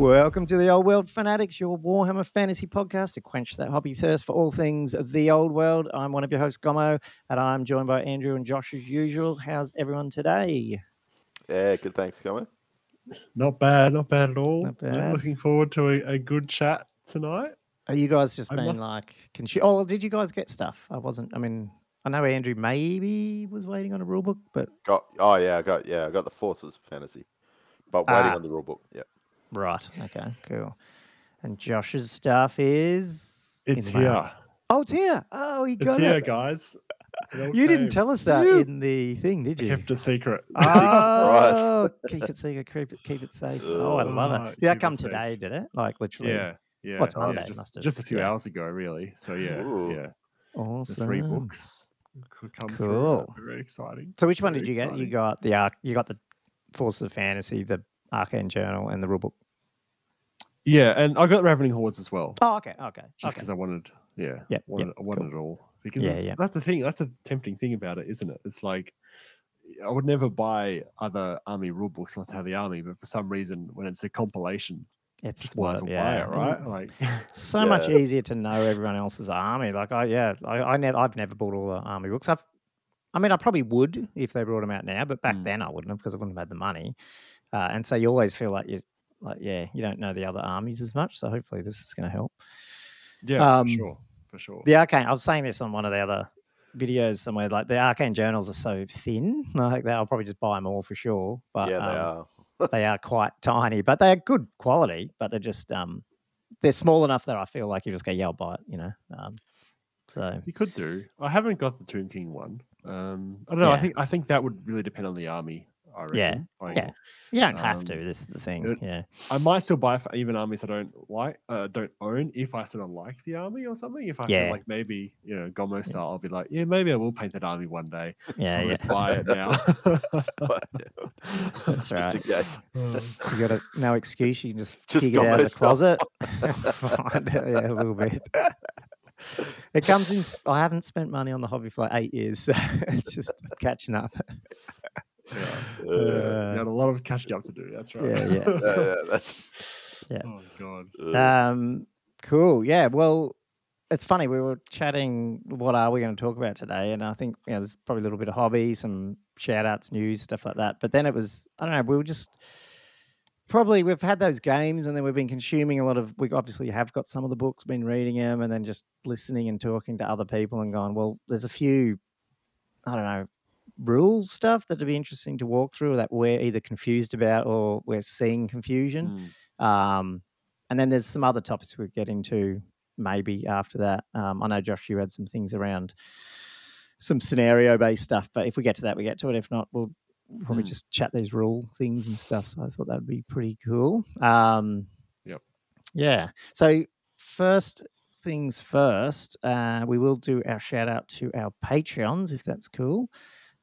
Welcome to the Old World Fanatics, your Warhammer Fantasy podcast to quench that hobby thirst for all things the old world. I'm one of your hosts, Gomo, and I'm joined by Andrew and Josh as usual. How's everyone today? Yeah, good. Thanks, Gomo. Not bad, not bad at all. Not Yeah, bad. Looking forward to a, a good chat tonight. Are you guys just I been must- like, can she? Oh, did you guys get stuff? I wasn't. I mean, I know Andrew maybe was waiting on a rule book, but Got oh yeah, I got yeah, I got the Forces Fantasy, but waiting Ah. on the rule book. Yeah, right, okay, cool. And Josh's stuff is in It's the mail. here. Oh, it's here. Oh, he It's got here, it. guys. It all You didn't came. tell us that Phew. in the thing, did I you? kept a secret. Oh, keep it secret, keep it, keep it safe. Oh, I love Oh, it. Uh, did that keep it come safe. today? Did it? Like literally? yeah, yeah. What's yeah, Monday? Just, have- just a few yeah. hours ago, really. So yeah, Ooh. yeah. The Awesome. three books could come through. Cool. That'd Very exciting. So which one did Very you get? You exciting. got the arc. You got the Force of Fantasy, the Arcane Journal, and the rulebook. Yeah, and I got the Ravening Hordes as well. Oh, okay, okay, Just okay. because I wanted, yeah, Yep, wanted, yep, I wanted it all. Because Yeah, yeah. that's the thing. That's a tempting thing about it, isn't it? It's like I would never buy other army rule books unless I have the army, but for some reason, when it's a compilation, It's just worth- yeah. it, right? Like, So much easier to know everyone else's army. Like I, yeah, I, I never, I've never bought all the army books. I've, I mean, I probably would if they brought them out now, but back Mm. then I wouldn't have because I wouldn't have had the money. Uh, and so you always feel like you, like yeah, you don't know the other armies as much. So hopefully this is going to help. yeah, Um, for sure, for sure. The arcane. I was saying this on one of the other videos somewhere. Like the arcane journals are so thin. Like that, I'll probably just buy them all for sure. But yeah, they um, are. they are quite tiny, but they are good quality. But they're just um, they're small enough that I feel like you just go, yeah, I'll buy it. You know. Um, so You could do. I haven't got the Tomb King one. Um, I don't know. I think I think that would really depend on the army. I reckon. Yeah, Like, yeah. you don't have to. Um, This is the thing. it- yeah. I might still buy for even armies I don't like, uh, don't own if I sort of like the army or something. If I Yeah. feel like maybe you know Gomo style, I'll be like, yeah, maybe I will paint that army one day. Yeah. I'll Yeah. just buy it now. That's Just right. You got a, no excuse. You can just, Just dig it out of the most closet. Find it, yeah, a little bit. it comes in. I haven't spent money on the hobby for like eight years, so it's just catching up. Yeah. Uh, Uh, You got a lot of catching up to do. That's right. Yeah, yeah. yeah, yeah, that's. oh god. uh, Um, cool. Yeah. Well, it's funny. We were chatting. What are we going to talk about today? And I think you know, there's probably a little bit of hobby, some shout outs, news, stuff like that. But then it was, I don't know. We were just probably we've had those games, and then we've been consuming a lot of. We obviously have got some of the books, been reading them, and then just listening and talking to other people, and going, well, there's a few. I don't know. Rules stuff that'd be interesting to walk through that we're either confused about or we're seeing confusion. Mm. Um, and then there's some other topics we'll get into maybe after that. Um, I know Josh, you had some things around some scenario based stuff, but if we get to that, we get to it. If not, we'll probably Hmm. just chat these rule things and stuff. So I thought that'd be pretty cool. Um, Yep. Yeah. So first things first, uh, we will do our shout out to our Patreons if that's cool.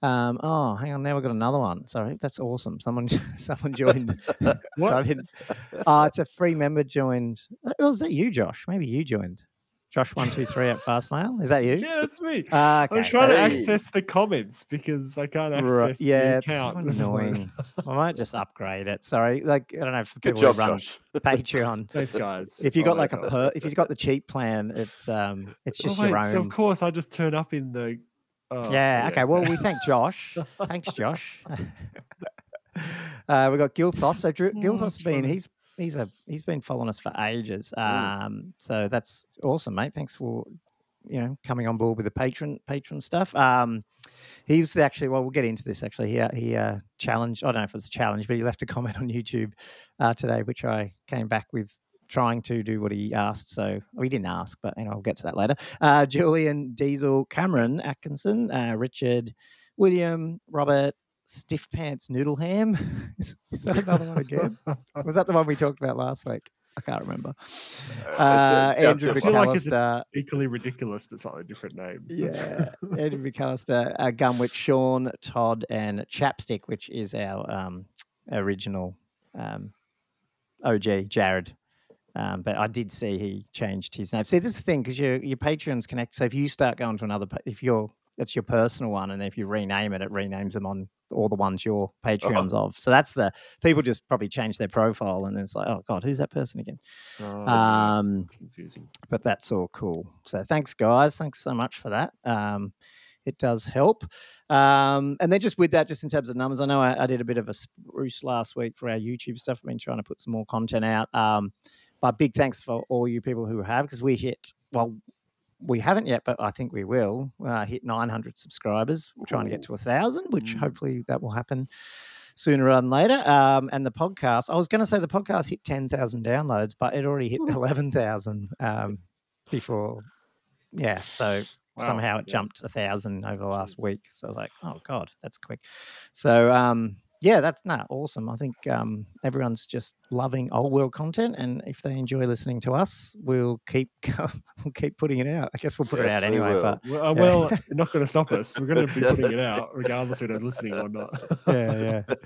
Um, oh, hang on. Now we've got another one. Sorry, that's awesome. Someone, someone joined. What? Sorry, I didn't. Oh, it's a free member joined. uh, Was that you, Josh? Maybe you joined. Josh one two three at Fastmail. Is that you? Yeah, that's me. Ah, okay. I'm trying to access the comments because I can't access Right, Yeah, the it's so annoying. I might just upgrade it. Sorry, like I don't know for Good people job, who run Josh. Patreon. Thanks, guys. If you Oh got my like a per, if you've got the cheap plan, it's um, it's Oh, just wait, your so own. of course, I just turn up in the. Oh, yeah, Okay. Well, we thank Josh. Thanks, Josh. uh, we got Gilthos. So Drew, Oh, Gilthos has been funny. he's he's a he's been following us for ages. Mm. Um, so that's awesome, mate. Thanks for you know coming on board with the patron patron stuff. Um, he's actually well, we'll get into this. Actually, he uh, he uh, challenged. I don't know if it was a challenge, but he left a comment on YouTube uh, today, which I came back with. Trying to do what he asked, so well, he didn't ask, but you know, I'll get to that later. Uh, Julien Diesel, Cameron Atkinson, uh, Richard, William, Robert, Stiff Pants Noodle Ham. is, is that another one again? Was that the one we talked about last week? I can't remember. Uh, it's- it Andrew sounds feel like it's McAllister. Equally ridiculous, but slightly different name. Yeah, Andrew McAllister, uh, Gunwitch, Sean, Todd, and Chapstick, which is our um, original um, OG, Jared. Um, but I did see he changed his name. See, this is the thing because your your Patreons connect. So if you start going to another, if you're that's your personal one, and if you rename it, it renames them on all the ones you're Uh-huh. Of. So that's the people just probably change their profile and it's like, oh god, who's that person again? Oh, Um, confusing. but that's all cool. So thanks, guys. Thanks so much for that. Um, it does help. Um, and then just with that, just in terms of numbers, I know I, I did a bit of a spruce last week for our YouTube stuff. I've been trying to put some more content out. Um, but big thanks for all you people who have, because we hit, well, we haven't yet, but I think we will uh, hit 900 subscribers. We're trying to get to a thousand, which Mm. hopefully that will happen sooner rather than later. Um, and the podcast, I was going to say the podcast hit 10,000 downloads, but it already hit 11,000 um, before. Yeah. So Wow, somehow it yeah. jumped a thousand over the last week. So I was like, oh God, that's quick. So, um, yeah, that's not awesome. I think um, everyone's just loving old world content, and if they enjoy listening to us, we'll keep we'll keep putting it out. I guess we'll put it out we anyway. will. But Well, uh, Yeah. well, you're not going to stop us. We're going to be putting it out regardless of who's listening or not. yeah, yeah.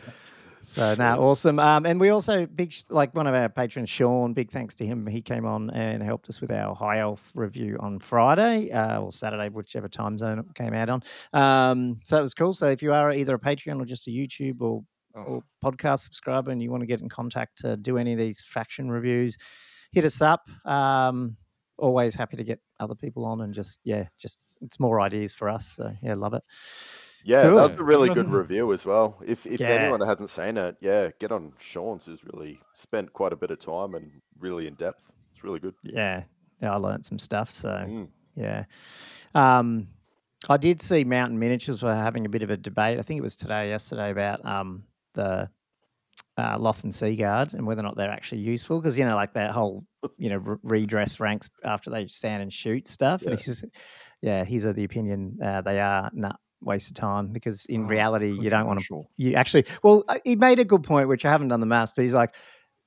So now, awesome. Um, and we also big like one of our patrons, Sean. Big thanks to him. He came on and helped us with our High Elf review on Friday uh, or Saturday, whichever time zone it came out on. Um, so that was cool. So if you are either a Patreon or just a YouTube or Oh, or podcast subscriber and you want to get in contact to do any of these faction reviews, hit us up. Um, always happy to get other people on and just yeah, just it's more ideas for us. So yeah, love it. Yeah, Cool. that was a really good review as well. If if Yeah. anyone hasn't seen it, yeah, get on Sean's. Is really spent quite a bit of time and really in depth. It's really good. Yeah, yeah, I learned some stuff. So Mm. yeah, um, I did see Mountain Miniatures were having a bit of a debate. I think it was today, yesterday, about um, the uh, Lothern Seaguard and whether or not they're actually useful. Because you know, like that whole you know re- redress ranks after they stand and shoot stuff. And Yeah. he says, yeah, he's of the opinion uh, they are not waste of time because in Oh, reality you don't want to controversial. you actually well uh, he made a good point which i haven't done the maths but he's like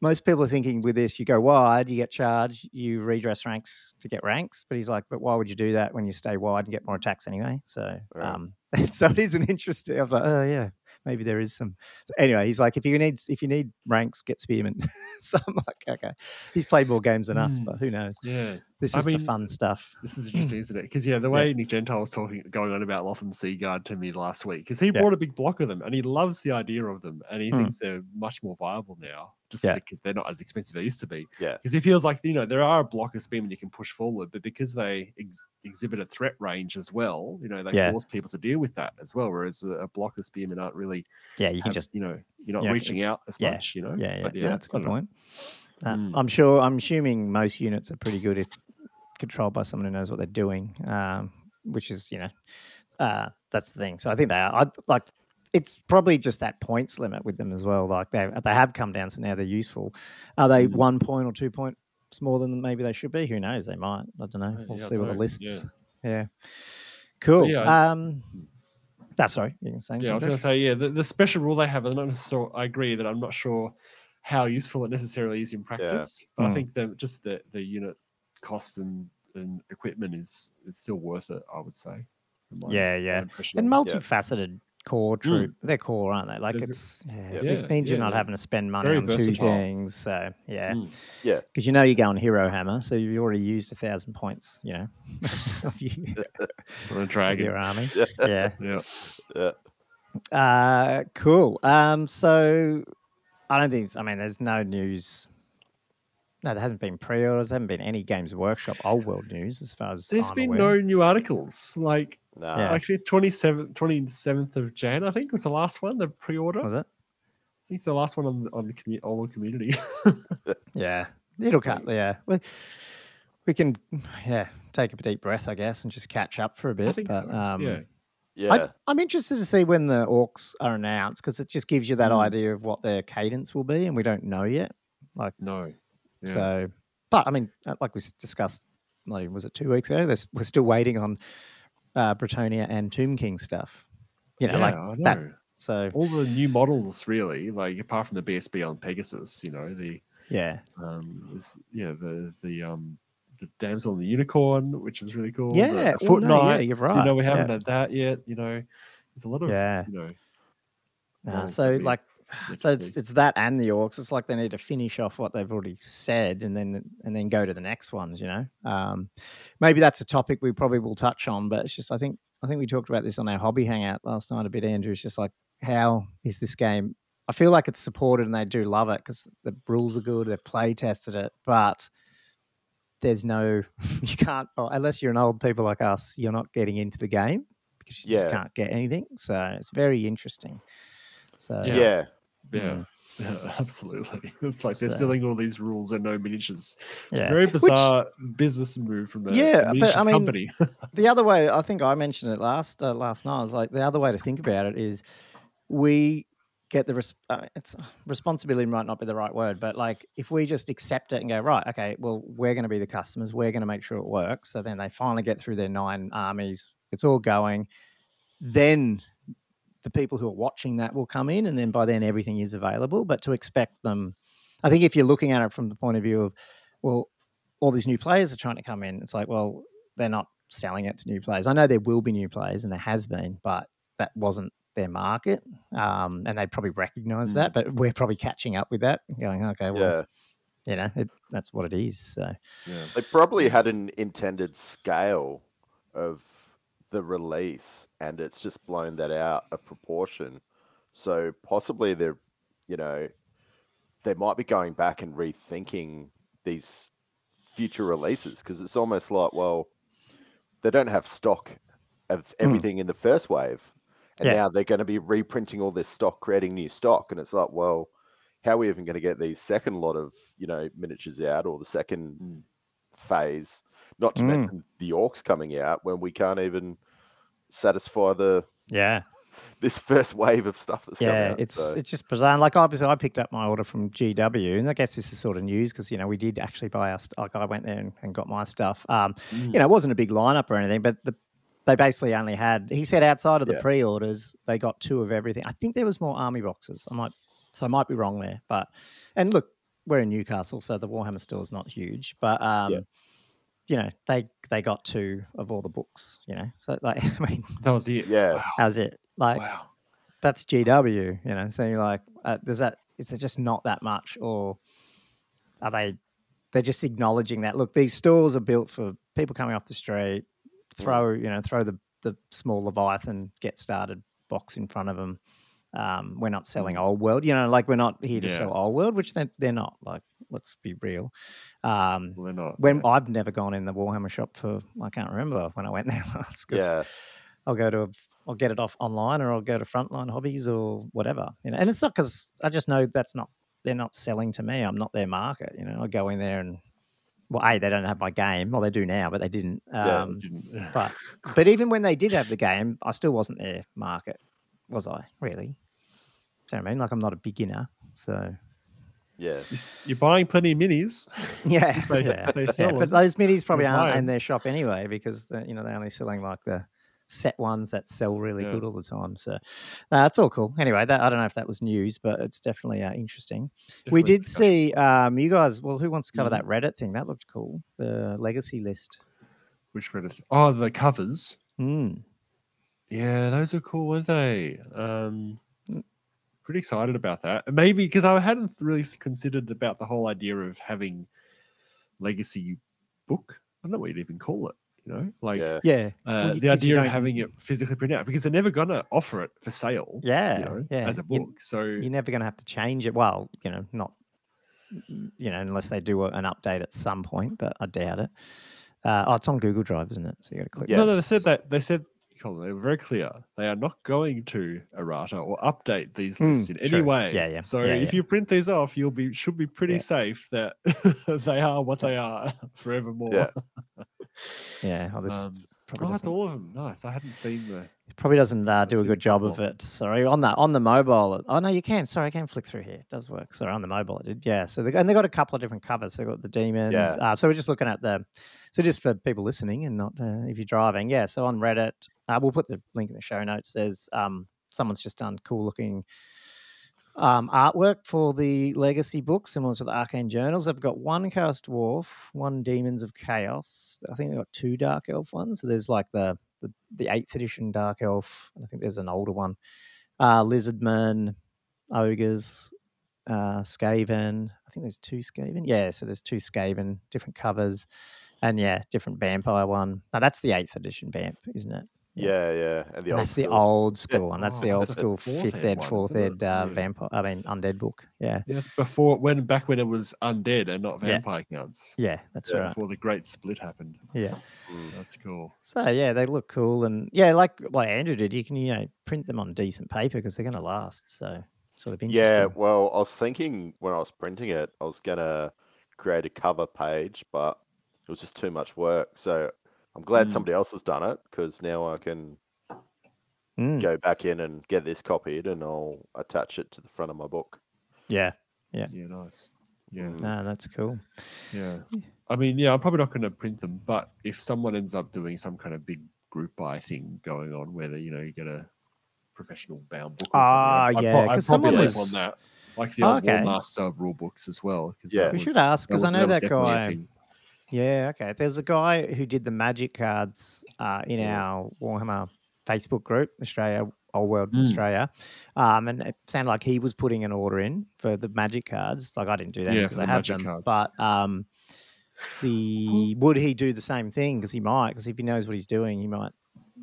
most people are thinking with this you go wide you get charged you redress ranks to get ranks but he's like but why would you do that when you stay wide and get more attacks anyway so Right. um so it is an interesting i was like oh yeah maybe there is some so anyway he's like if you need if you need ranks get spearmen so i'm like okay he's played more games than us Mm. but who knows Yeah, this I is the fun stuff this is interesting, isn't it? Because yeah, the way Nick Gentile was talking, going on about Lothern Seaguard to me last week, because he Yeah. brought a big block of them, and he loves the idea of them, and he Mm. thinks they're much more viable now, just Yeah. because they're not as expensive as they used to be. Yeah. Because it feels like you know there are a block of spearmen you can push forward, but because they ex- exhibit a threat range as well, you know they Yeah. force people to deal with that as well. Whereas a, a block of spearmen aren't really yeah you can just you know you're not yeah, reaching out as much, you know. Yeah, yeah, But yeah that's a good point. Uh, Mm. I'm sure. I'm assuming most units are pretty good if controlled by someone who knows what they're doing, um, which is you know, uh, that's the thing. So I think they are. I, like, it's probably just that points limit with them as well. Like they they have come down, so now they're useful. Are they Mm. one point or two points more than maybe they should be? Who knows? They might. I don't know. Uh, We'll yeah, see what the lists. Yeah. Yeah. Cool. yeah, um. That's sorry. You can say Yeah, I was going to say, yeah, the, the special rule they have, I'm not necessarily, I agree that I'm not sure how useful it necessarily is in practice, but Mm. I think that just the, the unit cost and, and equipment is is still worth it, I would say. my- Yeah, yeah. and multifaceted core troop. They're core, aren't they? Like it's yeah, Yeah. it Yeah, means you're not having to spend money Very on two things. So yeah, Mm. Yeah. because you know you're going hero hammer, so you've already used a thousand points. You know, of, you, On a of dragon. your army. Yeah. Yeah. Yeah. Yeah. Uh, cool. Um, so I don't think. I mean, there's no news. No, there hasn't been pre-orders. There haven't been any Games Workshop old world news as far as There's I'm been aware. no new articles. Like, Nah. Yeah. actually, 27th, 27th of Jan, I think was the last one, the pre order. Was it? I think it's the last one on, on the commu- all the community. Yeah, it'll cut. Yeah, we, we can. Yeah, take a deep breath, I guess, and just catch up for a bit. I think but, so. Um, yeah. Yeah. I, I'm interested to see when the orcs are announced because it just gives you that Mm. idea of what their cadence will be, and we don't know yet. Like, no. Yeah. So, but I mean, uh, like we discussed, like, was it two weeks ago? There's, we're still waiting on uh, Bretonnia and Tomb King stuff. You know, yeah, like I that. So all the new models really like apart from the bsb on pegasus you know the yeah, um is yeah the the um the damsel and the unicorn which is really cool Yeah, the, well, foot no, yeah, knights, you're you know we haven't yeah. had that yet you know there's a lot of yeah. you know models so like, so it's it's that and the orcs. It's like they need to finish off what they've already said, and then and then go to the next ones. You know, um, maybe that's a topic we probably will touch on. But it's just I think I think we talked about this on our hobby hangout last night a bit. Andrew, it's just like how is this game? I feel like it's supported and they do love it because the rules are good. They've play tested it, but there's no you can't oh, unless you're an old people like us. You're not getting into the game because you just can't get anything. So it's very interesting. So Yeah. Yeah. Yeah. Mm. Yeah, absolutely. It's like they're So- selling all these rules and no miniatures. It's a yeah. very Which- bizarre business move from the Yeah, but, I mean, company. the other way I think I mentioned it last uh, last night. I was like the other way to think about it is we get the res- uh, it's responsibility might not be the right word, but like if we just accept it and go right, okay, well we're going to be the customers, we're going to make sure it works. So then they finally get through their nine armies, it's all going. Then the people who are watching that will come in, and then by then everything is available. But to expect them, I think if you're looking at it from the point of view of well, all these new players are trying to come in, it's like well they're not selling it to new players. I know there will be new players, and there has been, but that wasn't their market, um, and they probably recognise Mm. that. But we're probably catching up with that, going, okay, well, Yeah. you know, it, that's what it is. So yeah. They probably had an intended scale of the release and it's just blown that out of proportion. So possibly they're, you know, they might be going back and rethinking these future releases because it's almost like, well, they don't have stock of everything in the first wave. And Yeah. now they're going to be reprinting all this stock, creating new stock. And it's like, well, how are we even going to get these second lot of, you know, miniatures out or the second Mm. phase? Not to Mm. mention the orcs coming out when we can't even satisfy the yeah, this first wave of stuff that's coming yeah, out. it's so, it's just bizarre. Like obviously, I picked up my order from GW, and I guess this is sort of news because you know we did actually buy our st- like I went there and, and got my stuff. Um, Mm. you know, it wasn't a big lineup or anything, but the they basically only had. He said outside of the Yeah. pre-orders, they got two of everything. I think there was more army boxes. I might, so I might be wrong there, but and look, we're in Newcastle, so the Warhammer store is not huge, but um, you know, they they got two of all the books. You know, so like I mean, That was it. Yeah. Wow. how's it like? wow. that's GW, you know. So you're like, uh, does that is it just not that much, or are they? They're just acknowledging that. Look, these stores are built for people coming off the street. Throw, you know, throw the the small Leviathan get started box in front of them. Um, we're not selling old world, you know, like we're not here to Yeah. sell old world, which they they're not. Like, let's be real. Um, they're not. when yeah. I've never gone in the Warhammer shop for, I can't remember when I went there last. 'cause Yeah. I'll go to I'll get it off online or I'll go to Frontline Hobbies or whatever. You know, and it's not because I just know that's not they're not selling to me. I'm not their market. You know, I go in there and well, a they don't have my game. Well, they do now, but they didn't. Yeah, Um, Didn't- but but even when they did have the game, I still wasn't their market, was I? Really? Do you know what I mean? Like I'm not a beginner, so Yeah. You s- You're buying plenty of minis. yeah, They- yeah. they yeah. But those minis probably aren't in 'em. their shop anyway because they, you know they're only selling like the set ones that sell really Yeah. good all the time. So uh, all cool. Anyway, that, I don't know if that was news, but it's definitely uh, interesting. we did discuss- see um, you guys. Well, who wants to cover Mhm. that Reddit thing? That looked cool. The legacy list. Which Reddit? Oh, the covers. Mm. Yeah, those are cool, weren't they? Um. Pretty excited about that. Maybe because I hadn't really considered about the whole idea of having legacy book. I don't know what you'd even call it. You know, like Yeah. Yeah. uh, Well, you- the 'cause you idea of having it physically printed out because they're never going to offer it for sale. Yeah. you know, yeah. as a You- book. so you're never going to have to change it. Well, you know, not you know, unless they do a- an update at some point, but I doubt it. Uh, oh, it's on Google Drive, isn't it? So you got to click. Yeah. no, no, they said that they said Colin, they were very clear. They are not going to errata or update these Hmm, lists in any true. way. Yeah, yeah, So yeah, if yeah. you print these off, you'll be should be pretty Yeah. safe that they are what they are forevermore. Yeah. Yeah. Oh, this Um, probably oh, that's all of them. Nice. I hadn't seen the. it probably doesn't uh, do a good job of it. Sorry, on the on the mobile. it- Oh no, you can. Sorry, I can flick through here. It does work. Sorry, on the mobile it did. Yeah. So they, and they got a couple of different covers. They got the demons. Yeah. Uh, so we're just looking at the. So just for people listening and not uh, if you're driving, yeah. So on Reddit, uh, we'll put the link in the show notes. There's um someone's just done cool looking um, artwork for the legacy book, similar to the Arcane Journals. They've got one Chaos Dwarf, one Demons of Chaos. I think they've got two Dark Elf ones. So there's like the the, the eighth edition Dark Elf. and I think there's an older one. Uh, Lizardmen, Ogres, uh, Skaven. I think there's two Skaven. Yeah, so there's two Skaven, different covers, and yeah, different Vampire one. Now that's the eighth edition Vamp, isn't it? Yeah, yeah. And the And old that's the old school one. That's the Oh, old that's school fifth ed ed, one, fourth isn't ed uh, Yeah. vampire. I mean undead book. Yeah, Yes, before when back when it was undead and not Yeah. vampire counts. yeah, that's Yeah. right. Before the great split happened. Yeah. Mm. That's cool. So yeah, they look cool, and yeah, like what Andrew did, you can you know print them on decent paper because they're going to last. So sort of interesting. Yeah, well, I was thinking when I was printing it, I was gonna create a cover page, but it was just too much work. So I'm glad Mm. somebody else has done it because now I can Mm, go back in and get this copied, and I'll attach it to the front of my book. yeah, Yeah, Yeah. nice. Yeah, Mm. no, that's cool. yeah. I mean, yeah, I'm probably not going to print them, but if someone ends up doing some kind of big group buy thing going on, where they, you know you get a professional bound book. Or Ah, something, I'd, yeah, pro- I'd 'cause probably someone was- on that, like the Oh, old okay. Master rule books as well. 'cause Yeah. that We should was- because I know was that guy- thing. Yeah, okay. There's a guy who did the magic cards uh, in Yeah. our Warhammer Facebook group, Australia, Old World Mm. Australia, um, and it sounded like he was putting an order in for the magic cards. Like I didn't do that Yeah, because for I the have them, cards. but um, the would he do the same thing? Because he might. Because if he knows what he's doing, he might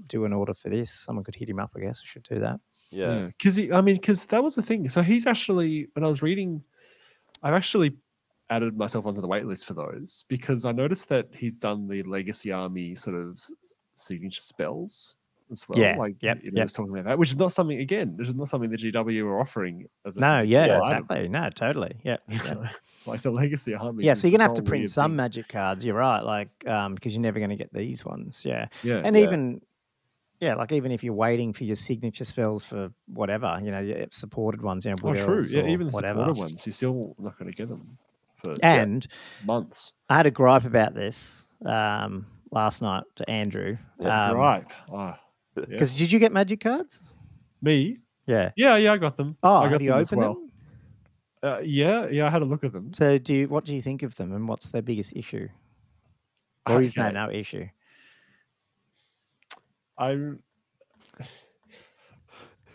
do an order for this. Someone could hit him up. I guess I should do that. Yeah, because he, I mean, because that was the thing. So he's actually, when I was reading, I've actually added myself onto the wait list for those because I noticed that he's done the Legacy Army sort of signature spells as well. Yeah, like yep, you know, yep. was talking about that, which is not something again, this is not something the GW are offering as a No, yeah, item. exactly. No, totally. Yeah. Like the Legacy Army. Yeah, so you're gonna have to print some thing. magic cards. You're right, like um, because you're never going to get these ones. Yeah, Yeah, and Yeah. even yeah, like even if you're waiting for your signature spells for whatever, you know, your supported ones, you know, oh, true. Yeah, even the whatever. supporter ones, you're still not going to get them for And months. I had a gripe about this um, last night to Andrew. Yeah, um, right. Ah, yeah. Because did you get magic cards? Me? Yeah. Yeah, yeah, I got them. Oh, I got have you them as opened well. them? Uh, yeah, yeah, I had a look at them. So do you, what do you think of them, and what's their biggest issue? Or is there Okay. no issue? I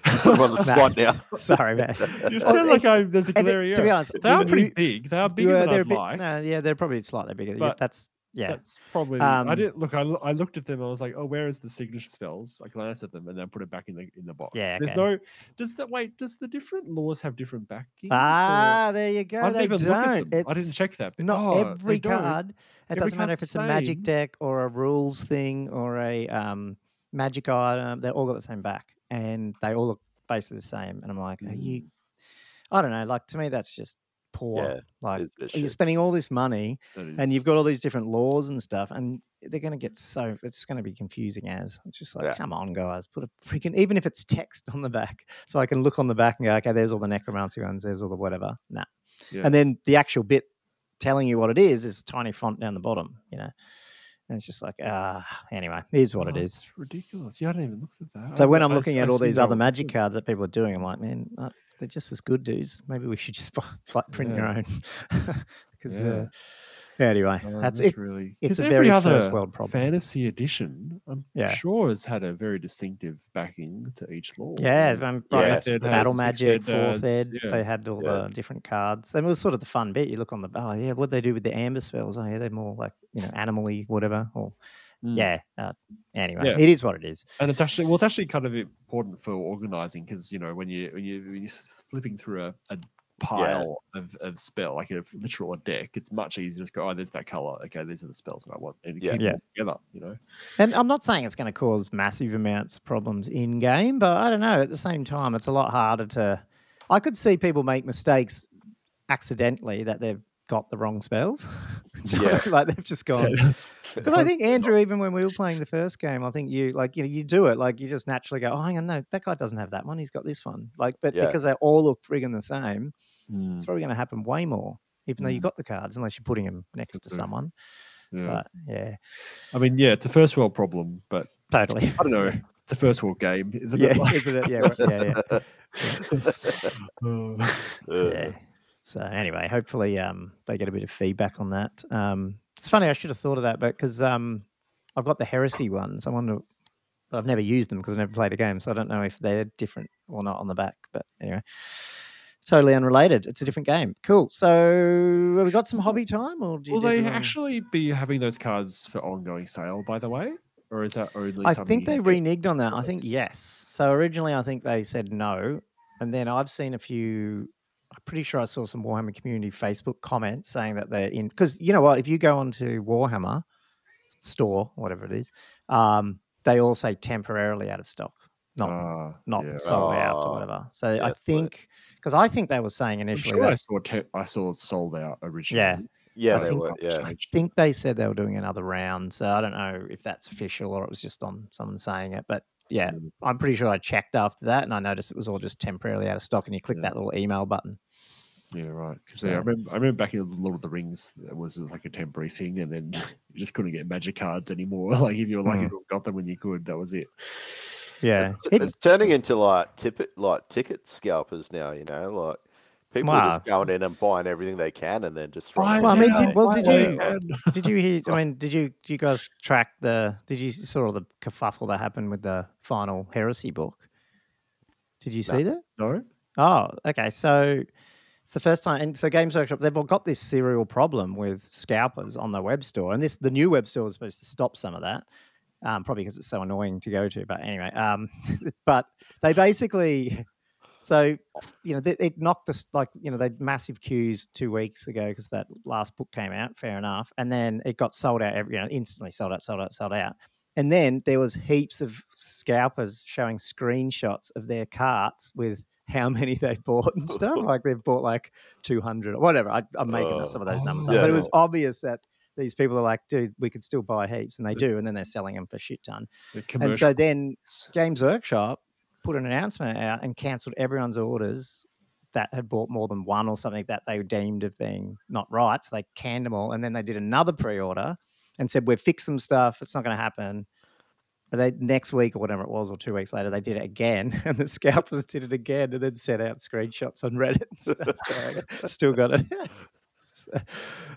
Put him on the No. spot now. Sorry, man. you Well, sound like I, there's a And it- glaring to be honest, They are pretty you- big. They are bigger Yeah, than they're a I'd bit, like. no, yeah, they're probably slightly bigger. But that's yeah. That's probably. Um, I didn't look. I, I looked at them. I was like, "Oh, where is the signature spells?" I glanced at them and then put it back in the in the box. Yeah, There's no. Does that wait? Does the different lores have different backings? or- Ah, there you go. I didn't they even look at don't. them. I didn't check that. bit. Not Oh, every card. It Every doesn't matter if it's the a magic deck or a rules thing or a um, magic item. They all got the same back, and they all look basically the same. And I'm like, are you? Mm. I don't know. Like to me, that's just poor. Yeah, like you're spending all this money, and you've got all these different lores and stuff, and they're going to get so it's going to be confusing as it's just like, Yeah. come on, guys, put a freaking even if it's text on the back, so I can look on the back and go, okay, there's all the necromancy ones, there's all the whatever. Nah, Yeah. and then the actual bit telling you what it is is tiny font down the bottom, you know. And it's just like, ah, anyway, here's what Oh. It's ridiculous. You hadn't even looked at that. So I- when I'm I looking s- at I all these other magic good. cards that people are doing, I'm like, man, uh, they're just as good, dudes. Maybe we should just buy, like, print your own. Because Yeah. uh, anyway, Um, that's it. really. it's 'cause a every very first world problem. Fantasy edition, I'm Yeah. sure, has had a very distinctive backing to each lore. Yeah, Um, Yeah, right, Battle has, Magic, Ed Fourth has, Ed, yeah. they had all Yeah. the different cards. And it was sort of the fun bit. You look on the, oh, yeah, what they do with the amber spells. Oh, yeah, they're more like, you know, animal whatever. Or, Mm. yeah. Uh, anyway, Yeah. it is what it is. and it's actually well, it's actually kind of important for organizing because you know when you when you when you're flipping through a, a pile of, of spell like a literal a deck, it's much easier to just go, oh, there's that color. Okay, these are the spells that I want, and Yeah. keep Yeah. them together. You know, And I'm not saying it's going to cause massive amounts of problems in game, but I don't know. At the same time, it's a lot harder to. I could see people make mistakes accidentally that they've got the wrong spells. Do you know? Yeah. like they've just gone. Yeah, Because I think Andrew, even when we were playing the first game, I think you like you know you do it like you just naturally go, oh, hang on, no, that guy doesn't have that one. He's got this one. Like, but Yeah. because they all look friggin' the same, Mm, it's probably going to happen way more, even though you Mm. got the cards, unless you're putting them next to someone. yeah. But yeah, I mean, yeah, it's a first world problem, but totally. I don't know. It's a first world game, isn't yeah, it? Like- isn't it? Yeah, yeah, yeah. Uh, yeah. So anyway, hopefully um, they get a bit of feedback on that. Um, it's funny, I should have thought of that, but because um, I've got the heresy ones, I wonder. But I've never used them because I've never played a game, so I don't know if they're different or not on the back. But anyway, totally unrelated. It's a different game. Cool. So have we got some hobby time, or do Will they actually be having those cards for ongoing sale? By the way, or is that only? Something? I think they reneged on that. I think yes. So originally, I think they said no, and then I've seen a few. I'm pretty sure I saw some Warhammer community Facebook comments saying that they're in because you know what? If you go onto Warhammer store, whatever it is, um, they all say temporarily out of stock, not Ah, not yeah. sold out Oh, or whatever. So yeah, I that's what it- think because I think they were saying I'm initially sure I saw te- I saw it sold out originally. Yeah, I they think- were. Yeah. I think they said they were doing another round. So I don't know if that's official or it was just on someone saying it. But yeah. I'm pretty sure I checked after that and I noticed it was all just temporarily out of stock. And you click Yeah. that little email button. Yeah, right. Because So- yeah, I remember, I remember back in Lord of the Rings, it was like a temporary thing, and then you just couldn't get magic cards anymore. Like if you were lucky Mm. to got them when you could, that was it. Yeah. It's, It's, turning into like ticket like ticket scalpers now. You know, like people are just going in and buying everything they can and then just throwing. Well, I mean, did- well, did you- can- did you hear? I mean, did you did you guys track the? Did you saw all the kerfuffle that happened with the final heresy book? Did you No. see that? no? Oh, okay. So it's the first time, and so Games Workshop they've all got this serial problem with scalpers on their web store, and this the new web store is supposed to stop some of that, um, probably because it's so annoying to go to. But anyway, um, but they basically, so you know, they, it knocked this like you know they massive queues two weeks ago because that last book came out. Fair enough, and then it got sold out every you know instantly sold out, sold out, sold out. And then there was heaps of scalpers showing screenshots of their carts with how many they bought and stuff. Like they've bought like 200 or whatever. I, I'm making up some of those numbers. Oh, up. But it yeah. was obvious that these people are like, dude, we could still buy heaps. And they do. And then they're selling them for shit ton. And so then. Games Workshop put an announcement out and cancelled everyone's orders that had bought more than one or something that they deemed of being not right. So they canned them all. And then they did another pre order and said, We've fixed some stuff. It's not going to happen. They next week or whatever it was, or two weeks later, they did it again, and the scalpers did it again, and then sent out screenshots on Reddit and stuff. Still got it. so,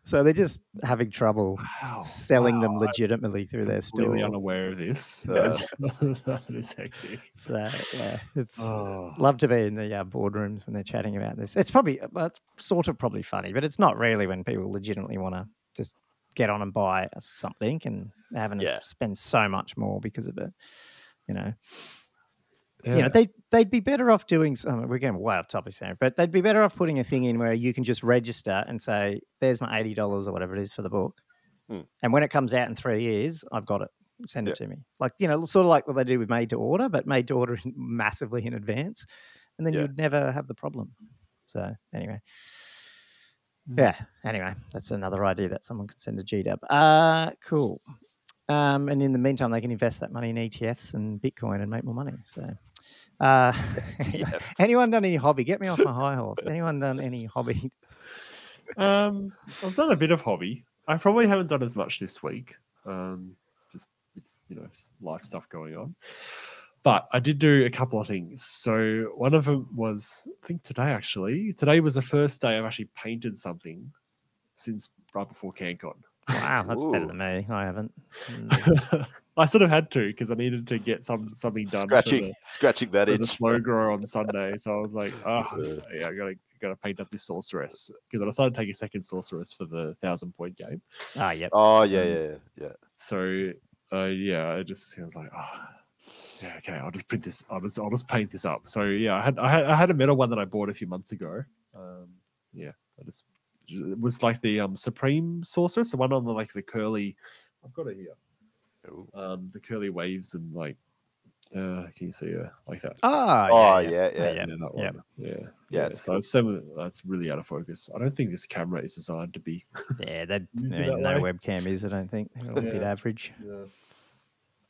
so they're just having trouble Wow, selling them wow, was legitimately through their store. Completely unaware of this. That's- that is hectic. So yeah, it's Oh. love to be in the uh, boardrooms when they're chatting about this. It's probably well, it's sort of probably funny, but it's not really when people legitimately want to just get on and buy something and they're having to spend so much more because of it. You know, Yeah. you know they they'd be better off doing. Some, we're getting way off topic here, but they'd be better off putting a thing in where you can just register and say, "There's my eighty dollars or whatever it is for the book," Hmm. and when it comes out in three years, I've got it. Send it Yeah. to me, like you know, sort of like what they do with made to order, but made to order massively in advance, and then Yeah. you'd never have the problem. So anyway. Yeah. Anyway, that's another idea that someone could send to GDub. Uh cool. Um, and in the meantime, they can invest that money in ETFs and Bitcoin and make more money. So, uh, anyone done any hobby? Get me off my high horse. Anyone done any hobby? Um, I've done a bit of hobby. I probably haven't done as much this week. Um, just it's you know life stuff going on. But I did do a couple of things. So one of them was I think today actually. Today was the first day I've actually painted something since right before CanCon. Wow, that's better than me. I haven't. Mm. I sort of had to because I needed to get some something done scratching, the, scratching that in the slow grower on Sunday. So I was like, oh, Yeah. yeah, I gotta gotta paint up this sorceress because I decided to take a second sorceress for the thousand point game. Ah, yep. Oh yeah, Um, yeah, yeah, yeah. So uh, yeah, I just I was like, oh, yeah, okay, I'll just print this. I'll just I'll just paint this up. So yeah, I had I had I had a metal one that I bought a few months ago. Um, yeah, I just it was like the um supreme sorceress, the one on the like the curly. I've got it here. Ooh. Um, the curly waves and like, uh, can you see her like that? Ah, Oh yeah, yeah, yeah. yeah. yeah. that one. Yeah, Yeah, yeah. it's So I've seven. That's really out of focus. I don't think this camera is designed to be. Yeah, that, I mean, that no way. webcam is, I don't think. They're all a bit average. Yeah.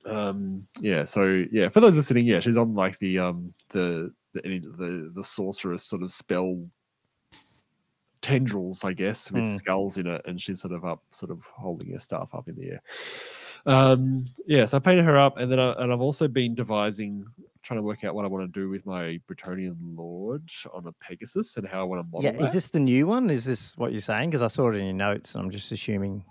Um. Yeah. So yeah, for those listening, yeah, she's on like the um the the the, the sorceress sort of spell tendrils, I guess, with Hmm. skulls in it, and she's sort of up, sort of holding her staff up in the air. Um. Yeah. So I painted her up, and then I, and I've also been devising, trying to work out what I want to do with my Bretonnian Lord on a Pegasus and how I want to model Yeah, that. is this the new one? Is this what you're saying? Because I saw it in your notes, and I'm just assuming.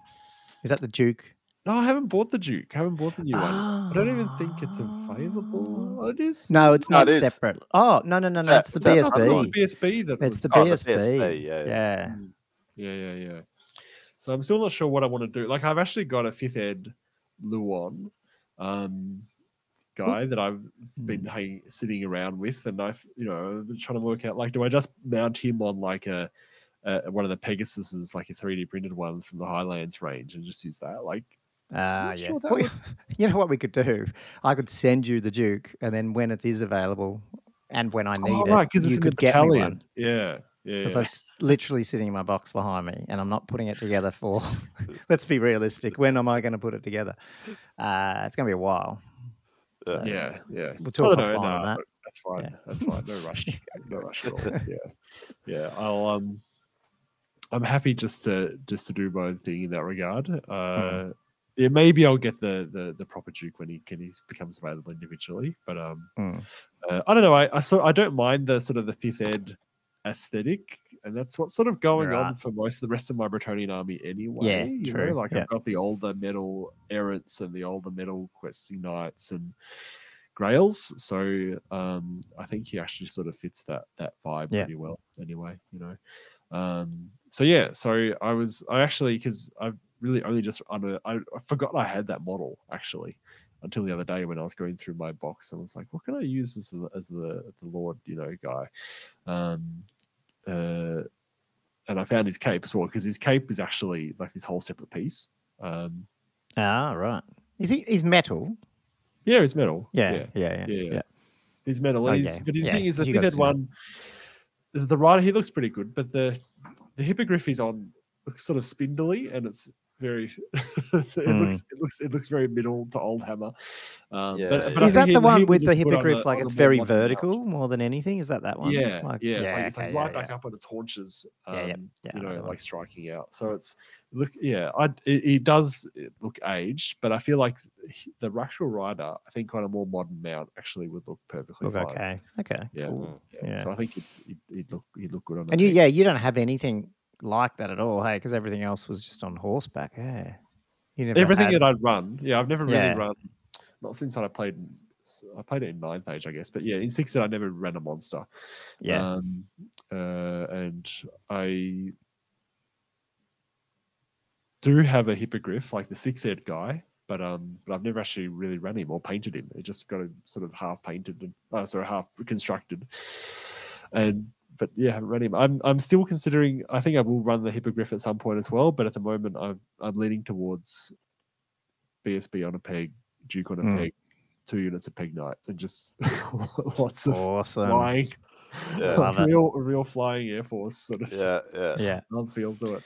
Is that the Duke? No, I haven't bought the Duke. I haven't bought the new one. I don't even think it's available. Oh, it is. No, it's No, not it is. separate. Oh no, no, no, no! that- It's the is that I thought it the BSB that It's was- the Oh, the BSB. BSB, yeah, yeah. yeah. Yeah, yeah, yeah. So I'm still not sure what I want to do. Like I've actually got a fifth ed Louen um, guy that I've been Hmm. hang, sitting around with, and I've you know been trying to work out like, do I just mount him on like a, a one of the Pegasuses, like a 3D printed one from the Highlands range, and just use that? Like, Ah, not yeah. sure Well, you know what we could do? I could send you the Duke, and then when it is available, and when I need oh, it, right, because you could get me one. Yeah, yeah, Because yeah. it's literally sitting in my box behind me, and I'm not putting it together for. let's be realistic. When am I going to put it together? Uh, it's going to be a while. Yeah. yeah, yeah. We'll talk know, offline on that. That's fine. Yeah. That's fine. No rush. no rush at all. Yeah, yeah. I'll um, I'm happy just to just to do my own thing in that regard. Uh, yeah, maybe I'll get the the the proper Duke when he when he becomes available individually. But um, Hmm. uh, I don't know. I I so I don't mind the sort of the fifth ed aesthetic. And that's what's sort of going on for most of the rest of my Bretonnian army anyway. Yeah, you true, Know? Like yeah. I've got the older metal errants and the older metal questing knights and grails. So um, I think he actually sort of fits that that vibe Yeah. pretty well. Anyway, you know. Um, so yeah, so I was I actually because I've really only just under I, I forgot I had that model actually until the other day when I was going through my box and was like, what can I use as the as the the Lord you know guy. Um, uh, and I found his cape as well because his cape is actually like this whole separate piece. Um, Ah, right. Is he? He's metal. yeah, it's metal. Yeah, yeah, yeah, yeah. yeah. yeah. He's metal. Oh, he's, yeah, But the yeah, thing is, the 'cause you guys fitted do that. one, the, rider he looks pretty good, but the the hippogriff he's on looks sort of spindly, and it's very it Hmm. looks it looks it looks very middle to old hammer. Um, Yeah, but, but Is think that the he one would with the look on hippogriff? like on it's very modern mount. vertical more than anything. Is that that one? Yeah, Like, yeah, it's like it's like okay, right yeah, back up on the torches Um, Yeah, yeah, yeah, you know know, one. like striking out. So it's look, yeah, I it, it does look aged, but I feel like he- the Rushel Rider, I think on a more modern mount actually would look perfectly Look fine. okay. Okay. Yeah. Cool. Yeah. Yeah. So I think he'd, he'd, he'd look he'd look good on. And the you, deck. yeah, you don't have anything like that at all, hey? Because everything else was just on horseback. Yeah. You never everything had- that I'd run, yeah, I've never really Yeah. run. Not since I played. I played it in ninth age, I guess, but yeah, in sixth I never ran a monster. yeah. Um, uh, and I do have a hippogriff, like the six ed guy, but um, but I've never actually really ran him or painted him. It just got a sort of half painted and uh, sorry, half constructed. And but yeah, I haven't run him. I'm I'm still considering. I think I will run the hippogriff at some point as well, but at the moment I'm I'm leaning towards BSB on a peg, Duke on a Hmm. peg, two units of peg knights, and just lots of awesome. flying. Yeah. Love it. real, real flying air force sort of Yeah, yeah. Yeah. on field to it.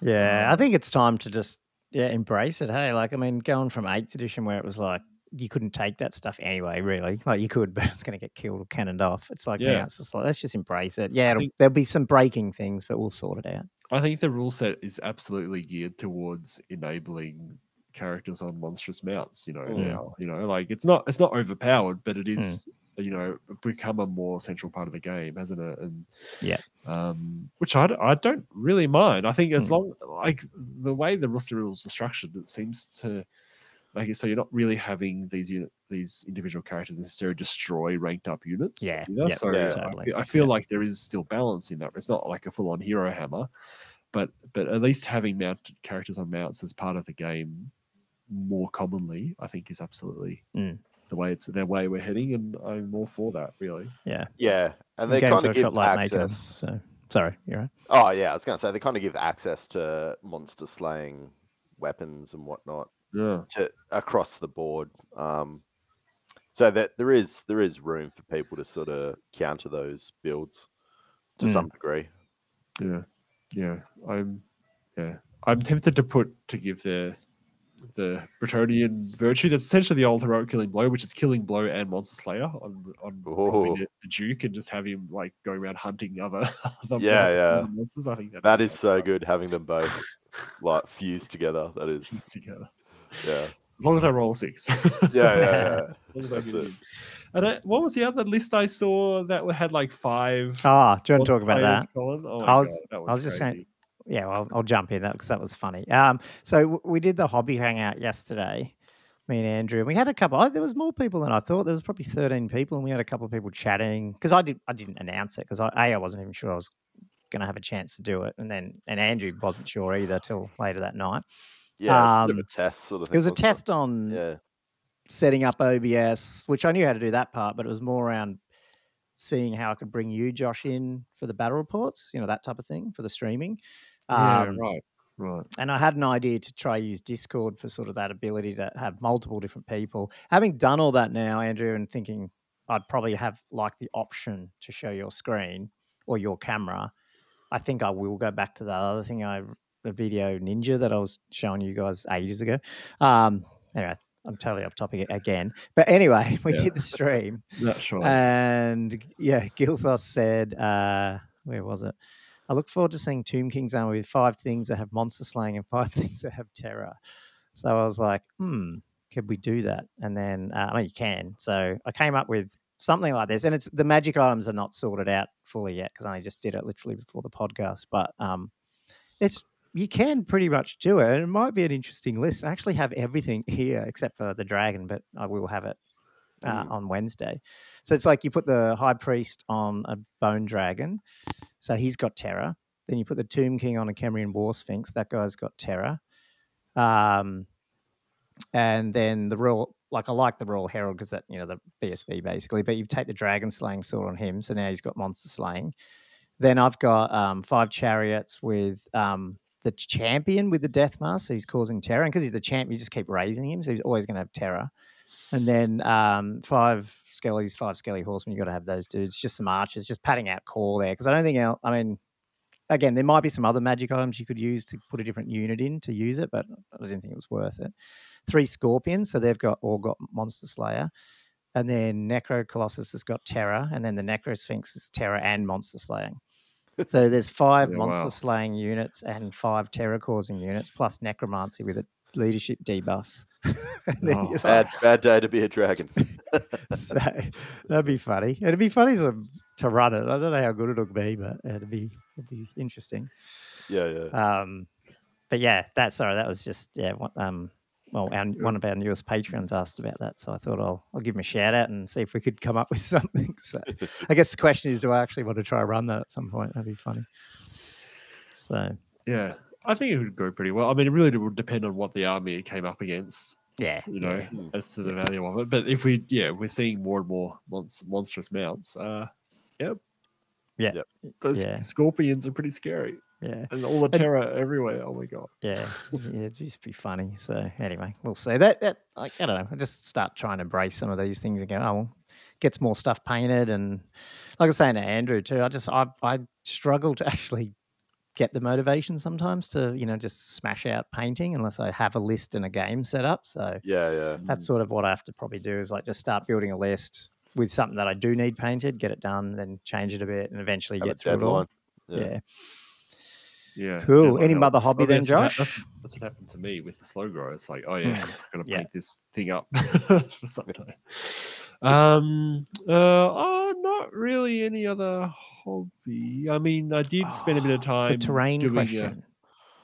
Yeah. I Um, think it's time to just yeah embrace it. Hey, like I mean, going from eighth edition where it was like you couldn't take that stuff anyway, really. Like you could, but it's going to get killed or cannoned off. It's like Yeah. now it's just like let's just embrace it. Yeah, it'll, think- there'll be some breaking things, but we'll sort it out. I think the rule set is absolutely geared towards enabling characters on monstrous mounts. You know, Mm. now you know, like it's not it's not overpowered, but it is you know become a more central part of the game, hasn't it? And Yeah. um, which I don't really mind. I think as Mm. long like the way the roster rules are structured, it seems to make it so you're not really having these unit these individual characters necessarily destroy ranked up units. Yeah, either. yep, so yeah, I totally. feel, I feel Yeah. like there is still balance in that. It's not like a full on hero hammer, but but at least having mounted characters on mounts as part of the game more commonly, I think, is absolutely Mm. the way it's the way we're heading, and I'm all for that. Really, Yeah. Yeah, and they kind of give like making them. access. So sorry, you're right. Oh yeah, I was gonna say they kind of give access to monster slaying weapons and whatnot yeah, to across the board. Um, so that there is there is room for people to sort of counter those builds to Mm. some degree. yeah, yeah. I'm yeah, I'm tempted to put to give the the Bretonnian virtue that's essentially the old heroic killing blow, which is killing blow and monster slayer on on the, Duke, and just have him like going around hunting other, other Yeah, yeah. other monsters. I think That be is so fun. good having them both like fused together. That is Piece together. Yeah As long as I roll a six. yeah yeah. yeah. As I That's it. And uh, what was the other list I saw that had like five? Ah, do you want to talk about that? Oh I was- God, that was, I was just saying- crazy. Yeah, well, I'll jump in that because that was funny. Um, so w- we did the hobby hangout yesterday, me and Andrew, and we had a couple. Oh, there was more people than I thought. There was probably thirteen people, and we had a couple of people chatting because I did. I didn't announce it because I, a I wasn't even sure I was going to have a chance to do it, and then and Andrew wasn't sure either till later that night. Yeah, it's a Um, a test sort of thing. It was a wasn't test on Yeah, setting up OBS, which I knew how to do that part, but it was more around seeing how I could bring you, Josh, in for the battle reports, you know, that type of thing for the streaming. Yeah, Um, right, right. and I had an idea to try use Discord for sort of that ability to have multiple different people. Having done all that now, Andrew, and thinking I'd probably have like the option to show your screen or your camera, I think I will go back to that other thing I the video ninja that I was showing you guys ages ago. Um, anyway, I'm totally off topic again. But anyway, we Yeah. did the stream. That's right. And yeah, Gilthos said, uh, where was it? I look forward to seeing Tomb King's armor with five things that have monster slaying and five things that have terror. So I was like, hmm, could we do that? And then, uh, I mean, you can. So I came up with something like this. And it's the magic items are not sorted out fully yet because I only just did it literally before the podcast. But um, it's you can pretty much do it. It might be an interesting list. I actually have everything here except for the dragon, but I will have it uh, on Wednesday. So it's like you put the high priest on a bone dragon, so he's got terror. Then you put the tomb king on a Khemrian war sphinx, that guy's got terror. Um, and then the royal, like I like the royal herald because that you know the BSB basically, but you take the dragon slaying sword on him, so now he's got monster slaying. Then I've got um, five chariots with um, the champion with the death mask, so he's causing terror, and because he's the champ, you just keep raising him, so he's always going to have terror. And then um, five skellies, five skelly horsemen. You got to have those dudes. Just some archers, just padding out core there because I don't think. I mean, again, there might be some other magic items you could use to put a different unit in to use it, but I didn't think it was worth it. Three scorpions, so they've got all got monster slayer, and then necro colossus has got terror, and then the necro sphinx is terror and monster slaying. So there's five Yeah, monster wow. slaying units and five terror causing units, plus necromancy with it leadership debuffs. Oh, you're Bad, like- bad day to be a dragon. so that'd be funny. It'd be funny to to run it. I don't know how good it'll be, but it'd be it'd be interesting. yeah, yeah. Um, but yeah, that sorry, that was just yeah. Um, well, our, one of our newest patrons asked about that, so I thought I'll I'll give him a shout out and see if we could come up with something. So I guess the question is, do I actually want to try run that at some point? That'd be funny. So Yeah, I think it would go pretty well. I mean, it really would depend on what the army came up against, yeah, you know, yeah. as to the value of it. But if we, yeah, we're seeing more and more monst- monstrous mounts. Uh, yep. Yeah. Yep. Those Yeah. scorpions are pretty scary, yeah. and all the terror everywhere. Oh my god. Yeah, yeah, it'd just be funny. So anyway, we'll see. That that like I don't know. I just start trying to embrace some of these things and go, oh, well, gets more stuff painted, and like I was saying to Andrew too. I just I I struggle to actually get the motivation sometimes to you know just smash out painting unless I have a list and a game set up. So Yeah, yeah. that's mm. sort of what I have to probably do is like just start building a list with something that I do need painted, get it done, then change it a bit, and eventually Have get through it all. Yeah. Yeah. Yeah. Cool. deadline Any mother helps. hobby I mean, then, that's what Josh? That's, that's what happened to me with the slow grow. It's like, oh yeah. I'm gonna Yeah. paint this thing up for sometime. Um. Uh. Oh, not really any other hobby. I mean, I did spend a bit of Oh, time. The terrain doing, uh, question.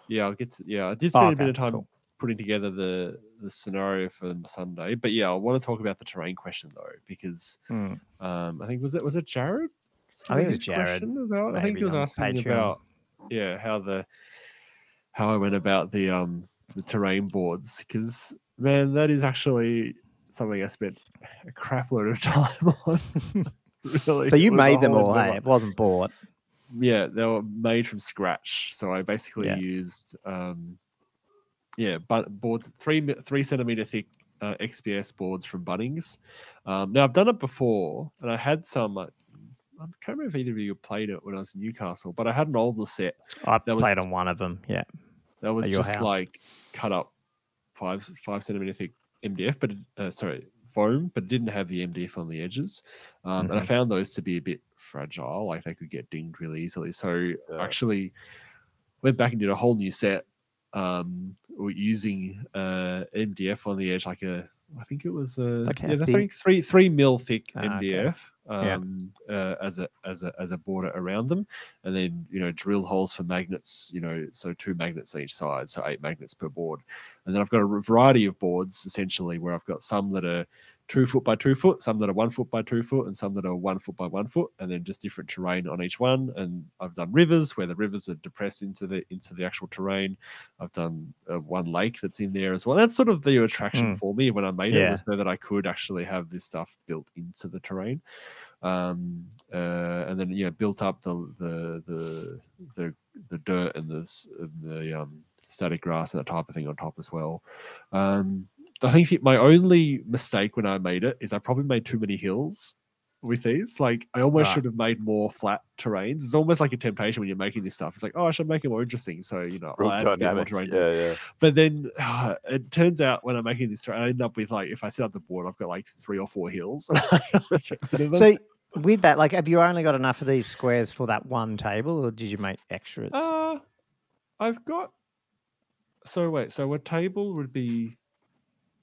yeah, I'll get to. Yeah, I did Oh, spend a bit of time cool. putting together the the scenario for Sunday. But yeah, I want to talk about the terrain question though, because Hmm. um, I think was it was it Jared? I think it was Jared, About, I think he was asking Patreon. about yeah how the how I went about the um the terrain boards because man that is actually something I spent a crap load of time on. really, So you It was a made them all, hey? It wasn't bought. Yeah, they were made from scratch. So I basically Yeah. used, um, yeah, but boards three three centimeter thick uh, XPS boards from Bunnings. Um, now I've done it before, and I had some. Uh, I can't remember if either of you played it when I was in Newcastle, but I had an older set I That was- played on one of them. Yeah. that was just house. like cut up five five centimeter thick MDF, but uh, sorry foam, but it didn't have the MDF on the edges. Um, And I Mhm. found those to be a bit fragile, like they could get dinged really easily. So Yeah. I actually went back and did a whole new set um, or using uh, MDF on the edge, like a I think it was a how yeah, three three three mil thick Ah, okay. MDF Yeah. um, uh, as a as a as a border around them, and then you know drill holes for magnets. You know, so two magnets on each side, so eight magnets per board. And then I've got a variety of boards essentially where I've got some that are two foot by two foot, some that are one foot by two foot, and some that are one foot by one foot, and then just different terrain on each one. And I've done rivers where the rivers are depressed into the into the actual terrain. I've done uh, one lake that's in there as well. That's sort of the attraction Mm. for me when I made it Yeah. was so that I could actually have this stuff built into the terrain. Um, uh, and then yeah, built up the the the the, the dirt and the and the um, static grass and that type of thing on top as well. Um, I think my only mistake when I made it is I probably made too many hills with these. Like I almost Right. should have made more flat terrains. It's almost like a temptation when you're making this stuff. It's like, oh, I should make it more interesting. So you know, Real I'll add a bit more terrain. Yeah, yeah. But then it turns out when I'm making this I end up with like if I set up the board, I've got like three or four hills. Get rid of them. So with that, like, have you only got enough of these squares for that one table, or did you make extras? Uh, I've got. So wait, so a table would be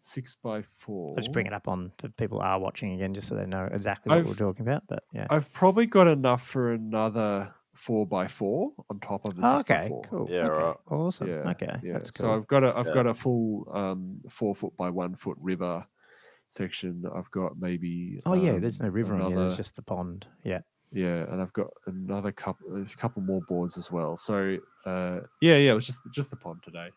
six by four. I'll just bring it up on for people are watching again, just so they know exactly what we're talking about. But yeah. I've probably got enough for another four by four on top of the Oh, six by okay, four. cool. Yeah, okay, right. Awesome. Yeah, okay, yeah. that's So. I've got a I've Yeah. got a full um four foot by one foot river section. I've got maybe oh yeah, there's um, no river on here. There's just the pond. Yeah. Yeah, and I've got another couple, a couple more boards as well. So uh, yeah, yeah, it was just just the pond today.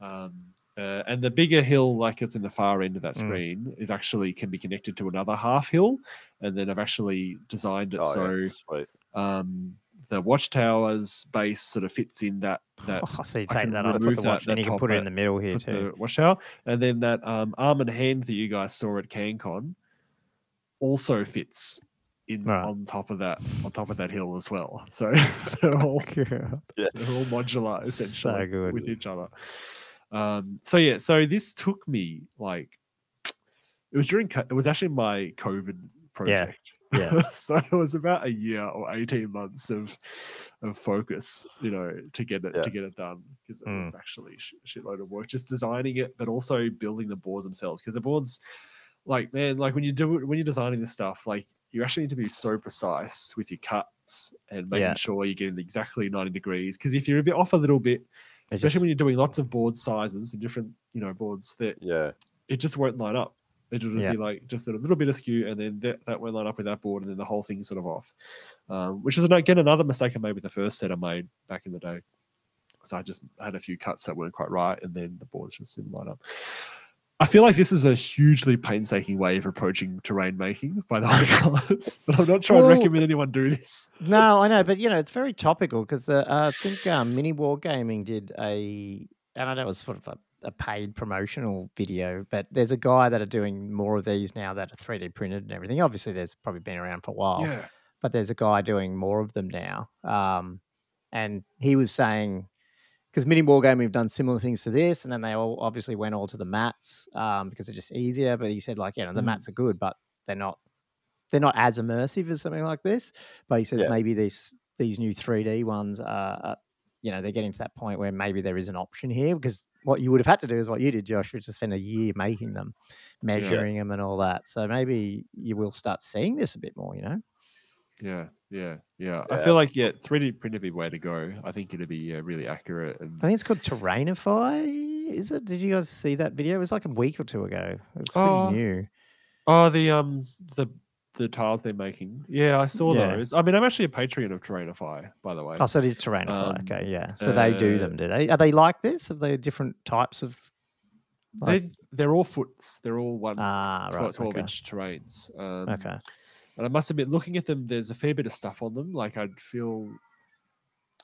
Um, uh, and the bigger hill, like it's in the far end of that Mm. screen, is actually can be connected to another half hill, and then I've actually designed it Oh, so yeah. Um, the watchtower's base sort of fits in that that Oh, so you I take that off, put the that- watch, and you can put it in the middle here too. watchtower, and then that um, arm and hand that you guys saw at CanCon also fits in Right. on top of that on top of that hill as well. So they're all Cool. they're all modular So good. with each other. Um, so yeah, so this took me like it was during it was actually my COVID project. yeah. yeah. so it was about a year or 18 months of of focus, you know, to get it Yeah. to get it done because it Mm. was actually shitload of work just designing it, but also building the boards themselves because the boards, like man, like when you do it when you're designing this stuff, like you actually need to be so precise with your cuts and making Yeah. sure you're getting exactly 90 degrees. Because if you're a bit off a little bit, It's especially just- when you're doing lots of board sizes and different, you know, boards that Yeah. it just won't line up. It would Yeah. be like just a little bit askew, and then that, that won't line up with that board, and then the whole thing's sort of off. Um, which is again another mistake I made with the first set I made back in the day. So I just had a few cuts that weren't quite right, and then the boards just didn't line up. I feel like this is a hugely painstaking way of approaching terrain making by the high colors, but I'm not sure Well- I'd recommend anyone do this. no, I know, but you know, it's very topical because uh, I think um, Mini War Gaming did a, and I know it was sort of a, a paid promotional video, but there's a guy that are doing more of these now that are 3D printed and everything. Obviously, there's probably been around for a while, Yeah, but there's a guy doing more of them now. Um, and he was saying, because Mini War Gaming have done similar things to this, and then they all obviously went all to the mats um, because they're just easier. But he said, like, you know, the Mm. mats are good, but they're not they're not as immersive as something like this. But he said Yeah. maybe these these new 3D ones are, are, you know, they're getting to that point where maybe there is an option here because what you would have had to do is what you did, Josh, which is spend a year making them, measuring them, and all that. So maybe you will start seeing this a bit more. You know, yeah, yeah, yeah. I feel like yeah, 3D print would be way to go. I think it'd be yeah, really accurate and I think it's called Terrainify. Is it? Did you guys see that video? It was like a week or two ago. It's pretty Oh, new. Oh, the um the the tiles they're making. Yeah, I saw Yeah. those. I mean, I'm actually a Patreon of Terrainify, by the way. Oh, so it is Terrainify. Um, okay, yeah. So they do uh, them, do they? Are they like this? Are they different types of? like- they they're all foots. They're all one Ah, 12, right. 12 okay. inch terrains. Um, okay. And I must admit, looking at them, there's a fair bit of stuff on them. Like I'd feel.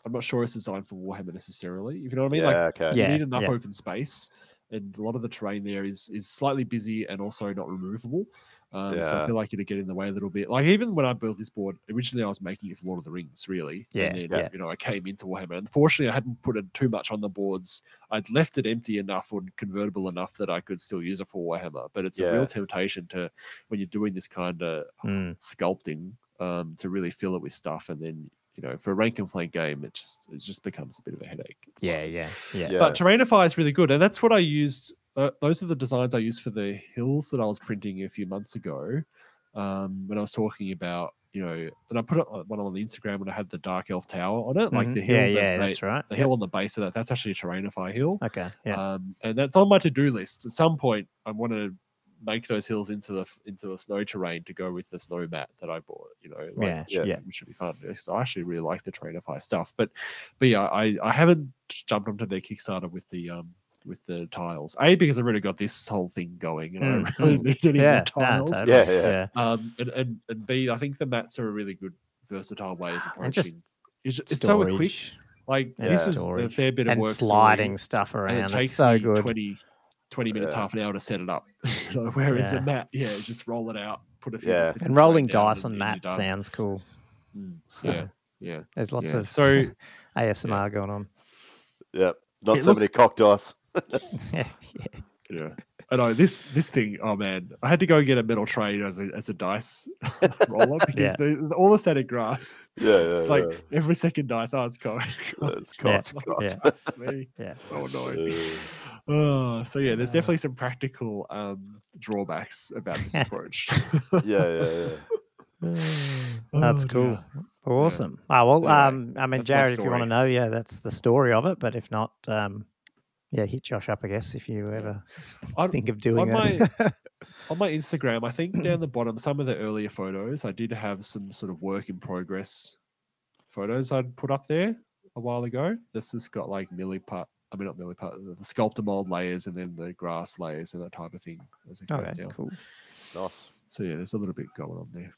I'm not sure it's designed for Warhammer necessarily. If you know what I mean, yeah. like okay. Yeah, you need enough yeah. open space, and a lot of the terrain there is is slightly busy and also not removable. Um, So I feel like it'd get in the way a little bit. Like even when I built this board, originally I was making it for Lord of the Rings, really. Yeah, And then, yeah. you know, I came into Warhammer. Unfortunately, I hadn't put it too much on the boards. I'd left it empty enough or convertible enough that I could still use it for Warhammer. But it's a real temptation to when you're doing this kind of Mm, sculpting um, to really fill it with stuff, and then you know, for a rank and flank game, it just it just becomes a bit of a headache. Yeah, like- yeah, yeah, Yeah. but Terrainify is really good, and that's what I used. Uh, those are the designs I used for the hills that I was printing a few months ago. Um, when I was talking about, you know, and I put it on- one on the Instagram when I had the Dark Elf Tower on it, like Mhm. the hill. yeah, that yeah. they- That's right. the yeah. hill on the base of that. That's actually a Terrainify hill. Okay. Yeah. Um, and that's on my to-do list. At some point, I want to make those hills into the into a snow terrain to go with the snow mat that I bought. You know, like, Yeah, which, yeah. should- which should be fun. So I actually really like the Terrainify stuff, but but yeah, I I haven't jumped onto their Kickstarter with the um with the tiles. A because I've already got this whole thing going, and Mm, I don't really need any Yeah, more no, tiles. totally. Yeah, yeah. Um, and, and and B, I think the mats are a really good versatile way of And just approaching. It's, it's so quick. Like Yeah. this is a fair bit of and work for you, sliding stuff and around. it takes It's so me good. 20, 20 minutes, Yeah. half an hour to set it up. You Whereas Yeah. a mat, yeah, just roll it out, put a few Yeah. And rolling dice and- on and mats sounds cool. Mm, So Yeah, yeah. There's lots yeah. of So ASMR going on. Yep. Not It so many looks- cock dice. Yeah. yeah. I know this this thing. Oh man, I had to go and get a metal tray as a as a dice roller because Yeah. the, all the static grass. Yeah, yeah. It's like every second dice. Oh, it's cold. That's Yeah, cock, cock. yeah. Yeah. So annoying. Uh, Oh, so yeah, there's Uh, definitely some practical um, drawbacks about this approach. yeah, yeah, yeah. That's Oh, cool. dear. Awesome. Oh well, Anyway, um, I mean, that's Jared, if you want to know, yeah, that's the story of it. But if not, um, yeah, hit Josh up, I guess, if you ever s- On- think of doing on that. On my Instagram, I think down the bottom, some of the earlier photos, I did have some sort of work in progress photos I'd put up there a while ago. This has got like milliput, I mean not milliput, the Sculptamold layers and then the grass layers and that type of thing as it goes okay, down. cool. Nice. So yeah, there's a little bit going on there.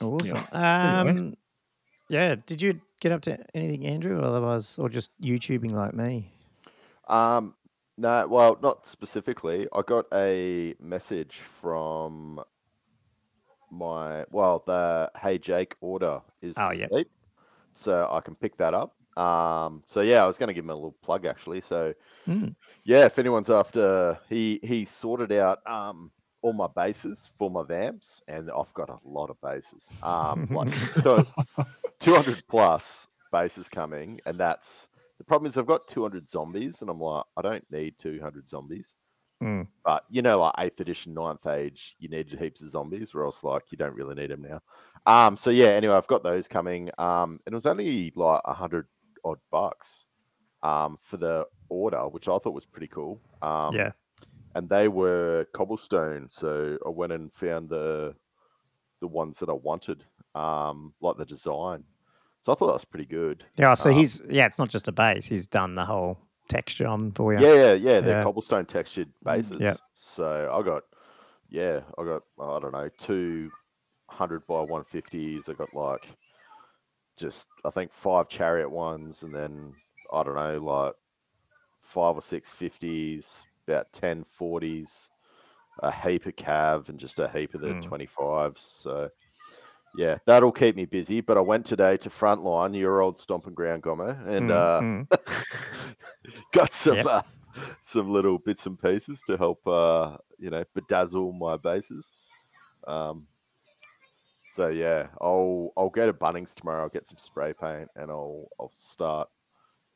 Awesome. Anyway. Um, yeah. Did you get up to anything, Andrew, or otherwise, or just YouTubing like me? Um, no, well, not specifically. I got a message from my well, the Hey Jake order is Oh, yeah. complete, so I can pick that up. Um, so yeah, I was going to give him a little plug actually. So Mm. yeah, if anyone's after, he he sorted out um all my bases for my vamps, and I've got a lot of bases. Um, like so 200 plus bases coming, and that's the problem is I've got 200 zombies, and I'm like, I don't need 200 zombies. Mm. But you know, like eighth edition, ninth age, you need heaps of zombies, or else like you don't really need them now. Um, so yeah, anyway, I've got those coming. Um, and it was only like a hundred odd bucks, um, for the order, which I thought was pretty cool. Um, yeah. and they were cobblestone. So I went and found the the ones that I wanted, um, like the design. So I thought that was pretty good. Yeah. So um, he's yeah. It's not just a base. He's done the whole texture on for you. Yeah, yeah, yeah. They're Yeah. cobblestone textured bases. yeah. So I got, yeah, I got I don't know two hundred by one fifties. I got like just I think five chariot ones, and then I don't know like five or six fifties, about 10 40s, a heap of cav, and just a heap of the Mm. twenty fives. So. Yeah, that'll keep me busy. But I went today to Frontline, your old stomping ground, Gomer, and Mm, uh, mm. got some Yep. uh, some little bits and pieces to help uh, you know bedazzle my bases. Um, so yeah, I'll I'll go to Bunnings tomorrow. I'll get some spray paint and I'll I'll start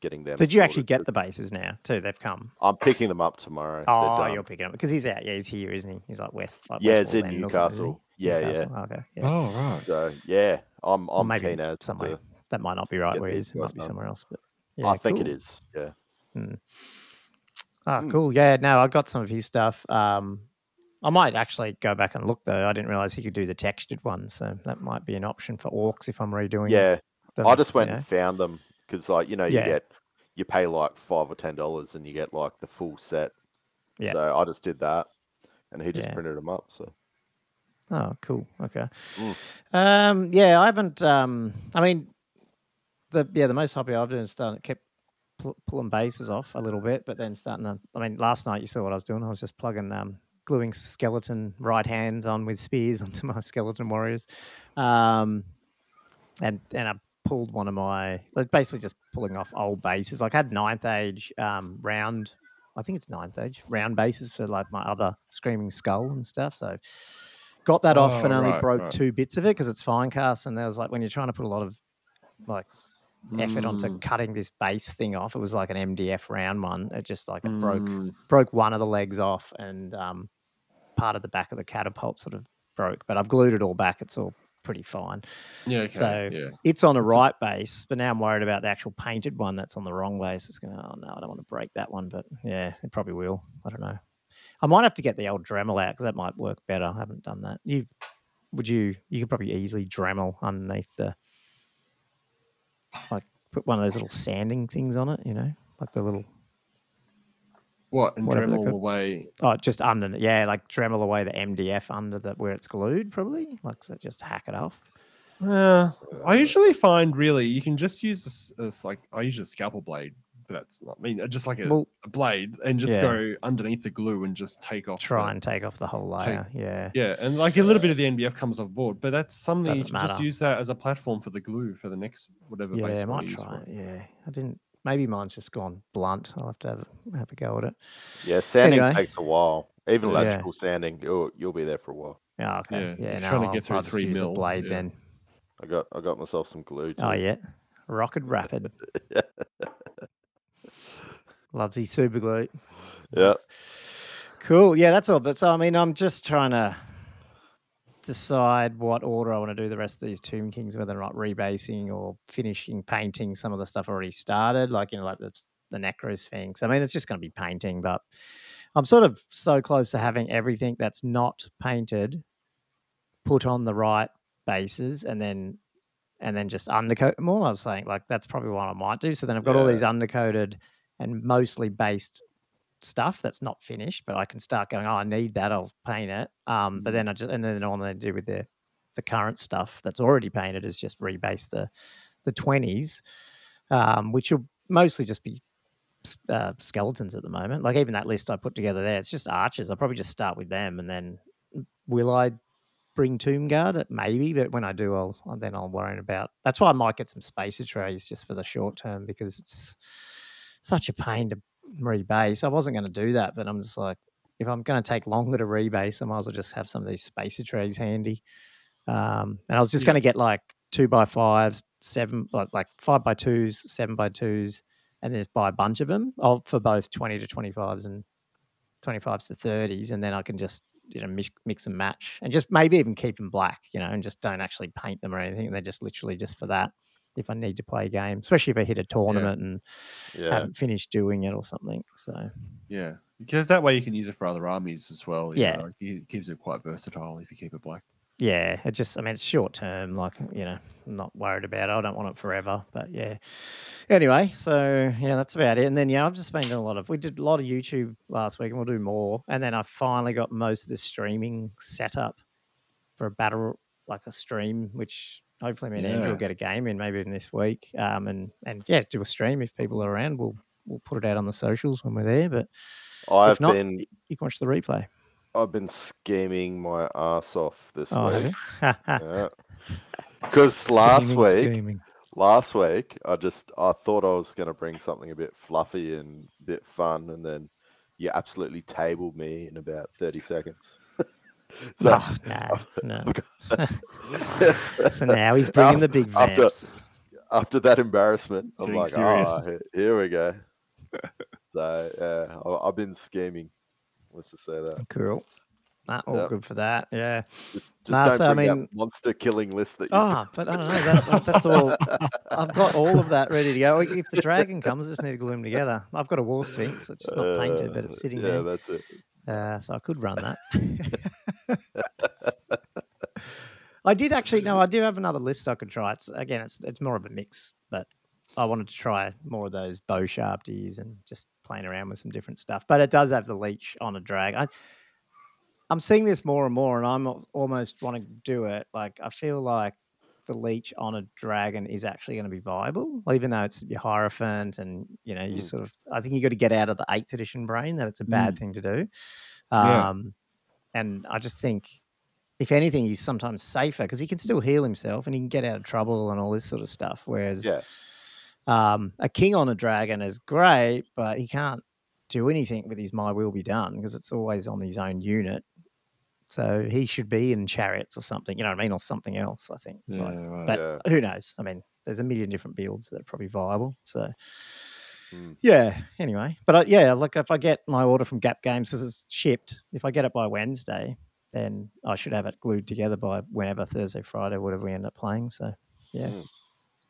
getting them. Did you actually get but the bases now too? They've come. I'm picking them up tomorrow. They're Oh, you're picking up because he's out. Yeah, he's here, isn't he? He's like west. Like yeah, West it's in Wallsend or something, isn't he? Newcastle. Yeah, Newcastle, Okay. Yeah. Oh right. yeah. So yeah, I'm Or I'm maybe keen as somewhere. That might not be right where he is. It might be done. somewhere else. But yeah, I think it is. cool. is. Yeah. Ah, Mm. cool. Yeah, no, I got some of his stuff. Um, I might actually go back and look though. I didn't realize he could do the textured ones, so that might be an option for orcs if I'm redoing. Yeah, them, I just went you know? and found them because, like, you know, you Yeah. get you pay like five or ten dollars and you get like the full set. Yeah. So I just did that, and he just Yeah. printed them up. So Oh, cool. Okay. Mm. Um, yeah, I haven't. Um, I mean, the yeah, the most hobby I've done is starting kept pull, pulling bases off a little bit, but then starting to. I mean, last night you saw what I was doing. I was just plugging, um, gluing skeleton right hands on with spears onto my skeleton warriors, um, and and I pulled one of my. like, Basically, just pulling off old bases. Like I had ninth age um, round. I think it's ninth age round bases for like my other screaming skull and stuff. So got that off Oh, and only right, broke right. two bits of it because it's fine cast. And there was like when you're trying to put a lot of like effort onto Mm, cutting this base thing off, it was like an MDF round one. It just like it broke mm, broke one of the legs off and um, part of the back of the catapult sort of broke. But I've glued it all back. It's all pretty fine. Yeah. Okay. So- yeah. It's on a a- right base, but now I'm worried about the actual painted one that's on the wrong base. It's gonna. Oh no, I don't want to break that one. But yeah, it probably will. I don't know. I might have to get the old Dremel out because that might work better. I haven't done that. You would you? You could probably easily Dremel underneath the like put one of those little sanding things on it. You know, like the little What and Whatever they Dremel could- away? oh, just under yeah, like Dremel away the MDF under the where it's glued, probably like so. Just hack it off. Uh, I usually find really you can just use this, this like I use a scalpel blade, but that's not I mean uh, just like a, Well, a blade and just Yeah. go underneath the glue and just take off. try the- and take off the whole layer. Yeah. yeah, and like a little bit of the MDF comes off board, but that's something you Doesn't can just use that as a platform for the glue for the next whatever. Yeah, base I you wanna might try it. Yeah, I didn't. Maybe mine's just gone blunt. I'll have to have a, have a go at it. Yeah, sanding Anyway. takes a while. Even Yeah. electrical sanding, you'll you'll be there for a while. Yeah, okay. Yeah, Yeah, no, trying to I'll, get through I'll three use a mil, blade yeah. then. I got I got myself some glue. Too. Oh too. yeah, rocket rapid. Loves his super glue. Yeah. Cool. Yeah, that's all. But so I mean, I'm just trying to decide what order I want to do the rest of these Tomb Kings, whether or not rebasing or finishing painting some of the stuff already started, like you know, like the the Necro Sphinx. I mean, it's just going to be painting, but I'm sort of so close to having everything that's not painted put on the right bases, and then and then just undercoat them all. I was saying like that's probably what I might do. So then I've got all these undercoated and mostly based stuff that's not finished, but I can start going, oh, I need that, I'll paint it. Um, but then I just and then all I do with the the current stuff that's already painted is just rebase the the twenties, um, which will mostly just be uh, skeletons at the moment. Like even that list I put together there, it's just archers. I'll probably just start with them, and then will I bring Tomb Guard? Maybe, but when I do, I'll I'll- then I'll worry about. That's why I might get some spacer trays just for the short term because it's such a pain to rebase. I wasn't going to do that, but I'm just like, if I'm going to take longer to rebase, I might as well just have some of these spacer trays handy. Um, and I was just Yeah. going to get like two by fives, seven like, like five by twos, seven by twos, and then buy a bunch of them of for both twenty to twenty fives and twenty fives to thirties, and then I can just you know mix, mix and match, and just maybe even keep them black, you know, and just don't actually paint them or anything. They're just literally just for that. If I need to play a game, especially if I hit a tournament and Yeah. haven't finished doing it or something. So Yeah, because that way you can use it for other armies as well. you Yeah. know, it keeps it quite versatile if you keep it black. yeah, it just I mean it's short term, like you know, I'm not worried about it. I don't want it forever, but yeah. Anyway, so yeah, that's about it. And then yeah, I've just been doing a lot of we did a lot of YouTube last week and we'll do more. And then I finally got most of the streaming set up for a battle like a stream, which hopefully me and Andrew will get a game in maybe in this week. Um and and yeah, do a stream if people are around. We'll we'll put it out on the socials when we're there. But I've not, been you can watch the replay. I've been scheming my ass off this Oh, week. you? Yeah. Because last week, scheming. last week, I just I thought I was gonna bring something a bit fluffy and a bit fun, and then you absolutely tabled me in about thirty seconds. So Oh, no, no. So now he's Af- bringing the big after- vamps. after that embarrassment, I'm Getting like, serious. ah, here we go. so yeah, I- I've been scheming. Let's just say that. Cool. Nah, all Yep. good for that. Yeah. Just, just Nah, don't so, I mean- that monster killing list that you. Oh, but I don't know. That, that- that's all. I've got all of that ready to go. If the dragon comes, I just need to glue them together. I've got a war sphinx. It's just not painted, but it's Uh, sitting yeah, there. that's it. Uh, so I could run that. I did actually. No, I do have another list I could try. It's, again, it's it's more of a mix, but I wanted to try more of those bow sharpies and just playing around with some different stuff. But it does have the Liche on a drag. I, I'm seeing this more and more, and I'm almost want to do it. Like I feel like the Liche on a dragon is actually going to be viable, even though it's your hierophant, and you know you Mm. sort of. I think you got to get out of the eighth edition brain that it's a bad thing to do. Yeah. Um, and I just think, if anything, he's sometimes safer because he can still heal himself and he can get out of trouble and all this sort of stuff. Whereas Yeah. um, a king on a dragon is great, but he can't do anything with his my will be done because it's always on his own unit. So he should be in chariots or something, you know what I mean, or something else. I think. Yeah, Like, right. but Yeah. who knows? I mean, there's a million different builds that are probably viable. So Mm. yeah. Anyway, but uh, yeah, look, if I get my order from Gap Games because it's shipped, if I get it by Wednesday, then I should have it glued together by whenever Thursday, Friday, whatever we end up playing. So yeah, Mm.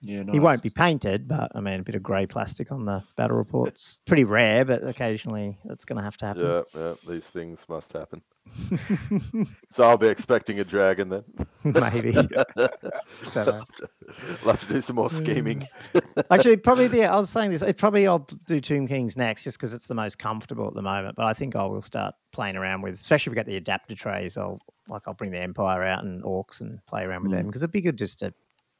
Yeah, He won't be painted, but I mean, a bit of grey plastic on the battle reports. Pretty rare, but occasionally it's going to have to happen. Yeah, yeah, these things must happen. So I'll be expecting a dragon then. Maybe. Don't know. I'll have to do some more scheming. Actually, probably the I was saying this. It probably I'll do Tomb Kings next, just because it's the most comfortable at the moment. But I think I will start playing around with, especially if we get the adapter trays. I'll like I'll bring the Empire out and Orcs and play around with hmm. them because it'd be good just to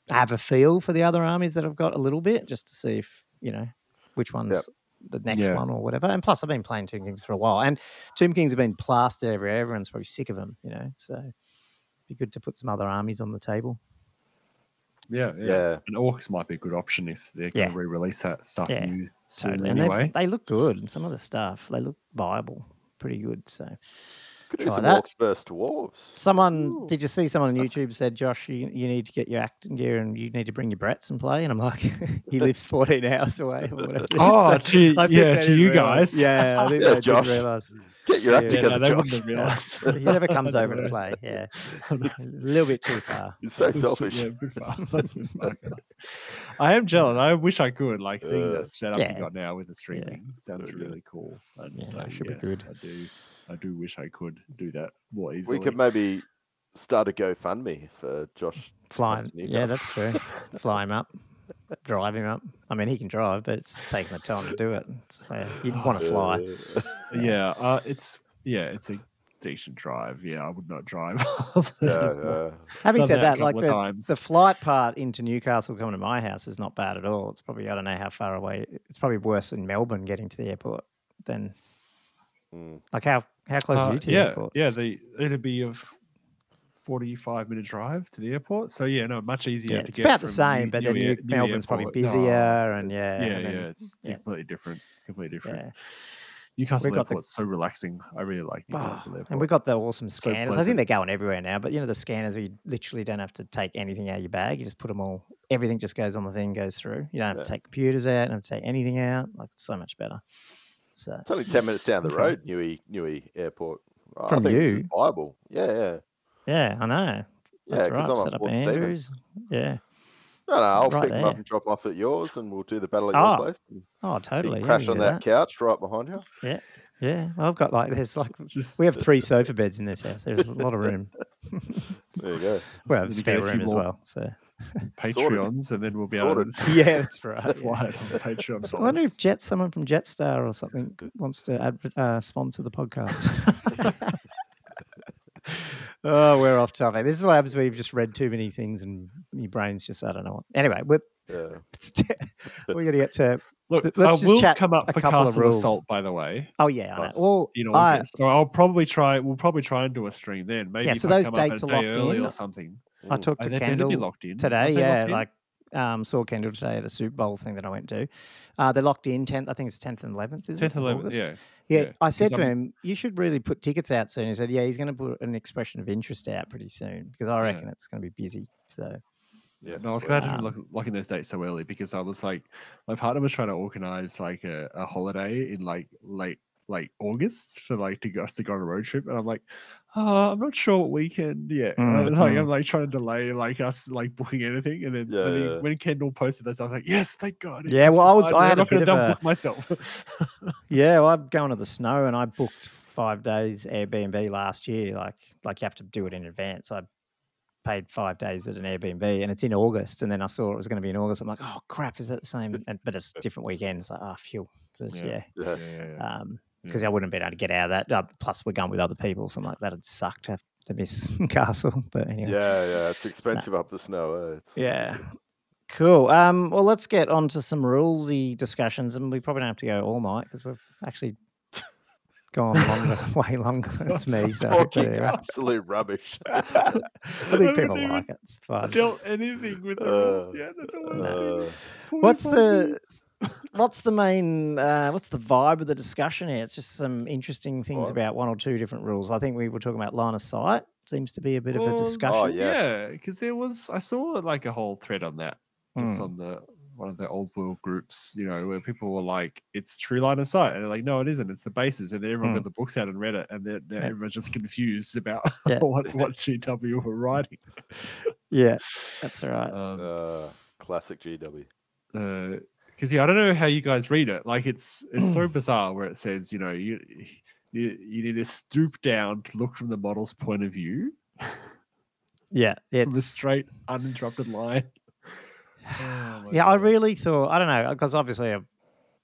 have a feel for the other armies that I've got a little bit, just to see if you know which one's the next Yeah. one or whatever. And plus, I've been playing Tomb Kings for a while, and Tomb Kings have been plastered everywhere. Everyone's probably sick of them, you know. So it'd be good to put some other armies on the table. Yeah, yeah. Yeah. And Orcs might be a good option if they're going Yeah. to re-release that stuff Yeah, new soon Totally. And anyway. they, they look good. And some of the stuff, they look viable, pretty good. So Could do Try some that. orcs versus dwarves. someone Ooh. did you see someone on YouTube said, Josh, you, you need to get your acting gear and you need to bring your Bretts and play. And I'm like, he lives 14 hours away or whatever. Oh, So to, yeah, they to didn't you realise. guys. Yeah, I think Yeah, they Josh. didn't realize. Get your act Yeah, Yeah, together, no, they Josh. wouldn't have. He never comes over to play. Yeah, a little bit too far. You're so selfish. yeah, far. I am jealous. I wish I could. Like seeing Uh, that setup Yeah. you got now with the streaming sounds really cool. And, Yeah, it should be good. I do. I do wish I could do that more easily. We could maybe start a GoFundMe for Josh. Fly him. Yeah, that's true. Fly him up, drive him up. I mean, he can drive, but it's taking the time to do it. So you'd want to fly. Uh, yeah, uh, it's yeah, it's a decent drive. Yeah, I would not drive. yeah, yeah. Having Done said that like the, the flight part into Newcastle coming to my house is not bad at all. It's probably I don't know how far away. It's probably worse in Melbourne getting to the airport than Mm. like how how close are Uh, you to the airport? yeah. The it'd be a f- forty-five minute drive to the airport. So yeah, no, much easier Yeah, to it's get. It's about the same, but then New- Melbourne's probably busier, No, and yeah, yeah, and then- yeah, it's yeah. completely different. Completely different. Yeah. Newcastle the- Airport's so relaxing. I really like Oh, Newcastle Airport. and we've got the awesome So scanners. I think they're going everywhere now, but you know the scanners where you literally don't have to take anything out of your bag. You just put them all. Everything just goes on the thing, goes through. You don't have Yeah. to take computers out. Don't have to take anything out. Like it's so much better. So It's only 10 minutes down the Okay. road, Newey, Newey Airport. I From think this is you? viable. Yeah, yeah. yeah, I know. Yeah, That's 'cause right. I'm Set on up Port Andrews. Yeah. No, no, It's I'll right pick them up and drop them off at yours, and we'll do the battle at Oh, your place. and Oh, you totally. can Yeah, crash can on do that couch right behind you. Yeah, Yeah, I've got like there's like we have three sofa beds in this house. There's a lot of room. There you go. Well, Then you spare get a few room as well. So Patreons, and then we'll be able to yeah, that's right. yeah. fly it on the Patreon. I wonder if. Jet, someone from Jetstar or something, wants to adver- uh, sponsor the podcast. oh, we're off topic. This is what happens when you've just read too many things and your brain's just I don't know what. Anyway, we're Yeah. we're going to get to. Look, let's I just will chat come up for couple of Castle rules. Assault, by the way. Oh yeah, I know. Nice. Well, in I- so I'll probably try. We'll probably try and do a stream then. Maybe if so those dates are day locked early in. or something. I talked Oh, to be Kendall locked in. today. Yeah, in? like um, saw Kendall today at a Super Bowl thing that I went to. Uh, they're locked in tenth. I think it's tenth and eleventh. Is 10th, it? of 11th, yeah. Yeah, yeah, I said to I'm- him, "You should really put tickets out soon." He said, "Yeah, he's going to put an expression of interest out pretty soon because I Yeah. reckon it's going to be busy." So Yeah, No, I was glad to Um, be locking those dates so early because I was like, my partner was trying to organize like a, a holiday in like late late August for like to go us to go on a road trip, and I'm like, oh, I'm not sure what weekend yet. Mm, And, like. I'm like trying to delay like us like booking anything, and then Yeah, when, he, yeah. when Kendall posted this, I was like, yes, thank God. yeah, well, I was I I'm had a gonna bit of a book myself. yeah. Well, I'm going to the snow, and I booked five days Airbnb last year. Like like you have to do it in advance. I paid five days at an Airbnb, and it's in August. And then I saw it was going to be in August. I'm like, oh crap, is that the same? And, but it's different weekend. It's like, oh, phew. So it's- Yeah. yeah. Yeah. yeah. um because I wouldn't have been able to get out of that. Uh, plus, we're going with other people, so I'm like, that'd suck to have to miss Castle. But anyway, Yeah, yeah, it's expensive up the snow. Eh? It's, yeah, cool. Um, well, let's get on to some rulesy discussions, and we probably don't have to go all night because we've actually gone longer, way longer. It's me, so but Talking anyway. absolute rubbish. I think haven't people even like it. It's fun. Dealt anything with the rules Uh, yet? That's always Uh, What's the- minutes. What's the main? Uh, what's the vibe of the discussion here? It's just some interesting things What? about one or two different rules. I think we were talking about line of sight. Seems to be a bit of a discussion. yeah. Yeah, because there was I saw like a whole thread on that just Mm. on the one of the old world groups, you know, where people were like, "It's true line of sight," and they're like, "No, it isn't. It's the bases." And then everyone Mm. got the books out and read it, and then now Yeah. everyone's just confused about Yeah. what what GW were writing. Yeah, that's all right. Um, uh, Classic GW. Because yeah, I don't know how you guys read it. Like it's it's so bizarre where it says, you know, you you, you need to stoop down to look from the model's point of view Yeah, from a straight uninterrupted line. Oh yeah. I really thought I don't know because obviously I've,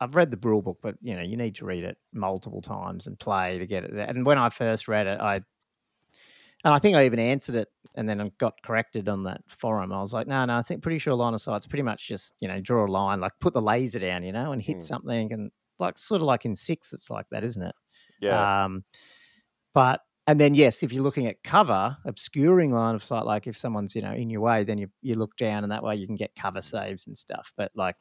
I've read the rule book, but you know you need to read it multiple times and play to get it. there. And when I first read it, I and I think I even answered it and then I got corrected on that forum. I was like, no, no, I think pretty sure line of sight's pretty much just you know draw a line, like put the laser down, you know, and hit Mm. something, and like sort of like in six, it's like that, isn't it? Yeah. Um, but and then yes, if you're looking at cover, obscuring line of sight, like if someone's you know in your way, then you you look down, and that way you can get cover saves and stuff. But like,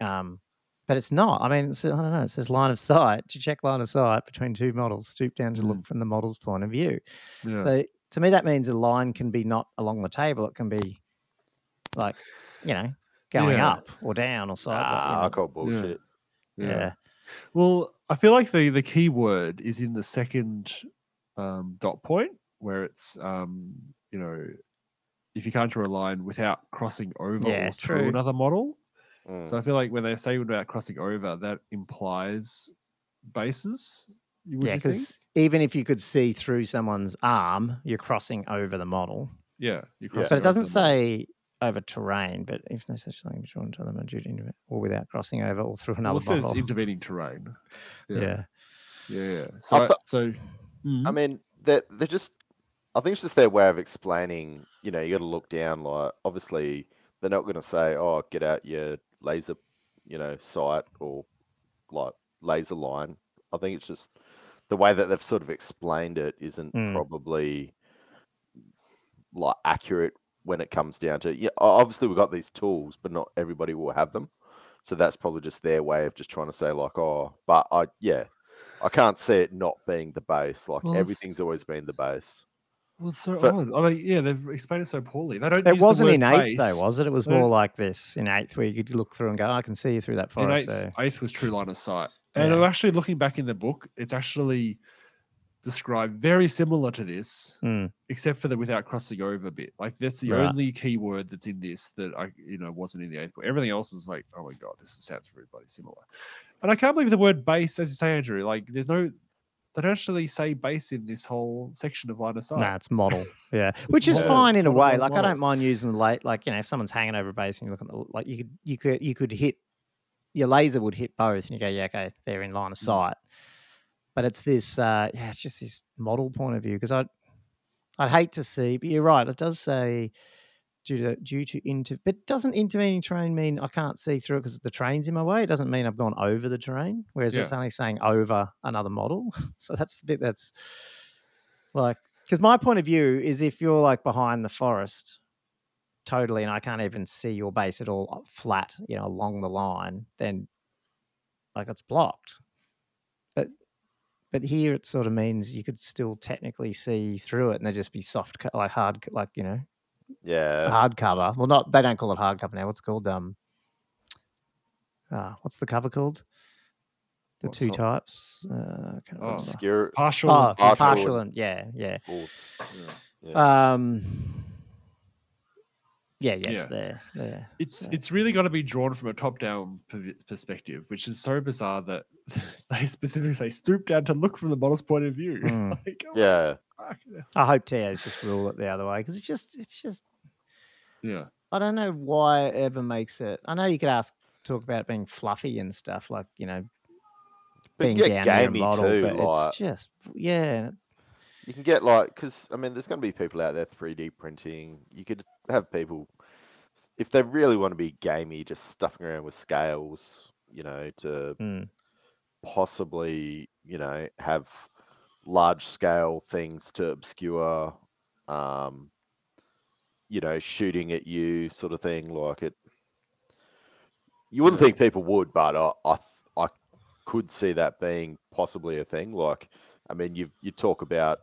um, but it's not. I mean, it's, I don't know. It says line of sight to check line of sight between two models. Stoop down to look from the model's point of view. Yeah. So to me, that means a line can be not along the table. It can be like you know going Yeah. up or down or sideways. you Ah, I call bullshit. yeah. Well, I feel like the the key word is in the second um, dot point where it's um, you know if you can't draw a line without crossing over Yeah, through true. another model. Mm. So I feel like when they say about crossing over, that implies bases. Would Yeah, because even if you could see through someone's arm, you're crossing over the model. Yeah, you're Yeah. But it doesn't say over terrain, but if no such thing is drawn to tell them due to inter- or without crossing over or through Well, another it says model. intervening terrain. yeah. Yeah, yeah. yeah. So, I, thought- so mm, I mean, they're they're just. I think it's just their way of explaining. You know, you got to look down. Like, obviously, they're not going to say, "Oh, get out your laser," you know, sight or like laser line. I think it's just the way that they've sort of explained it isn't Mm. probably like accurate when it comes down to. Yeah, obviously we've got these tools, but not everybody will have them. So that's probably just their way of just trying to say like, oh, but I yeah, I can't see it not being the base. Like Well, everything's always been the base. well, it's so but- odd. I mean, yeah, they've explained it so poorly. They don't. It use wasn't word in eighth base. though, was it? It was They more like this in eighth, where you could look through and go, "I can see you through that In forest." eighth, so eighth was true line of sight. And Yeah. I'm actually looking back in the book, it's actually described very similar to this, Mm. except for the without crossing over bit. Like that's the Right. only key word that's in this that I, you know, wasn't in the eighth book. Everything else is like, oh my god, this sounds very bloody similar. And I can't believe the word base, as you say, Andrew. Like, there's no, they don't actually say base in this whole section of line of sight. Nah, it's model. Yeah, which is model, fine in a model, way. model, Like I don't mind using the late. Like you know, if someone's hanging over a base and you look at the like, you could you could you could hit your laser would hit both, and you go, yeah, okay, they're in line of Mm. sight. But it's this, uh, yeah, it's just this model point of view because I, I'd hate to see. But you're right. It does say due to due to inter, but doesn't intervening terrain mean I can't see through it because the train's in my way? It doesn't mean I've gone over the terrain. Whereas it's only saying over another model. so that's the bit that's like because my point of view is if you're like behind the forest totally and i can't even see your base at all flat you know along the line then like it's blocked but but here it sort of means you could still technically see through it and there just be soft like hard like you know Yeah. hard cover well not they don't call it hard cover now what's it called um uh, what's the cover called the What two sort? types uh, I Oh. Obscure. Partial. oh partial partial and- and yeah yeah Force. Yeah. Yeah. Um. Yeah, yeah, it's Yeah. there. Yeah, It's so- it's really got to be drawn from a top-down perspective, which is so bizarre that they specifically say stoop down to look from the model's point of view. Mm. like, oh, Yeah. fuck. I hope TAs just rule it the other way because it's just, it's just, yeah, I don't know why it ever makes it. I know you could ask, talk about being fluffy and stuff like you know being you down get near a model, too. but like it's just, yeah, you can get like because I mean, there's going to be people out there 3D printing. You could have people if they really want to be gamey, just stuffing around with scales. You know, to mm, possibly you know have large scale things to obscure um you know shooting at you sort of thing like it you wouldn't Yeah. think people would but I, I i could see that being possibly a thing like i mean you you talk about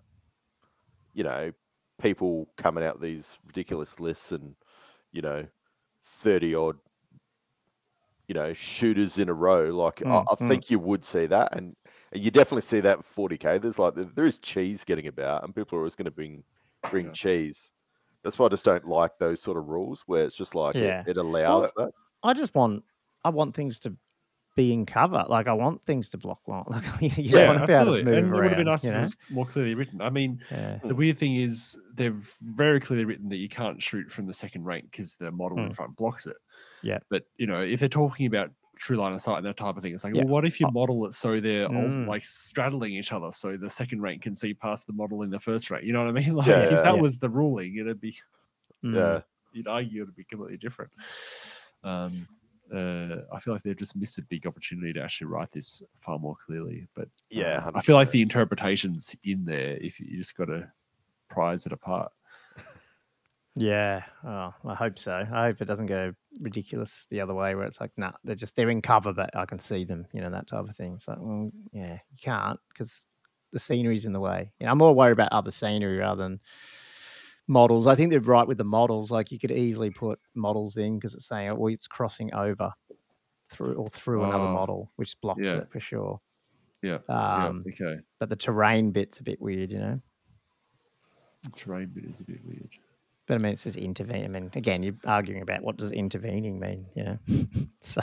you know people coming out with these ridiculous lists and you know 30 odd you know shooters in a row like I, Mm, I mm. think you would see that and, and you definitely see that with 40k there's like there- there is cheese getting about and people are always going to bring bring Yeah. cheese That's why I just don't like those sort of rules where it's just like Yeah. it, it allows that. I just want I want things to be in cover. Like I want things to block line. Like you Yeah, want to be able to absolutely. move And it would have been nice you if it was more clearly written. I mean, Yeah. the weird thing is they've very clearly written that you can't shoot from the second rank because the model in Mm. front blocks it. Yeah. But you know, if they're talking about true line of sight and that type of thing, it's like, Yeah. well, what if you Oh. model it so they're all Mm. like straddling each other, so the second rank can see past the model in the first rank? You know what I mean? Like Yeah, if yeah, that yeah. was the ruling, it'd be Mm. Yeah. you'd argue it'd be completely different. Um, uh, I feel like they've just missed a big opportunity to actually write this far more clearly. But Yeah, um, I feel like the interpretations in there, if you, you just got to prize it apart. Yeah. Oh, I hope so. I hope it doesn't go ridiculous the other way where it's like, nah, they're just they're in cover, but I can see them. You know that type of thing. It's like, well, yeah, you can't because the scenery's in the way. You know, I'm more worried about other scenery rather than models. I think they're right with the models. Like you could easily put models in because it's saying, oh, well, it's crossing over through or through another Oh, model, which blocks yeah. it for sure. Yeah. Um, yeah. Okay. But the terrain bit's a bit weird, you know. The terrain bit is a bit weird. But I mean, it says intervene. I mean, again, you're arguing about what does intervening mean, you know? so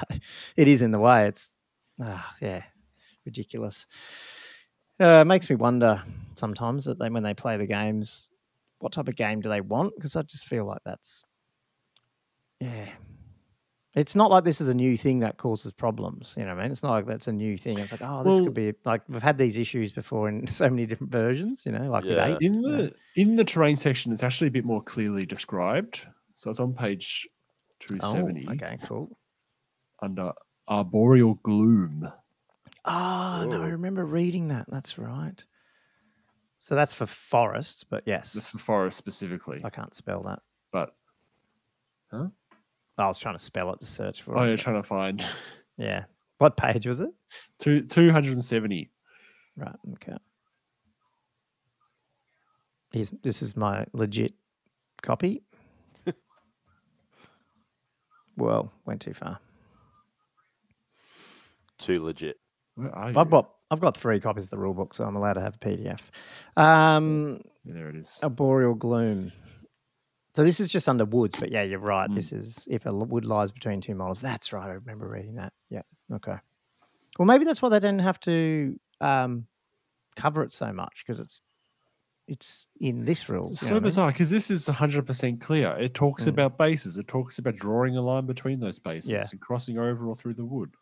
it is in the way. It's, ah, yeah, ridiculous. Uh, it makes me wonder sometimes that they, when they play the games, what type of game do they want? Because I just feel like that's, yeah. It's not like this is a new thing that causes problems. You know what I mean? It's not like that's a new thing. It's like, oh, this Well- could be like we've had these issues before in so many different versions, you know, like Yeah. with eight. In you know. the in the terrain section, it's actually a bit more clearly described. So it's on page oh, two Oh, seventy okay, cool. under arboreal gloom. Oh, no, I remember reading that. That's right. So that's for forests, but yes. That's for forest specifically. I can't spell that. But huh? I was trying to spell it to search for oh, it. you're trying to find Yeah. What page was it? two two hundred and seventy. Right. Okay. Here's, this is my legit copy. well, went too far. Too legit. Where are you? I've got I've got three copies of the rule book, so I'm allowed to have a PDF. Um, there it is. Arboreal gloom. So this is just under woods, but yeah, you're right. Mm. This is if a wood lies between two models. That's right. I remember reading that. Yeah. Okay. Well, maybe that's why they didn't have to um, cover it so much because it's it's in this rule. know so what I mean? bizarre because this is 100% clear. It talks Mm. about bases. It talks about drawing a line between those bases Yeah. and crossing over or through the wood.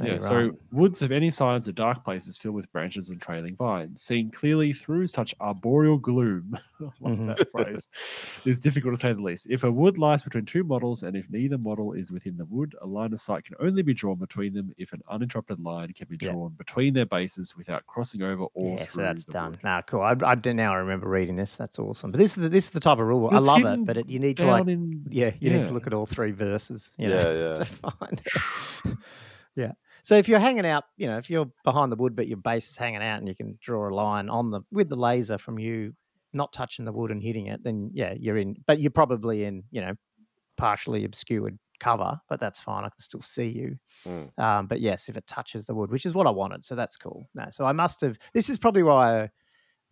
No, yeah, so right. woods of any size are dark places filled with branches and trailing vines. Seen clearly through such arboreal gloom, I love Mhm. that phrase, is difficult to say the least. If a wood lies between two models and if neither model is within the wood, a line of sight can only be drawn between them if an uninterrupted line can be Yeah. drawn between their bases without crossing over or yeah, through so that's the done. wood. Nah, cool. I, I do now remember reading this. That's awesome. But this is the, this is the type of rule. I love it, but it, you need to like in yeah, you need to look at all three verses, you know, Yeah, yeah. to find it. yeah. So if you're hanging out, you know, if you're behind the wood but your base is hanging out and you can draw a line on the with the laser from you not touching the wood and hitting it, then yeah, you're in but you're probably in, you know, partially obscured cover, but that's fine. I can still see you. Mm. Um, but yes, if it touches the wood, which is what I wanted, so that's cool. No, so I must have this is probably why I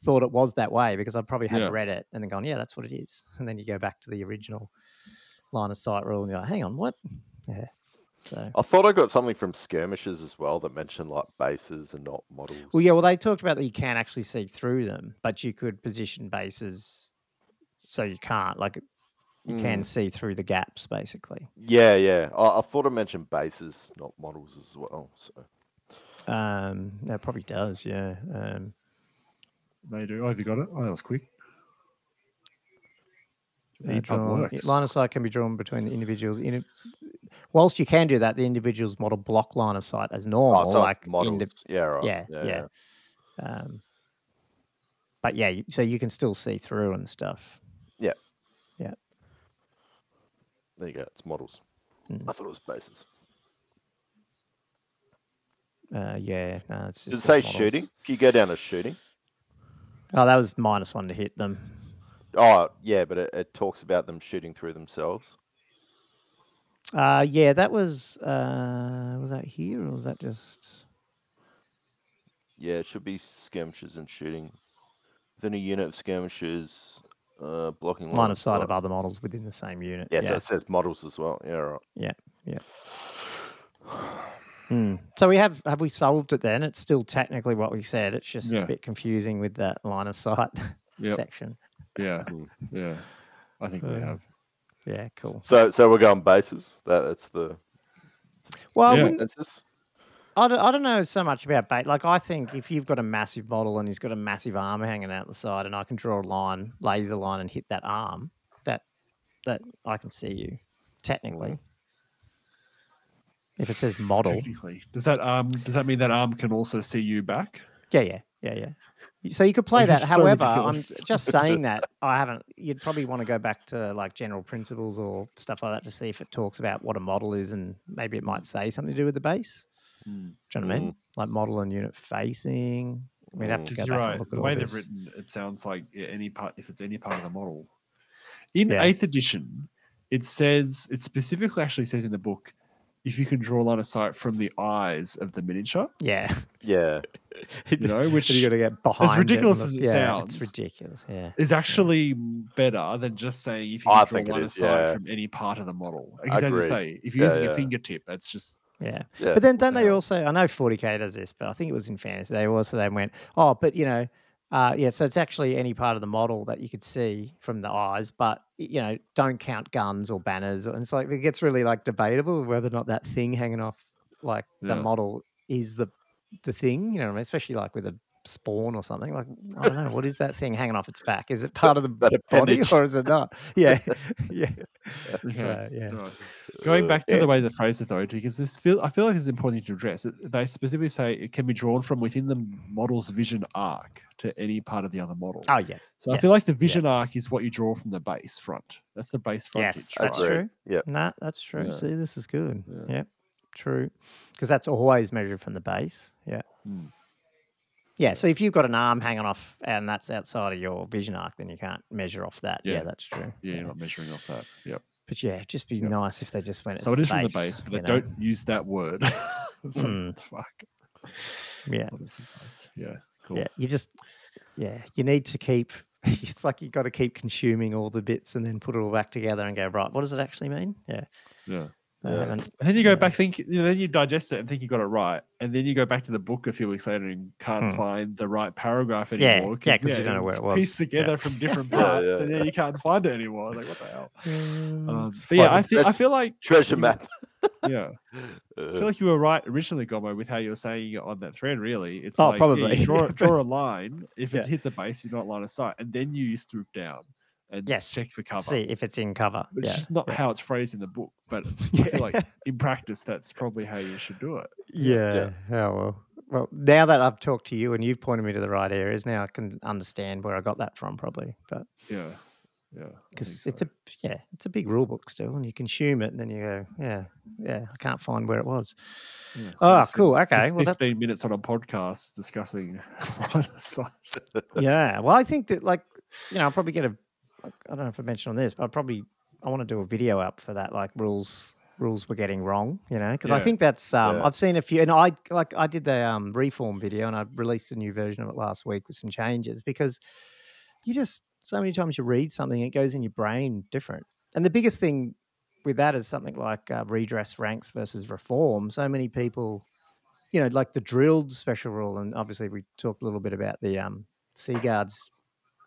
thought it was that way because I probably had Yeah. read it and then gone, yeah, that's what it is. And then you go back to the original line of sight rule and you're like, hang on, what? Yeah. So I thought I got something from skirmishes as well that mentioned like bases and not models. well, yeah, well, they talked about that you can't actually see through them, but you could position bases so you can't. Like you can Mm. see through the gaps, basically. Yeah, yeah. I, I thought I mentioned bases, not models as well. So Um, that probably does, yeah. Um, They do. Oh, have you got it? Oh, that was quick. uh, drawn- line of sight can be drawn between the individuals. In a, whilst you can do that, the individual's model block line of sight as normal. oh, so like models. yeah, right. yeah, yeah. Um, but yeah, so you can still see through and stuff. Yeah. Yeah. There you go. It's models. Mm. I thought it was bases. Uh, yeah, no, it's just Did it say says shooting? Can you go down to shooting? Oh, that was minus one to hit them. Oh, yeah, but it, it talks about them shooting through themselves. Uh, yeah, that was uh, was that here or was that just? Yeah, it should be skirmishes and shooting. Within a unit of skirmishers, Uh, blocking line of sight of other models within the same unit. Yeah, so it says models as well. Yeah, right. Yeah, yeah. Hmm. So we have have we solved it then? It's still technically what we said. It's just Yeah. a bit confusing with that line of sight Yep. section. Yeah, Mm. yeah. I think we Uh, have. Yeah, cool. So, so we're going bases. That, that's the Well, I Yeah. wouldn't- consensus. I don't, I don't know so much about bait. Like, I think if you've got a massive model and he's got a massive arm hanging out the side, and I can draw a line, laser line, and hit that arm, that that I can see you technically. If it says model, Technically, does that um does that mean that arm can also see you back? yeah, yeah, yeah, yeah. So you could play that. so However, I'm just saying that I haven't. You'd probably want to go back to like general principles or stuff like that to see if it talks about what a model is, and maybe it might say something to do with the base. Hmm. Do you know what I mean? Like model and unit facing. We'd have Mm. to go you're back right. and look The way they've written, it sounds like any part if it's any part of the model. In Yeah. eighth edition, it says it specifically actually says in the book if you can draw a line of sight from the eyes of the miniature, Yeah, Yeah, you know, which you got to get behind. it and ridiculous look- as it yeah, sounds, it's ridiculous. Yeah, is actually better than just saying if you I can draw think a line of sight yeah. from any part of the model. I Because as you say, if you're Yeah, using yeah. a fingertip, that's just yeah. yeah. But then don't the they also? I know 40k does this, but I think it was in fantasy. They also they went, oh, but you know, uh, yeah. So it's actually any part of the model that you could see from the eyes, but y- you know, don't count guns or banners. And it's like it gets really like debatable whether or not that thing hanging off like the Yeah. model is the the thing. You know, what I mean? especially like with a spawn or something. Like I don't know, what is that thing hanging off its back? Is it part of the body appendage. or is it not? Yeah, yeah, Okay. So, yeah. Right. Going back to yeah. the way the phrase it though, because this feel I feel like it's important to address. They specifically say it can be drawn from within the model's vision arc to any part of the other model. Oh yeah, so I feel like the vision arc is what you draw from the base front. That's the base frontage. yes, that's Agreed. true. Yeah. Nah, that's true. Yeah. See, this is good. Yeah. Yep, true. Because that's always measured from the base. Yeah. Hmm. Yeah. So if you've got an arm hanging off and that's outside of your vision arc, then you can't measure off that. Yeah, Yeah. that's true. Yeah, you're not measuring off that. Yep. But yeah, it'd just be Yep. nice if they just went. So it is the from the base, but they know? don't use that word. Mm. fuck. Yeah. Yeah. Cool. Yeah. You just. Yeah. You need to keep. It's like you've got to keep consuming all the bits and then put it all back together and go right. What does it actually mean? Yeah. Yeah. They Yeah. And then you go Yeah. back, think, you know, then you digest it and think you got it right, and then you go back to the book a few weeks later and can't Hmm. find the right paragraph anymore. Yeah, anymore. yeah, 'cause you don't know where it was. Pieced Yeah. together from different parts, yeah, and then you can't find it anymore. Like what the hell? Mm, Um, but yeah. I feel I feel like treasure map. yeah, I feel like you were right originally, Gomo, with how you were saying it on that thread. Really, it's Oh, like yeah, probably. you draw draw a line. If it Yeah. hits a base, you're not line of sight, and then you swoop down and Yes, check for cover. See if it's in cover. But it's yeah. just not yeah. how it's phrased in the book. But I Yeah. feel like in practice, that's probably how you should do it. Yeah. Oh well. Well, now that I've talked to you and you've pointed me to the right areas, now I can understand where I got that from, probably. But Yeah, yeah. Because think it's a yeah, it's a big rule book still, and you consume it, and then you go, yeah, yeah, I can't find where it was. Yeah, ah, Oh, we cool. Okay, well, that's- fifteen minutes on a podcast discussing line yeah. Well, I think that like you know, I'll probably get a. I don't know if I mentioned on this, but I probably I want to do a video up for that, like rules rules we're getting wrong, you know, because I think that's um, Yeah. I've seen a few, and I like I did the um, reform video, and I released a new version of it last week with some changes because you just so many times you read something, it goes in your brain different, and the biggest thing with that is something like uh, redress ranks versus reform. So many people, you know, like the drilled special rule, and obviously we talked a little bit about the um, Seaguards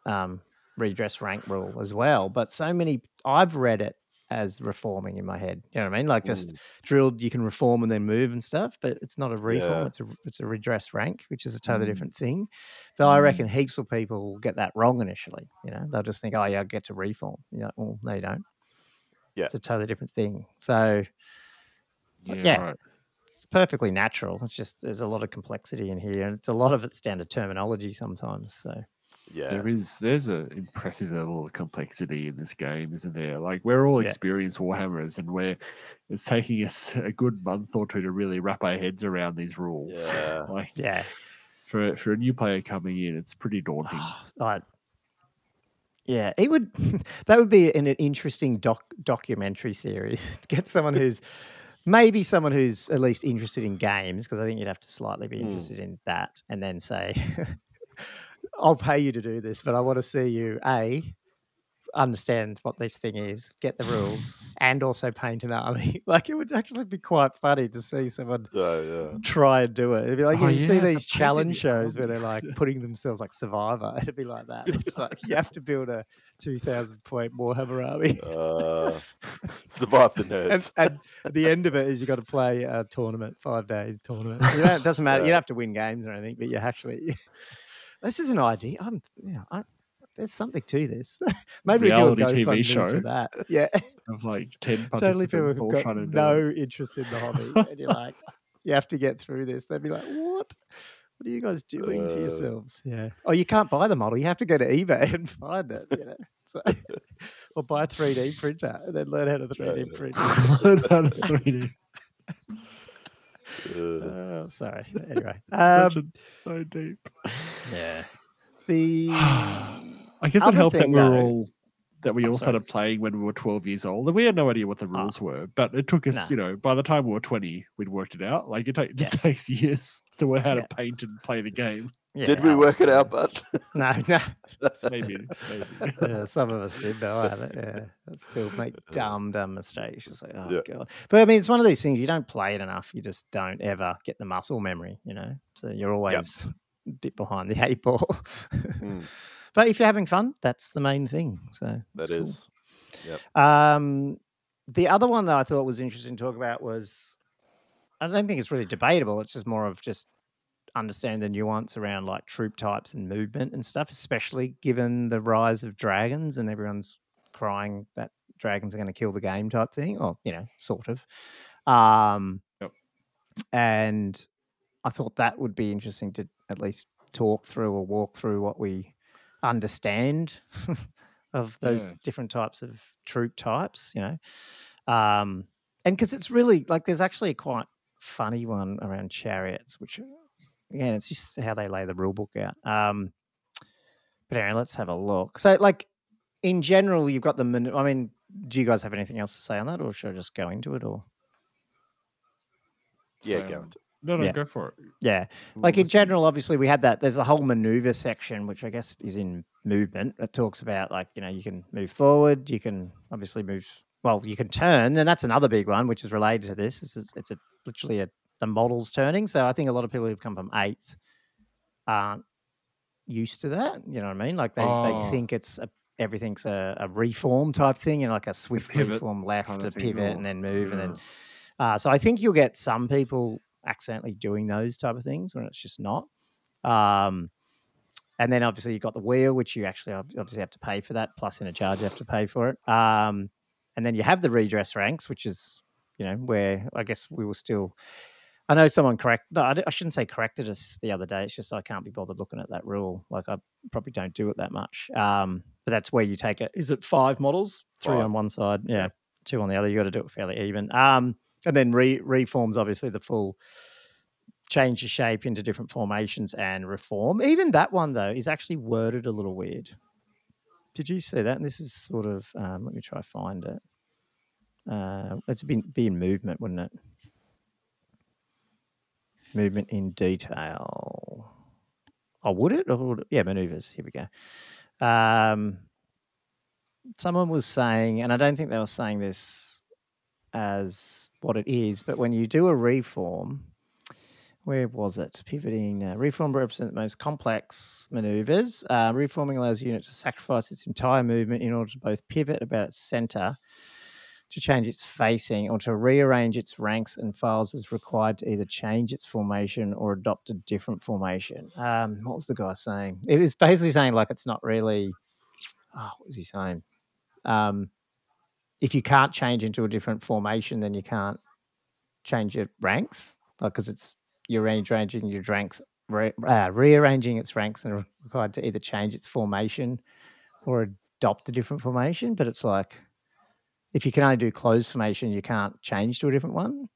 um, redress rank rule as well. But so many, I've read it as reforming in my head. You know what I mean? Like just Mm. drilled, you can reform and then move and stuff, but it's not a reform. Yeah. It's a it's a redress rank, which is a totally Mm. different thing. But I Mm. reckon heaps of people will get that wrong initially. You know, they'll just think, oh yeah, I get to reform. You know, well, no, you don't. Yeah. It's a totally different thing. So Yeah, yeah. right. it's perfectly natural. It's just there's a lot of complexity in here, and it's a lot of it's down to terminology sometimes. So Yeah. There is there's an impressive level of complexity in this game, isn't there? Like we're all Yeah. experienced Warhammers, and we're it's taking us a good month or two to really wrap our heads around these rules. Yeah. Like yeah, for for a new player coming in, it's pretty daunting. I, yeah, it would. that would be an, an interesting doc documentary series. Get someone who's maybe someone who's at least interested in games, because I think you'd have to slightly be Hmm. interested in that, and then say, "I'll pay you to do this, but I want to see you a understand what this thing is, get the rules, and also paint an army. Like it would actually be quite funny to see someone Yeah, yeah. try and do it. It'd be like Oh, you see yeah, the these challenge the shows where they're like putting themselves like Survivor. It'd be like that. It's like you have to build a two thousand point Warhammer army. Uh, survive the nerds. And, and the end of it is you got to play a tournament, five days tournament. You know, it doesn't matter. You don't have to win games or anything, but you actually. This is an idea. I'm, yeah, I, there's something to this. Maybe we do a Reality TV show. for that. Yeah, Of like ten totally. People all got trying to do no it. interest in the hobby, and you're like, you have to get through this. They'd be like, what? What are you guys doing to Uh. yourselves? Yeah. Oh, you can't buy the model. You have to go to eBay and find it. You know. So, or buy a 3D printer and then learn how to 3D Yeah. print. Learn how to 3D. Uh, Oh, sorry. Anyway, um, a, so deep. Yeah. The I guess it Other helped that we were though- all that we Oh, all sorry. started playing when we were 12 years old, and we had no idea what the Ah. rules were. But it took us, No. you know, by the time we were 20, we'd worked it out. Like it, ta- it just Yeah. takes years to learn how Yeah. to paint and play the game. Did yeah, we work it out, absolutely. but No, no. Maybe, maybe. yeah, some of us did, but I haven't. Yeah, I still make dumb, dumb mistakes. Just like, oh Yeah. god. But I mean, it's one of these things. You don't play it enough. You just don't ever get the muscle memory. You know, so you're always a bit behind the eight ball. Mm. But if you're having fun, that's the main thing. So that that's cool. is. Um, the other one that I thought was interesting to talk about was I don't think it's really debatable. It's just more of just understanding the nuance around like troop types and movement and stuff, especially given the rise of dragons and everyone's crying that dragons are going to kill the game type thing, or you know, sort of. Um, Yep. And I thought that would be interesting to at least talk through or walk through what we understand of those Yeah. different types of troop types, you know. Um, and because it's really like there's actually a quite funny one around chariots, which yeah, it's just how they lay the rule book out. Um, but anyway, let's have a look. So, like in general, you've got the. man- I mean, do you guys have anything else to say on that, or should I just go into it? Or Yeah, So, go into No, no, Yeah. go for it. yeah, like in general, obviously we had that. There's a whole maneuver section, which I guess is in movement. It talks about like you know you can move forward, you can obviously move. Well, you can turn, and that's another big one, which is related to this. It's, it's a literally a the models turning. So I think a lot of people who've come from eighth aren't used to that. You know what I mean? Like they, Oh. they think it's a, everything's a, a reform type thing, you know, like a swift pivot reform left kind to of thing, pivot or- and then move, and then uh, so I think you'll get some people accidentally doing those type of things when it's just not. Um, and then obviously you've got the wheel, which you actually obviously have to pay for that. Plus, in a charge, you have to pay for it. Um, and then you have the redress ranks, which is you know where I guess we were still. I know someone correct. No, I, I shouldn't say corrected us the other day. It's just I can't be bothered looking at that rule. Like I probably don't do it that much. Um, but that's where you take it. Is it five models? Three Five. on one side, yeah, Yeah. two on the other. You got to do it fairly even. Um, and then re- reforms obviously the full change the shape into different formations and reform. Even that one though is actually worded a little weird. Did you see that? And this is sort of um, let me try find it. Uh, it's been be in movement, wouldn't it? Movement in detail. Oh, would it? Or would it? Yeah, maneuvers. Here we go. Um, someone was saying, and I don't think they were saying this as what it is, but when you do a reform, where was it? Pivoting. Uh, reform represents the most complex maneuvers. Uh, reforming allows a unit to sacrifice its entire movement in order to both pivot about its center, to change its facing, or to rearrange its ranks and files as required to either change its formation or adopt a different formation. Um, what was the guy saying? It was basically saying like it's not really. Oh, what was he saying? Um, if you can't change into a different formation, then you can't change your ranks, like because it's you're rearranging your ranks, re, uh, rearranging its ranks, and required to either change its formation or adopt a different formation. But it's like if you can only do closed formation, you can't change to a different one.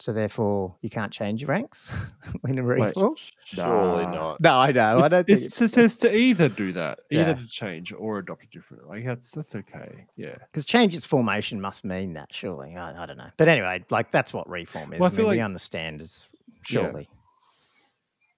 So therefore, you can't change your ranks in a Wait, reform. Surely not. No, I know. I don't think it's- it's it says to either do that, either Yeah. to change or adopt a different. Like that's that's okay. Yeah. because change its formation must mean that, surely. I, I don't know. But anyway, like that's what reform is. Well, I I feel mean, we understand as surely.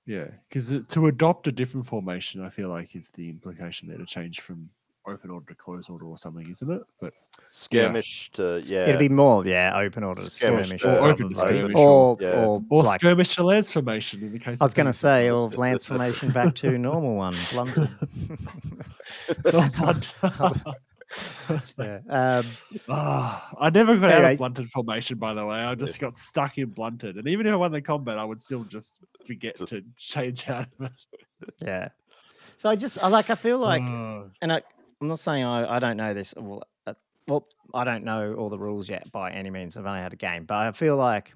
Yeah, because to adopt a different formation, I feel like is the implication there to change from open order to close order or something, isn't it? But Skirmish to yeah. It'd be more, yeah, open order to Skirmish skirmish, to- or, or open to skirmish, or, Yeah. or, or like skirmish to lance formation in the case. I was going to say, or lance formation back to normal one, blunted. Oh, blunt. yeah. Um, Ah, I never got out of blunted formation, by the way. I just got stuck in blunted, and even if I won the combat, I would still just forget Just- to change out of it. yeah. So I just, I like, I feel like, Ah, and I, I'm not saying I, I don't know this. Well, uh, well, I don't know all the rules yet by any means. I've only had a game, but I feel like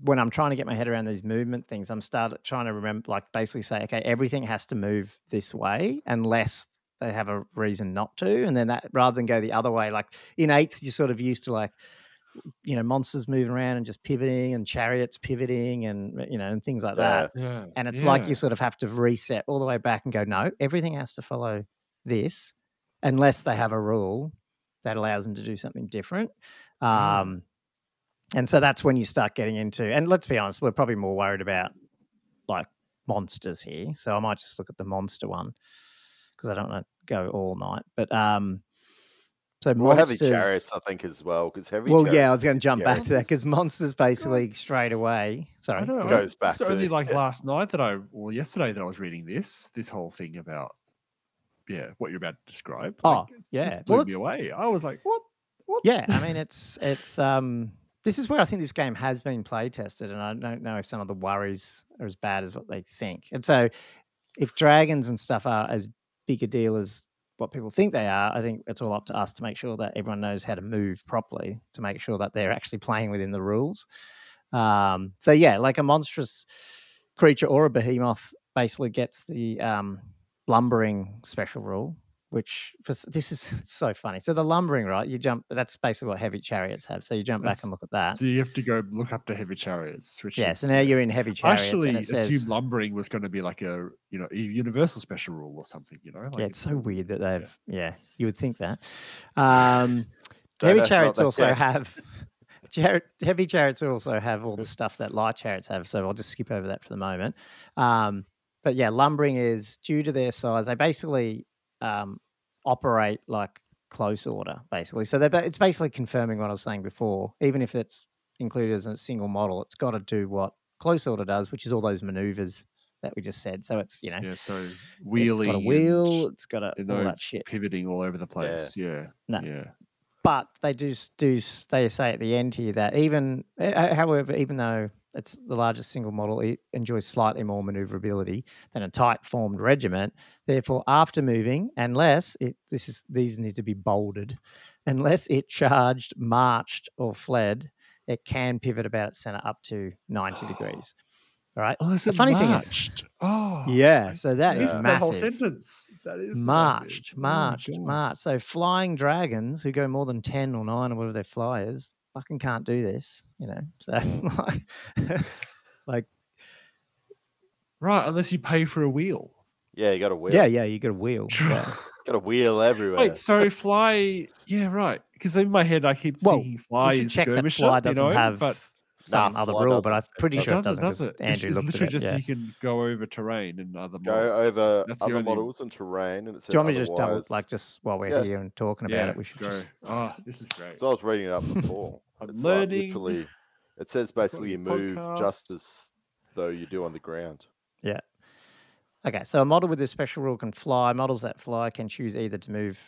when I'm trying to get my head around these movement things, I'm started trying to remember, like, basically say, okay, everything has to move this way unless they have a reason not to, and then that rather than go the other way. Like in eighth, you're sort of used to like, you know, monsters moving around and just pivoting, and chariots pivoting, and you know, and things like that yeah, and it's like you sort of have to reset all the way back and go no everything has to follow this unless they have a rule that allows them to do something different um and so that's when you start getting into and let's be honest we're probably more worried about like monsters here so i might just look at the monster one because i don't want to go all night but um so Well, heavy monsters chariots, I think, as well, because heavy. well yeah i was going to jump yeah. back to that because monsters basically straight away sorry I don't know. Goes back it's to- only like yeah. last night that I, well, yesterday that I was reading this, this whole thing about, yeah, what you're about to describe. Oh, Like, it's- yeah. blew Well, me away. I was like, what? What? yeah i mean it's it's um this is where i think this game has been play tested and i don't know if some of the worries are as bad as what they think and so if dragons and stuff are as big a deal as what people think they are i think it's all up to us to make sure that everyone knows how to move properly to make sure that they're actually playing within the rules um so yeah like a monstrous creature or a behemoth basically gets the um lumbering special rule which for, this is so funny. So the lumbering, right? You jump. That's basically what heavy chariots have. So you jump back and look at that. So you have to go look up to heavy chariots, which Yeah. is, So now you're in heavy chariots. I actually and it says, assumed lumbering was going to be like a you know a universal special rule or something. You know, like "Yeah, it's so weird that they've." Yeah, you would think that. Um, heavy chariots also have. Chariot, heavy chariots also have all the stuff that light chariots have, so I'll just skip over that for the moment. Um, but yeah, lumbering is due to their size. They basically um, operate like close order, basically. So they're, it's basically confirming what I was saying before. Even if it's included as a single model, it's got to do what close order does, which is all those maneuvers that we just said. So it's you know, Yeah, so it's wheeling, got a wheel, it's got a, all that shit. pivoting all over the place. Yeah, No. yeah. but they do do they say at the end here that even uh, however even though it's the largest single model. It enjoys slightly more maneuverability than a tight formed regiment. Therefore after moving unless it this is these need to be bolded unless it charged marched or fled it can pivot about its center up to 90 degrees. All right? Oh, The funny thing is- oh, yeah so that is that whole massive. sentence. That is massive. Oh, marched, Oh, marched, marched. So flying dragons who go more than ten or nine or whatever their fly is, fucking can't do this, you know. So like, like Right, unless you pay for a wheel. Yeah, you got a wheel. yeah, yeah, you got a wheel. Yeah. got a wheel everywhere. Wait, so fly? Yeah, right. Because in my head, I keep Well, thinking fly should is check that fly you doesn't know, have but some Nah, other rule, but I'm pretty It sure it doesn't, doesn't. does 'cause it? Andrew it's looked literally at it. just Yeah. you can go over terrain and other Go models. over That's other only- models and terrain, and it Do you want me to just double, like, just while we're Yeah. here and talking about Yeah, it, we should go. just. Oh, this is great. So I was reading it up before. I'm It's like learning. literally, it says basically you move podcast. just as though you do on the ground. Yeah. Okay, so a model with this special rule can fly. Models that fly can choose either to move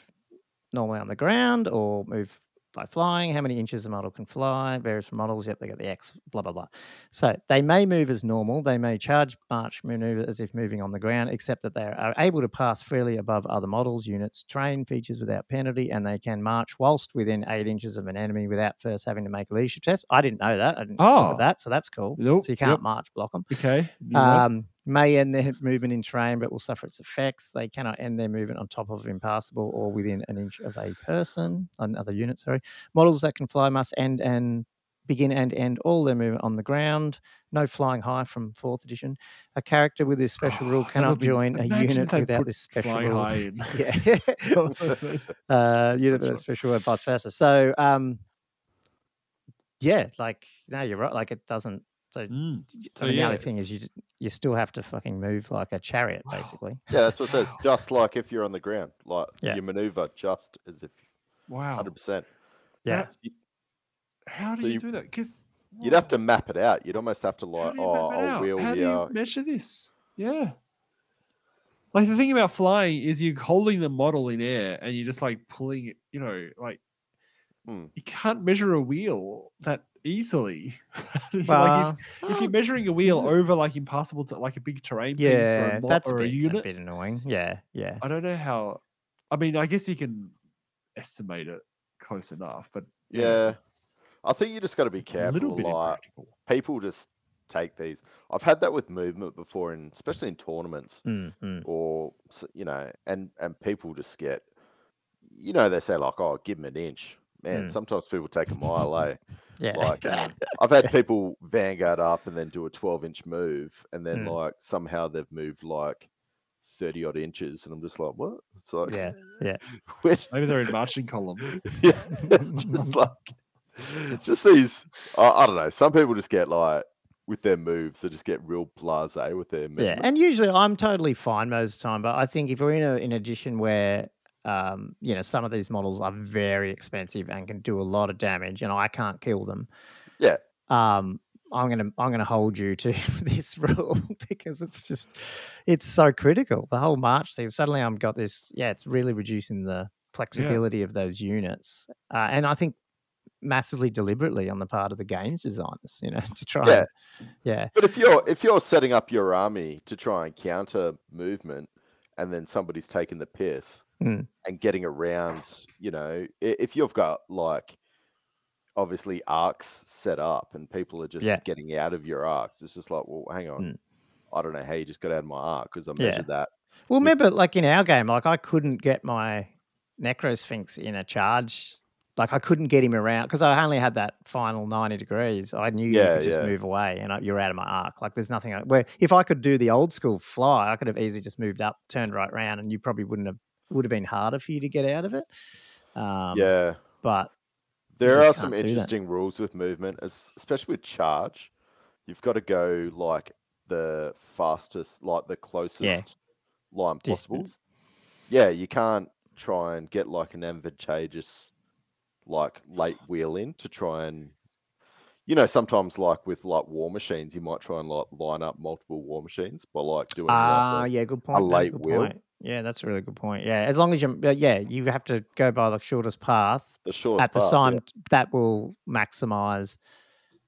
normally on the ground or move by flying. How many inches a model can fly from models. Yep, they got the X, blah, blah, blah. So they may move as normal. They may charge, march, maneuver as if moving on the ground, except that they are able to pass freely above other models, units, terrain features without penalty, and they can march whilst within eight inches of an enemy without first having to make a leadership test. I didn't know that. I didn't Oh. that, so that's cool. Nope, So you can't yep. march block them. Okay. Um, may end their movement in terrain, but will suffer its effects. They cannot end their movement on top of impassable or within an inch of a person, another unit. Sorry, models that can fly must end and begin and end all their movement on the ground. No flying high from fourth edition. A character with this special rule Oh, that cannot would be s- join a unit without this special flying rule. high in. yeah, uh, unit with a special and vice versa. So, um, yeah, like no, you're right. Like it doesn't. So Mm. I So mean, the yeah, only thing is you. Just, you still have to fucking move like a chariot, Wow. basically. Yeah, that's what it says. Just like if you're on the ground, like Yeah. you maneuver just as if Wow. hundred percent. Yeah. How do So you, you- do that? Because You'd have to map it out. You'd almost have to like, oh, map it I'll wheel How do here. you measure this? Yeah. Like the thing about flying is you're holding the model in air and you're just like pulling it, you know, like Hmm. you can't measure a wheel that easily. like if, if you're measuring a wheel over like impassable to like a big terrain piece or a, that's a or bit, a unit, a bit annoying. Yeah, yeah. I don't know how. I mean, I guess you can estimate it close enough, but Yeah, I think you just got to be a careful. bit Like people just take these. I've had that with movement before, and especially in tournaments, Mm, mm. or you know, and and people just get, you know, they say like, oh, give them an inch. Man, Mm. sometimes people take a mile, eh? Yeah. Like, I've had people vanguard up and then do a 12 inch move, and then Mm. like somehow they've moved like 30 odd inches, and I'm just like, what? It's like, yeah, yeah. which, Maybe they're in marching column. yeah, just like, just these, I, I don't know. Some people just get like, with their moves, they just get real blase with their Yeah, and usually I'm totally fine most of the time, but I think if we're in a in a edition where um, you know some of these models are very expensive and can do a lot of damage, and I can't kill them. Yeah. Um, I'm gonna I'm gonna hold you to this rule because it's just it's so critical. The whole March thing. Suddenly I've got this. Yeah, it's really reducing the flexibility of those units, uh, and I think massively deliberately on the part of the games designers. You know, to try. Yeah. And, yeah. But if you're if you're setting up your army to try and counter movement, and then somebody's taking the piss Mm. and getting around, you know, if you've got like obviously arcs set up and people are just Yeah. getting out of your arcs, it's just like, well, hang on, Mm. I don't know how you just got out of my arc because I Yeah. measured that. Well, with- remember, like in our game, like I couldn't get my Necrosphinx in a charge. Like I couldn't get him around because I only had that final ninety degrees. I knew you could just yeah. move away, and I, you're out of my arc. Like there's nothing. I- Where if I could do the old school fly, I could have easily just moved up, turned right round, and you probably wouldn't have. Would have been harder for you to get out of it. Um, yeah, but there are some can't do that. interesting rules with movement, especially with charge. You've got to go like the fastest, like the closest line possible. distance. yeah, you can't try and get like an advantageous like late wheel in to try and you know, sometimes like with like war machines, you might try and like line up multiple war machines by like doing Ah, like yeah, good point. no, late wheel. point. Yeah, that's a really good point. Yeah, as long as you, uh, yeah, you have to go by the shortest path the, shortest at the path, time yeah. that will maximize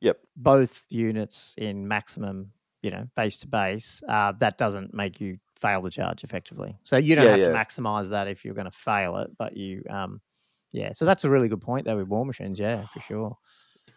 Yep. both units in maximum you know base to base uh, that doesn't make you fail the charge effectively so you don't Yeah, have to maximize that if you're going to fail it but you um yeah so that's a really good point though with war machines yeah for sure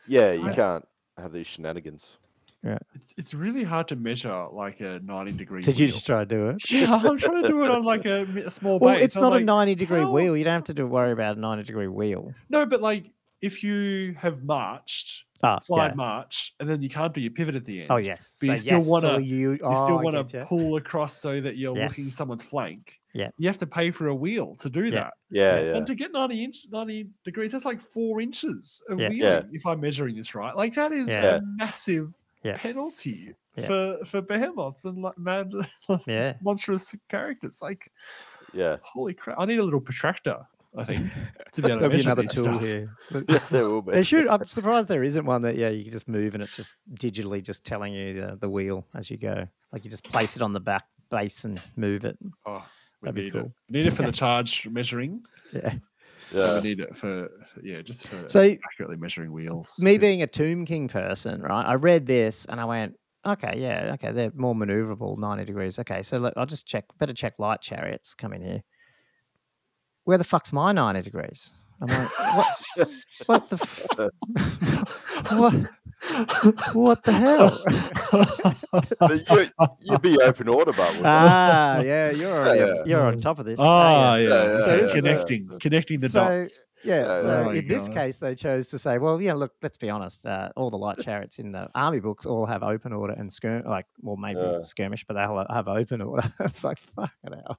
Yeah, you Nice. can't have these shenanigans. It's, it's really hard to measure like a 90 degree. did you wheel. just try to do it Yeah, I'm trying to do it on like a, a small well base. it's I'm not a like, 90 degree how- wheel you don't have to do worry about a 90 degree wheel No, but like if you have marched, oh fly yeah. march, and then you can't do your pivot at the end. oh yes But so you still yes, wanna- you, You oh, still want to pull across so that you're looking Yes. someone's flank. Yeah. You have to pay for a wheel to do Yeah. that. Yeah, Yeah. yeah. And to get 90 inch 90 degrees, that's like four inches of Yeah. wheeling, Yeah. if I'm measuring this right. Like that is Yeah. a massive Yeah. penalty Yeah. for for behemoths and like mad yeah monstrous characters. Like Yeah. holy crap. I need a little protractor, I think, to be able to There'll be another tool stuff. here. yeah, there will be. There should. I'm surprised there isn't one that yeah you can just move and it's just digitally just telling you the, the wheel as you go. Like you just place it on the back base and move it. Oh, we That'd be cool. it. We need it for the charge measuring. Yeah. Yeah. We need it for yeah, just for So accurately measuring wheels. me being a Tomb King person, right? I read this and I went, okay, yeah, okay, they're more maneuverable, ninety degrees. Okay, so look, I'll just check. Better check light chariots coming here. Where the fuck's my ninety degrees? I'm like, what? what the? F- what? What the hell? But you, you'd be open order, but wouldn't ah, yeah, you're already, Yeah. you're on top of this. Ah, aren't yeah, Yeah, yeah, yeah, yeah, yeah. connecting, connecting the So, dots. Yeah, Yeah, so yeah. in this God. case, they chose to say, well, yeah, look, let's be honest. Uh, all the light chariots in the army books all have open order and skirm, like, well, maybe Yeah. skirmish, but they all have open order. it's like, fucking hell.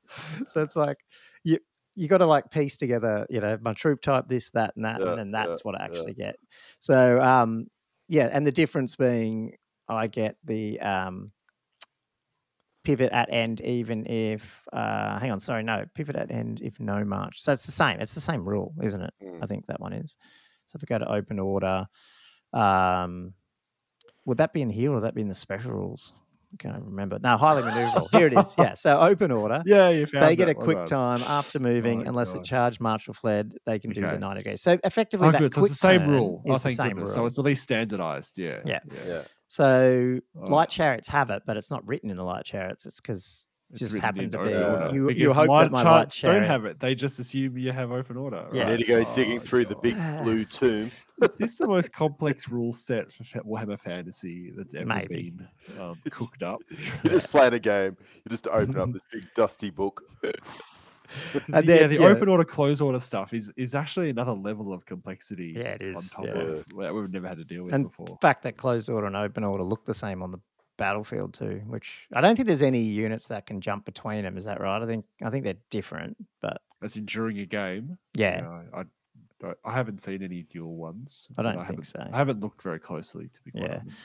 So it's like, you you got to like piece together, you know, my troop type, this, that, and that, Yeah, and then yeah, that's what I yeah. actually get. So, um, yeah, and the difference being, I get the um, pivot at end even if uh hang on sorry no pivot at end if no march. So it's the same it's the same rule isn't it? Mm. i think that one is. So if we go to open order um would that be in here or would that be in the special rules can't remember no highly maneuverable here it is yeah so open order Yeah, you found they get that, a quick time after moving my unless it God. charged marched or fled they can do the Okay. 90 degrees so effectively Oh, that. So it's the same rule. is Oh, the thank same goodness. rule. So it's at least standardized. Yeah. Yeah. Yeah. So Oh. light chariots have it, but it's not written in the light chariots. It's because It's just written happened to be order. you. You hope light that my light charts don't have it. They just assume you have open order. Yeah. You need to go digging Oh, through the big blue tomb. Is this the most complex rule set for Warhammer Fantasy that's ever Maybe. been um, cooked up? You're just playing a game. You just open up this big dusty book. And yeah, then, the yeah. open order, close order stuff is is actually another level of complexity. Yeah, it on top yeah. of that we've never had to deal with And before. The fact that closed order and open order look the same on the battlefield too, which I don't think there's any units that can jump between them. Is that right? I think I think they're different, but That's in during a game. yeah, I, I, don't- I haven't seen any dual ones. I don't think haven't, so. I haven't looked very closely to be quite Yeah. honest.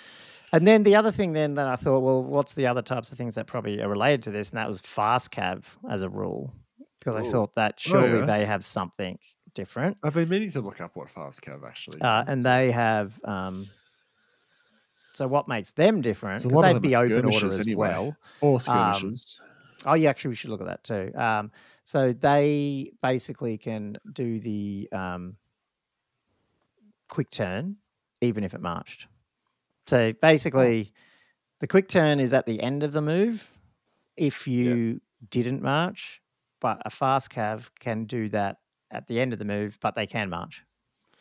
And then the other thing then that I thought, well, what's the other types of things that probably are related to this? And that was fast cav as a rule. Because I thought that surely yeah. they have something different. I've been meaning to look up what fast cav actually. Uh, is. and they have um so what makes them different? Because they'd be open order as anyway. well. or skirmishes. Oh, yeah, actually, we should look at that too. Um, so they basically can do the um, quick turn, even if it marched. So basically, the quick turn is at the end of the move if you didn't march, but a fast cav can do that at the end of the move, but they can march.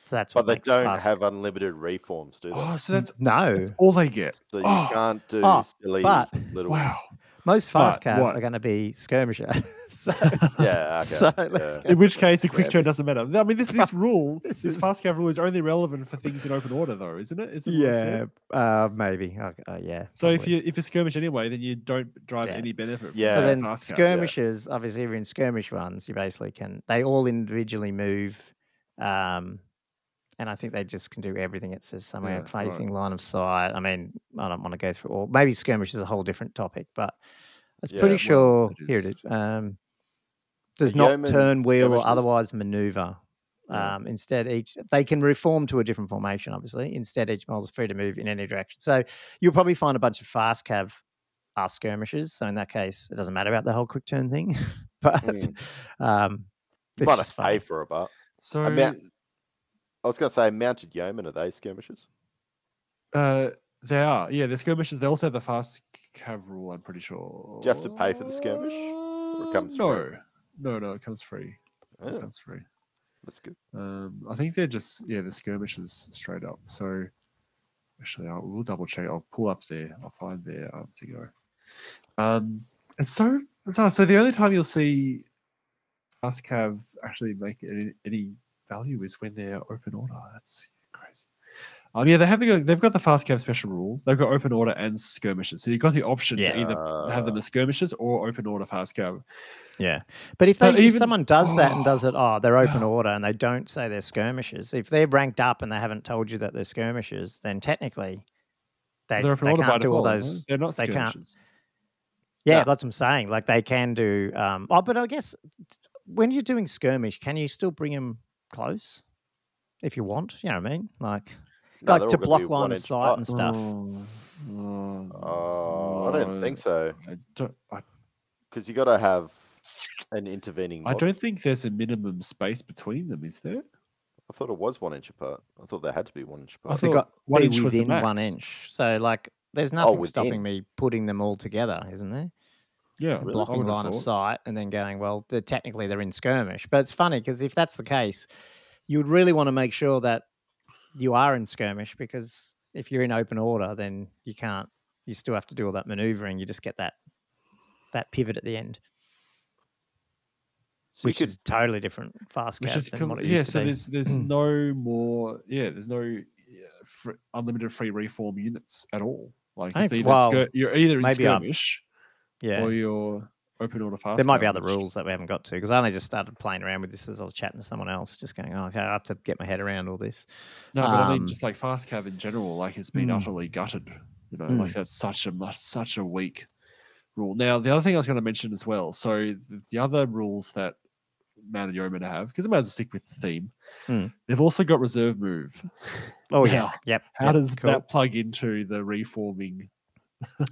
So that's But what they don't fast... have unlimited reforms, do they? oh, so that's, no. that's all they get. so you oh, can't do oh, silly but- little. Wow. Most fast But cav what? are going to be skirmisher. so, Yeah, okay. so let's yeah. In which case, the quick Yeah. turn doesn't matter. I mean, this this rule, This this, is- fast cav rule, is only relevant for things in open order, though, isn't it? Isn't it it? Yeah, uh, maybe. Uh, uh, yeah. So if you if you skirmish anyway, then you don't drive Yeah. any benefit. From Yeah. so then fast cav. skirmishers, obviously, if you're in skirmish ones, you basically can. They all individually move, um, and I think they just can do everything. It says somewhere Yeah, right. facing line of sight. I mean, I don't want to go through all. Maybe skirmish is a whole different topic, but it's Yeah, pretty well, sure. it Here it is. is. Um, does The not yeoman turn wheel or otherwise maneuver. Um, instead, each they can reform to a different formation. Obviously, instead, each model is free to move in any direction. So you'll probably find a bunch of fast cav are skirmishers. So in that case, it doesn't matter about the whole quick turn thing. but Mm. um, You it's might just have to pay for it, but So I mean, I was going to say, mounted yeomen are they skirmishers? uh, they are. Yeah, the skirmishes. They also have the fast cav rule. I'm pretty sure. Do you have to pay for the skirmish, or it comes no, free? no, no. It comes free. It Oh, comes free. that's good. Um, I think they're just yeah the skirmishes straight up. So actually, I'll we'll double check. I'll pull up there. I'll find their um, to go. Um, it's so so the only time you'll see fast cav actually make any, any value is when they're open order. That's crazy. Um, yeah, they have they've got the fast cav special rule. They've got open order and skirmishes. So you've got the option Yeah. to either have them as skirmishes or open order fast cav. Yeah, but if they But if even- someone does that and does it, oh, they're open Yeah. order, and they don't say they're skirmishers. If they're ranked up and they haven't told you that they're skirmishers, then technically they, They're open they order can't do all those. they? They're not they can't. skirmishes. Yeah, Yeah. that's what I'm saying. Like they can do. Um, oh, but I guess when you're doing skirmish, can you still bring them close if you want? You know what I mean? Like No, like to block line of sight and stuff. Oh, oh, Oh, I don't think so, I don't. I, because you got to have an intervening. I don't think there's a minimum space between them. Is there? I thought it was one inch apart. I thought there had to be one inch I apart. They've thought one be inch was the within one inch. So like, there's oh, nothing stopping me putting them all together, isn't there? Yeah, Really? Blocking would have line of sight and then going, well, they're technically they're in skirmish. But it's funny because if that's the case, you would really want to make sure that you are in skirmish because if you're in open order, then you can't. You still have to do all that maneuvering. You just get that that pivot at the end, So which could is totally different fast Which cav is than com- what it yeah. used to So be. there's there's Mm. no more. Yeah, there's no yeah, fr- unlimited free reform units at all. Like it's either well, skir- you're either in maybe I'm- skirmish yeah. or you're open order fast. There might be other rules that we haven't got to because I only just started playing around with this as I was chatting to someone else, just going, oh, okay, I have to get my head around all this. No, but I mean, Um, just like fast cav in general, like it's been Mm. utterly gutted. You know, Mm. like that's such a such a weak rule. Now, the other thing I was going to mention as well. So the, the other rules that Man and Yeoman have, because it might as well stick with the theme. Hmm. They've also got reserve move. Oh Now, yeah, yep. How yep, does cool. that plug into the reforming?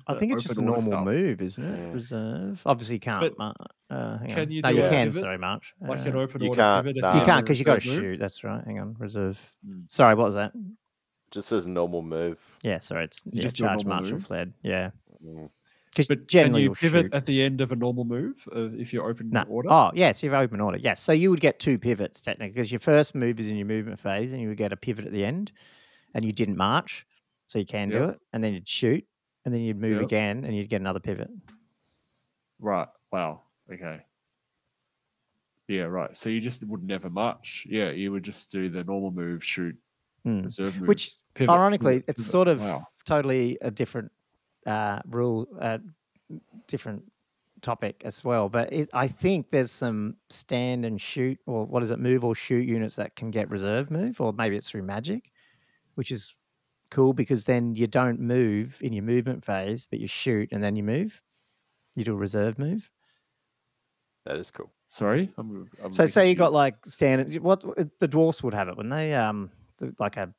I think it's just a normal stuff? move, isn't it? Yeah. Reserve. Obviously, you can't. But uh, hang can on. you no, do you can. pivot? Sorry, March. Like Uh, an open you order can't, pivot? if nah. You can't because you got to reserve move? shoot. That's right. Hang on, reserve. Mm. Sorry, what was that? Just as a normal move. Yeah, sorry. It's You yeah, just charge, normal march, or move? fled. Yeah, Mm. because But can generally you you'll pivot shoot. at the end of a normal move uh, if you're open No. order? Oh, yes, you have open order. Yes. So you would get two pivots technically because your first move is in your movement phase and you would get a pivot at the end and you didn't march. So you can do it. And then you'd shoot and then you'd move Yep. again and you'd get another pivot. Right. Wow. Okay. Yeah. Right. So you just would never march. Yeah. You would just do the normal move, shoot, Hmm. reserve move. Which, pivot, ironically, pivot, it's pivot. sort of wow. totally a different uh, rule, uh, different topic as well. But it, I think there's some stand and shoot, or what is it, move or shoot units that can get reserve move, or maybe it's through magic, which is cool because then you don't move in your movement phase, but you shoot and then you move. You do a reserve move. That is cool. Sorry. I'm, I'm So a bit say you got like standard. What the dwarfs would have it, wouldn't they? Um, like a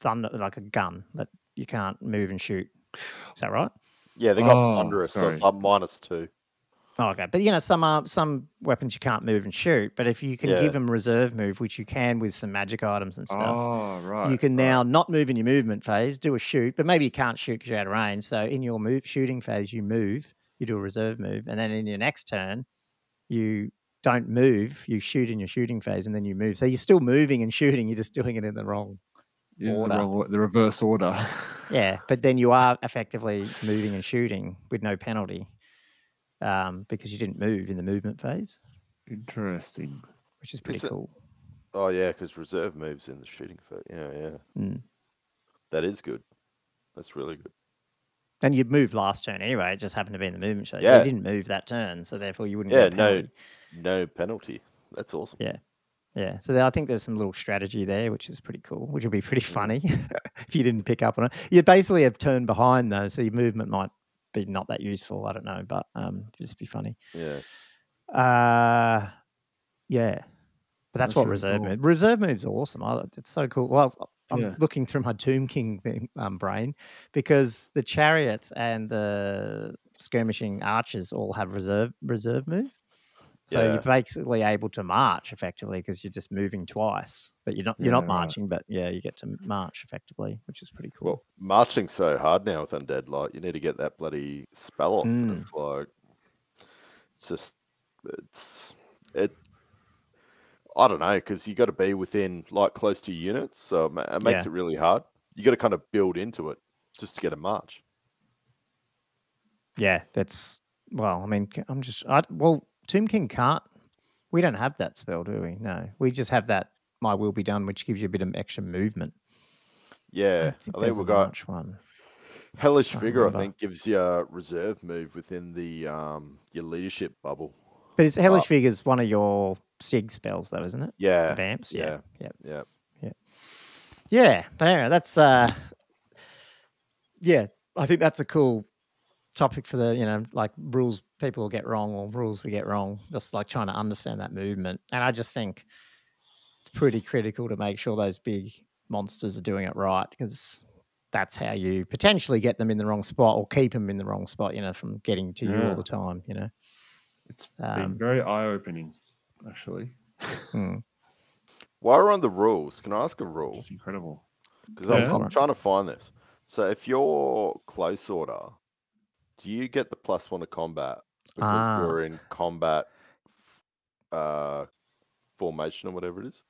thunder, like a gun that you can't move and shoot. Is that right? Yeah, they got Oh, Thunderous, so it's like minus two. Oh, okay, but you know some uh, some weapons you can't move and shoot. But if you can Yeah. give them reserve move, which you can with some magic items and stuff, Oh, right. you can right. now not move in your movement phase, do a shoot, but maybe you can't shoot because you're out of range. So in your move shooting phase, you move, you do a reserve move, and then in your next turn, you don't move, you shoot in your shooting phase, and then you move. So you're still moving and shooting. You're just doing it in the wrong the, order. or- the reverse order. Yeah, but then you are effectively moving and shooting with no penalty um, because you didn't move in the movement phase, Interesting. which is pretty Is it- cool. Oh yeah, because reserve moves in the shooting phase. Yeah, yeah. Mm. That is good. That's really good. And you'd move last turn anyway. It just happened to be in the movement phase. So Yeah. you didn't move that turn, so therefore you wouldn't Yeah, get a no, no penalty. That's awesome. Yeah. Yeah, so there, I think there's some little strategy there, which is pretty cool, which would be pretty funny if you didn't pick up on it. You basically have turned behind though, so your movement might be not that useful. I don't know, but um, just be funny. Yeah. Uh, yeah, but that's, That's what really reserve cool. move. Reserve move's are awesome. I, it's so cool. Well, I'm Yeah. looking through my Tomb King thing, um, brain because the chariots and the skirmishing archers all have reserve reserve move. So Yeah. you're basically able to march effectively because you're just moving twice, but you're not you're Yeah, not right. marching, but yeah, you get to march effectively, which is pretty cool. Well, marching's so hard now with undead. Like, you need to get that bloody spell off. and Mm. It's like, it's just, it's, it. I don't know, because you got to be within like close to units, so it, makes Yeah. it really hard. You got to kind of build into it just to get a march. Yeah, that's well. I mean, I'm just I, well, Tomb King can't. We don't have that spell, do we? No, we just have that. My will be done, which gives you a bit of extra movement. Yeah, I think I think a we got one. Hellish Vigour. I think gives you a reserve move within the um your leadership bubble. But it's Hellish Uh, Vigour's one of your sig spells, though, isn't it? The Yeah, vamps. Yeah. yeah. Yeah. yeah. Yeah. But anyway, that's uh yeah, I think that's a cool topic for the, you know, like rules people will get wrong or rules we get wrong. Just like trying to understand that movement. And I just think it's pretty critical to make sure those big monsters are doing it right because that's how you potentially get them in the wrong spot or keep them in the wrong spot, you know, from getting to you all the time, you know. It's Um, been very eye opening, actually. Hmm. While we're on the rules, can I ask a rule? It's incredible. Because I'm, I'm trying to find this. So if you're close order, do you get the plus one to combat because Ah. you're in combat uh, formation or whatever it is?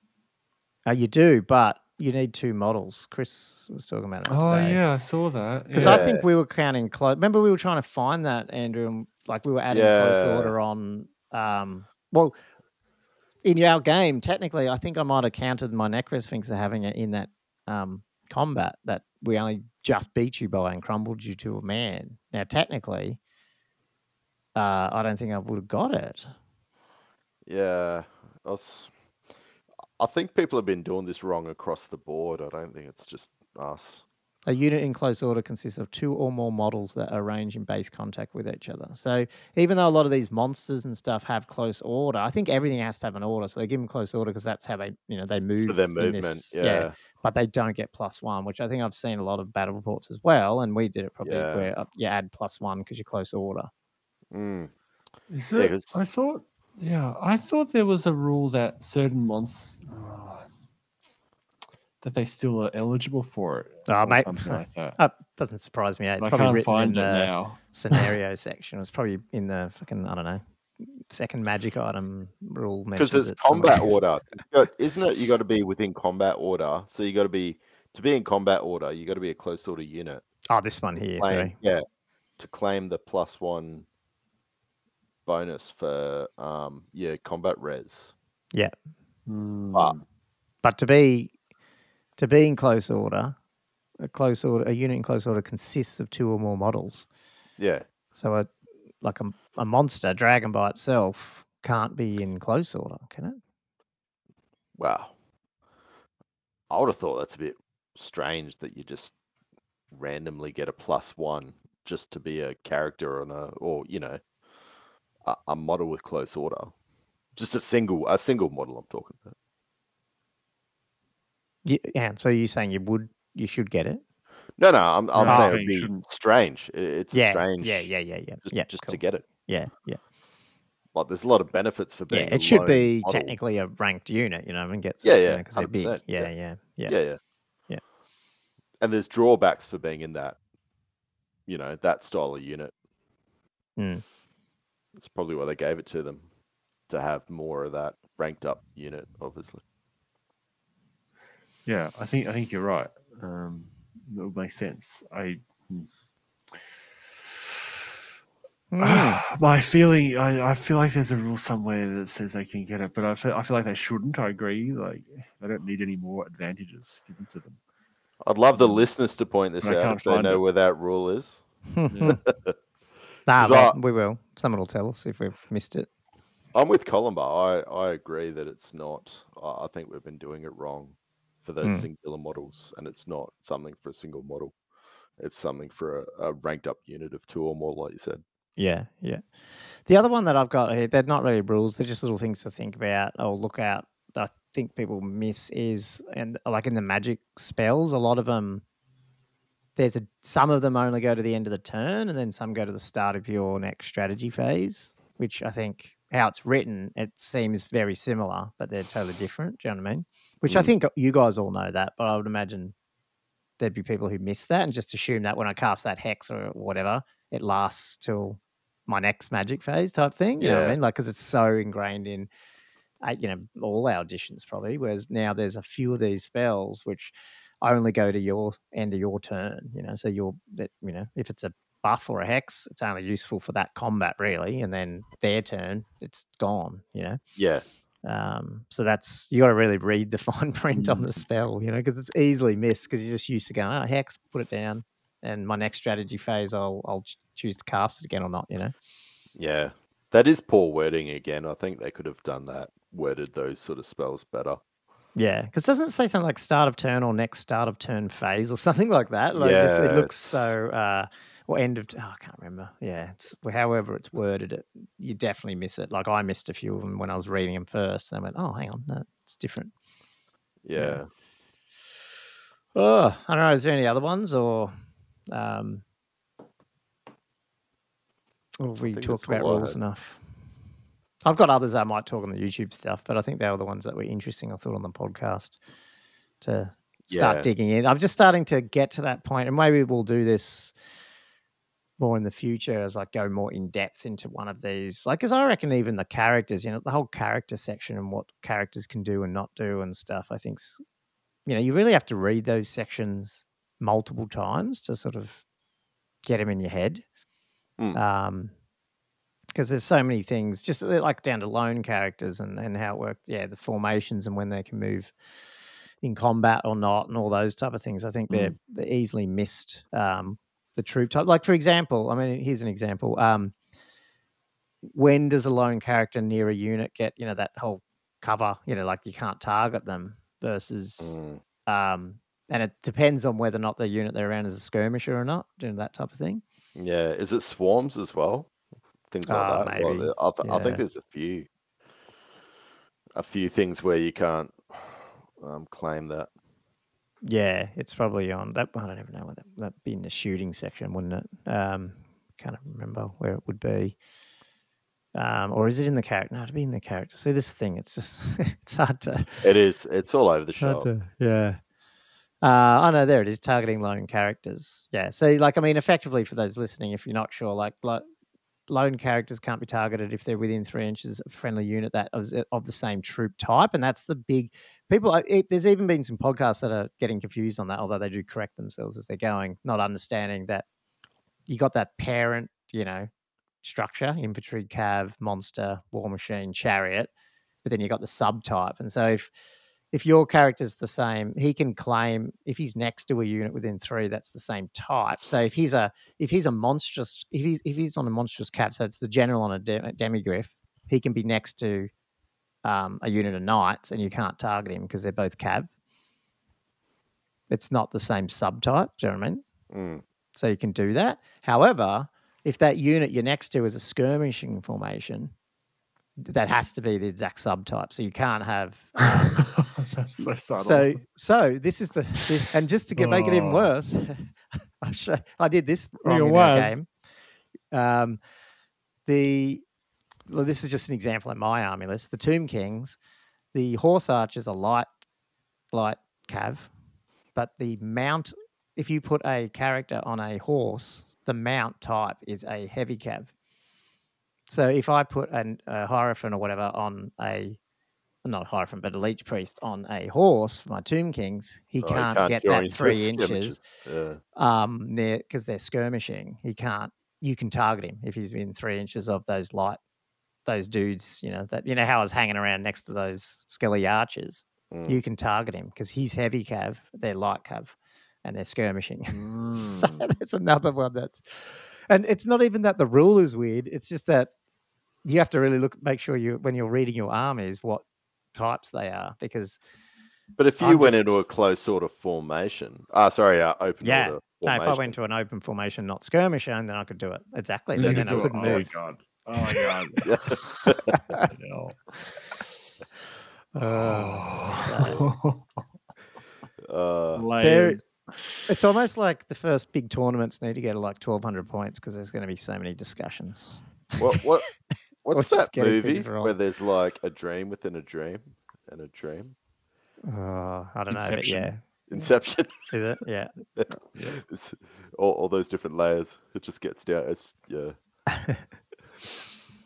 Uh, you do, but you need two models. Chris was talking about it. Oh today. yeah, I saw that. Because yeah. I think we were counting close. Remember, we were trying to find that Andrew, and like we were adding close order on. Um, well, in our game, technically, I think I might have counted my Necrosphinx are having it in that um, combat that we only just beat you by and crumbled you to a man. Now, technically, uh, I don't think I would have got it. Yeah, was, I think people have been doing this wrong across the board. I don't think it's just us. A unit in close order consists of two or more models that arrange in base contact with each other. So even though a lot of these monsters and stuff have close order, I think everything has to have an order. So they give them close order because that's how they, you know, they move For their movement. this- yeah. But they don't get plus one, which I think I've seen a lot of battle reports as well. And we did it probably Yeah. where uh, you add plus one because you're close order. Mm. Is it- 'cause- I thought, yeah, I thought there was a rule that certain monsters that they still are eligible for it. Oh, mate. like that. Uh, doesn't surprise me. eh? It's I probably can't written in find it the now. scenario section. It's probably in the fucking I don't know second magic item rule because mentions it's it somewhere. combat order. Got- isn't it? You got to be within combat order. So you got to be to be in combat order. You got to be a close order unit. Oh, this one here. Claim- Sorry. yeah, to claim the plus one bonus for um yeah combat res. Hmm. But to be to be in close order, a close order, a unit in close order consists of two or more models. Yeah, So a like a, a monster dragon by itself can't be in close order, can it? wow. I would have thought that's a bit strange that you just randomly get a plus one just to be a character on a or you know a, a model with close order. Just a single a single model I'm talking about. Ye- Yeah. So you're saying you would, you should get it? No, no, I'm, I'm No, saying it'd be shouldn't. strange. It's yeah. strange. Yeah. Yeah. Yeah. Yeah. Just, yeah. just cool. to get it. Yeah. Yeah. Like, there's a lot of benefits for being. Yeah. a It should be model. technically a ranked unit, you know, and gets Yeah, it, yeah, because they're big. 100%, Yeah. yeah. Yeah. Yeah. Yeah, yeah, Yeah. And there's drawbacks for being in that, you know, that style of unit. Mm. That's probably why they gave it to them to have more of that ranked up unit, obviously. Yeah, I think I think you're right. Um, it would make sense. I Mm. my feeling, I, I feel like there's a rule somewhere that says they can get it, but I feel I feel like they shouldn't. I agree. Like they don't need any more advantages given to them. I'd love the Mm. listeners to point this I out if they know it. where that rule is. nah, 'Cause well, I- we will. Someone will tell us if we've missed it. I'm with Columba. I, I agree that it's not. I I think we've been doing it wrong for those Hmm. singular models, and it's not something for a single model. It's something for a, a ranked up unit of two or more, like you said. Yeah, yeah. The other one that I've got here, they're not really rules; they're just little things to think about or look out. That I think people miss is, and like in the magic spells, a lot of them. There's a some of them only go to the end of the turn, and then some go to the start of your next strategy phase. Which I think how it's written, it seems very similar, but they're totally different. Do you know what I mean? Which I Mm. think you guys all know that, but I would imagine there'd be people who miss that and just assume that when I cast that hex or whatever, it lasts till my next magic phase type thing. You know what I mean? Like, because it's so ingrained in, uh, you know, all our editions probably. Whereas now there's a few of these spells which only go to your end of your turn. You know, so you're that you know if it's a buff or a hex, it's only useful for that combat really, and then their turn, it's gone. You know. Yeah, Um, so that's you got to really read the fine print on the spell, you know, because it's easily missed because you're just used to going, oh hex, put it down, and my next strategy phase, I'll I'll choose to cast it again or not, you know. yeah. That is poor wording again. I think they could have done that, worded those sort of spells better. Yeah, because doesn't it say something like start of turn or next start of turn phase or something like that? Like just, it looks so uh or end of oh, I can't remember. Yeah, it's however it's worded it, you definitely miss it. Like I missed a few of them when I was reading them first, and I went, oh, hang on, no, it's different. Yeah. Oh, I don't know. Is there any other ones or um have we talked about rules enough? I've got others I might talk on the YouTube stuff, but I think they were the ones that were interesting. I thought on the podcast to start Yeah. digging in. I'm just starting to get to that point, and maybe we'll do this more in the future as I go more in depth into one of these. Like, because I reckon even the characters, you know, the whole character section and what characters can do and not do and stuff. I think, you know, you really have to read those sections multiple times to sort of get them in your head. Mm. Um, because there's so many things, just uh, like down to lone characters and, and how it worked. Yeah, the formations and when they can move in combat or not, and all those type of things. I think they're they're easily missed. Um, the troop type, like for example, I mean, here's an example. Um, when does a lone character near a unit get you know that whole cover? You know, like you can't target them versus Mm. um, and it depends on whether or not the unit they're around is a skirmisher or not, doing that type of thing. Yeah, is it swarms as well? Things like Ah, that. Maybe, there- I, th- I think there's a few, a few things where you can't um, claim that. Yeah, it's probably on that. I don't even know what that that'd be in the shooting section, wouldn't it? Um, can't remember where it would be. Um, or is it in the character? No, it'd be in the character. See, this thing, it's just it's hard to It is. It's all over the shop. to- yeah. Uh, I know there it is, targeting lone characters. Yeah. So, like, I mean, effectively for those listening, if you're not sure, like, lo- lone characters can't be targeted if they're within three inches of friendly unit that of, of the same troop type, and that's the big people. uh, It, there's even been some podcasts that are getting confused on that, although they do correct themselves as they're going, not understanding that you got that parent, you know, structure: infantry, cav, monster, war machine, chariot. But then you got the subtype, and so if if your character's the same, he can claim if he's next to a unit within three, that's the same type. So if he's a if he's a monstrous if he's if he's on a monstrous cav, so it's the general on a de- demigryph, he can be next to um, a unit of knights, and you can't target him because they're both cav. It's not the same subtype. Do you know what I mean? Mm. So you can do that. However, if that unit you're next to is a skirmishing formation, that has to be the exact subtype. So you can't have. Um, That's so subtle. so so this is the, the- and just to get make it even Oh. worse, I, show, I did this wrong in worse. game. Um, the well, this is just an example in my army list. The Tomb Kings, the horse archers are light, light cav, but the mount. If you put a character on a horse, the mount type is a heavy cav. So if I put an, a hierophant or whatever on a not hierophant, but a liche priest on a horse for my Tomb Kings, he Oh, you can't, get that three inches Yeah. um they're because they're skirmishing he can't you can target him if he's within three inches of those light those dudes you know that you know how i was hanging around next to those skelly archers Mm. you can target him because he's heavy cav they're light cav and they're skirmishing so Mm. that's another one that's and it's not even that the rule is weird it's just that you have to really look make sure you when you're reading your armies what types they are because But if you I'm went just- into a close sort of formation, ah, sorry, uh, open Yeah. order no, if I went to an open formation, not skirmisher, then I could do it. Exactly. You But then I couldn't oh move. my god. Oh my god. Yeah. No. Uh, uh, Layers. it's almost like the first big tournaments need to go to like 1200 points because there's going to be so many discussions. what what what's just that getting movie where there's like a dream within a dream and a dream? Oh, I don't know, but Inception. yeah. Inception. Is it? Yeah. It's all, all those different layers. It just gets down. It's yeah.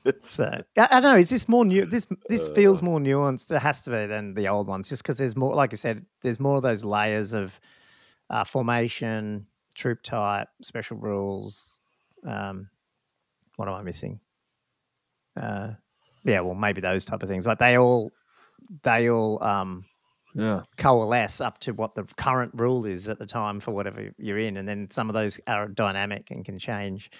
it's, So I, I don't know. Is this more new? This this feels Uh. more nuanced. It has to be than the old ones, just because there's more. Like I said, there's more of those layers of uh, formation, troop type, special rules. Um, what am I missing? Uh, yeah, well, maybe those type of things. Like they all, they all um, Yeah. coalesce up to what the current rule is at the time for whatever you're in, and then some of those are dynamic and can change.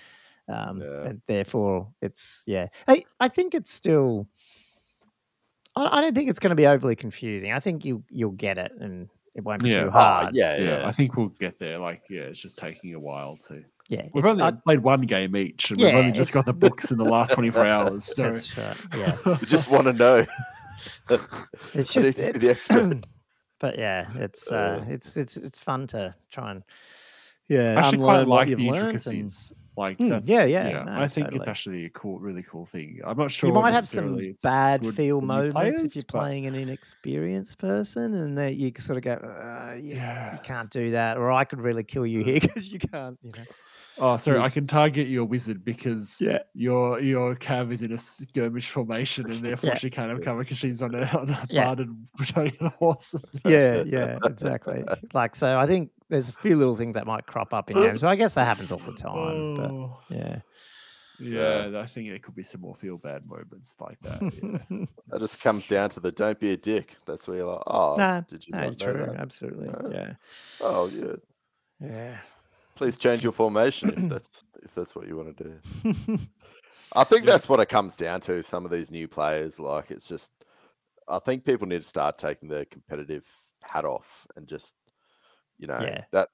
Um, Yeah. and therefore, it's yeah. I I think it's still. I, I don't think it's going to be overly confusing. I think you you'll get it, and it won't be Yeah. too Ah, hard. yeah, yeah, yeah. I think we'll get there. Like, yeah, it's just taking a while to. Yeah. We've only I- played one game each, and Yeah, we've only just got the books in the last 24 hours. So, that's right. Yeah, we just want to know. it's just. it- the expert. but yeah, it's uh, Uh. it's it's it's fun to try and yeah. I actually quite like the learnt and- intricacies. Like, Mm, that's, yeah, yeah, no, I think it's actually a cool, really cool thing. I'm not sure. you might have some bad feel moments players, if you're but- playing an inexperienced person, and that you sort of go, uh, yeah, Yeah. you can't do that, or I could really kill you here because you can't, you know. Oh, sorry, I can target your wizard because Yeah. your your cav is in a skirmish formation, and therefore Yeah. she can't have cover because she's on a on a Yeah. barded Bretonnian horse. Yeah, yeah, exactly. like so, I think there's a few little things that might crop up in games, So I guess that happens all the oh. time. But Oh, yeah, yeah, I think there could be some more feel bad moments like that. Yeah. That just comes down to the don't be a dick. That's where you're like, oh, nah, did you no, not know true, that? absolutely, No. yeah, Oh, yeah. yeah. Please change your formation if that's if that's what you want to do. I think Yeah. that's what it comes down to. Some of these new players, like it's just, I think people need to start taking their competitive hat off and just You know Yeah. that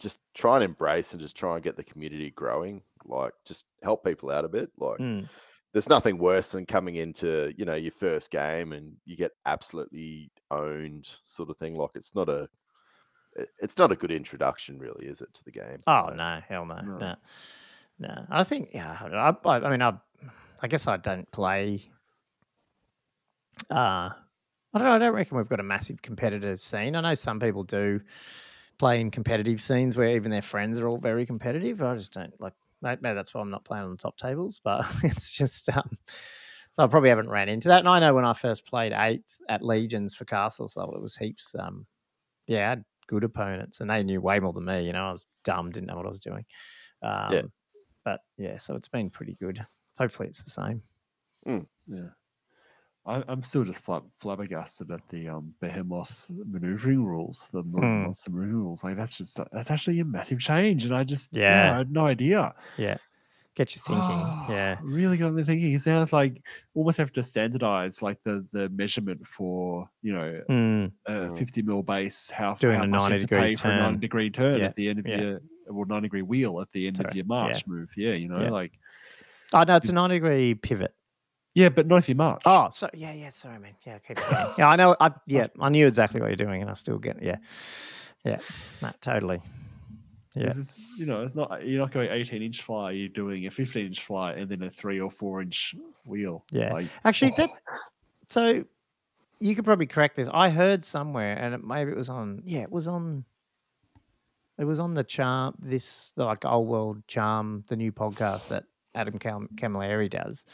just try and embrace and just try and get the community growing. Like just help people out a bit. Like Mm. there's nothing worse than coming into you know your first game and you get absolutely owned sort of thing. Like it's not a it's not a good introduction, really, is it, to the game? Oh So, no, hell no, No. no, no. I think yeah. I, I, I mean, I, I guess I don't play. Uh, I don't know. I don't reckon we've got a massive competitive scene. I know some people do play in competitive scenes where even their friends are all very competitive. I just don't like. Maybe that's why I'm not playing on the top tables. But it's just um, so I probably haven't ran into that. And I know when I first played eight at Legions for Castle, so it was heaps. Um, yeah, I had good opponents, and they knew way more than me. You know, I was dumb, didn't know what I was doing. Um, But yeah, so it's been pretty good. Hopefully, it's the same. Yeah. I, I'm still just flab, flabbergasted at the um, behemoth maneuvering rules, the Northern monster maneuvering rules. Like that's just that's actually a massive change, and I just Yeah. I had no idea. Yeah, get you thinking. Ah, yeah, really got me thinking. It sounds like almost have to standardize like the the measurement for you know Mm, a Mm. 50 mil base, how, Doing how a much you 90 have to pay degree for a 90 degree turn Yeah, at the end of yeah. your well 90 degree wheel at the end Sorry, of your yeah. march move. Yeah, you know, Yeah. like oh no, it's a Just- ninety degree pivot. yeah, but not if you march. Oh, so yeah, yeah. Sorry, man. Yeah, keep going. yeah, I know. I yeah, I knew exactly what you're doing, and I still get yeah, yeah, no, totally. Yeah, This is, you know, it's not you're not going 18 inch fly. You're doing a 15 inch fly and then a three or four inch wheel. Yeah. Like, actually, oh, that so you could probably correct this. I heard somewhere, and it, maybe it was on. Yeah, it was on. It was on the charm. This like old world charm, the new podcast that Adam Cam- Camilleri does.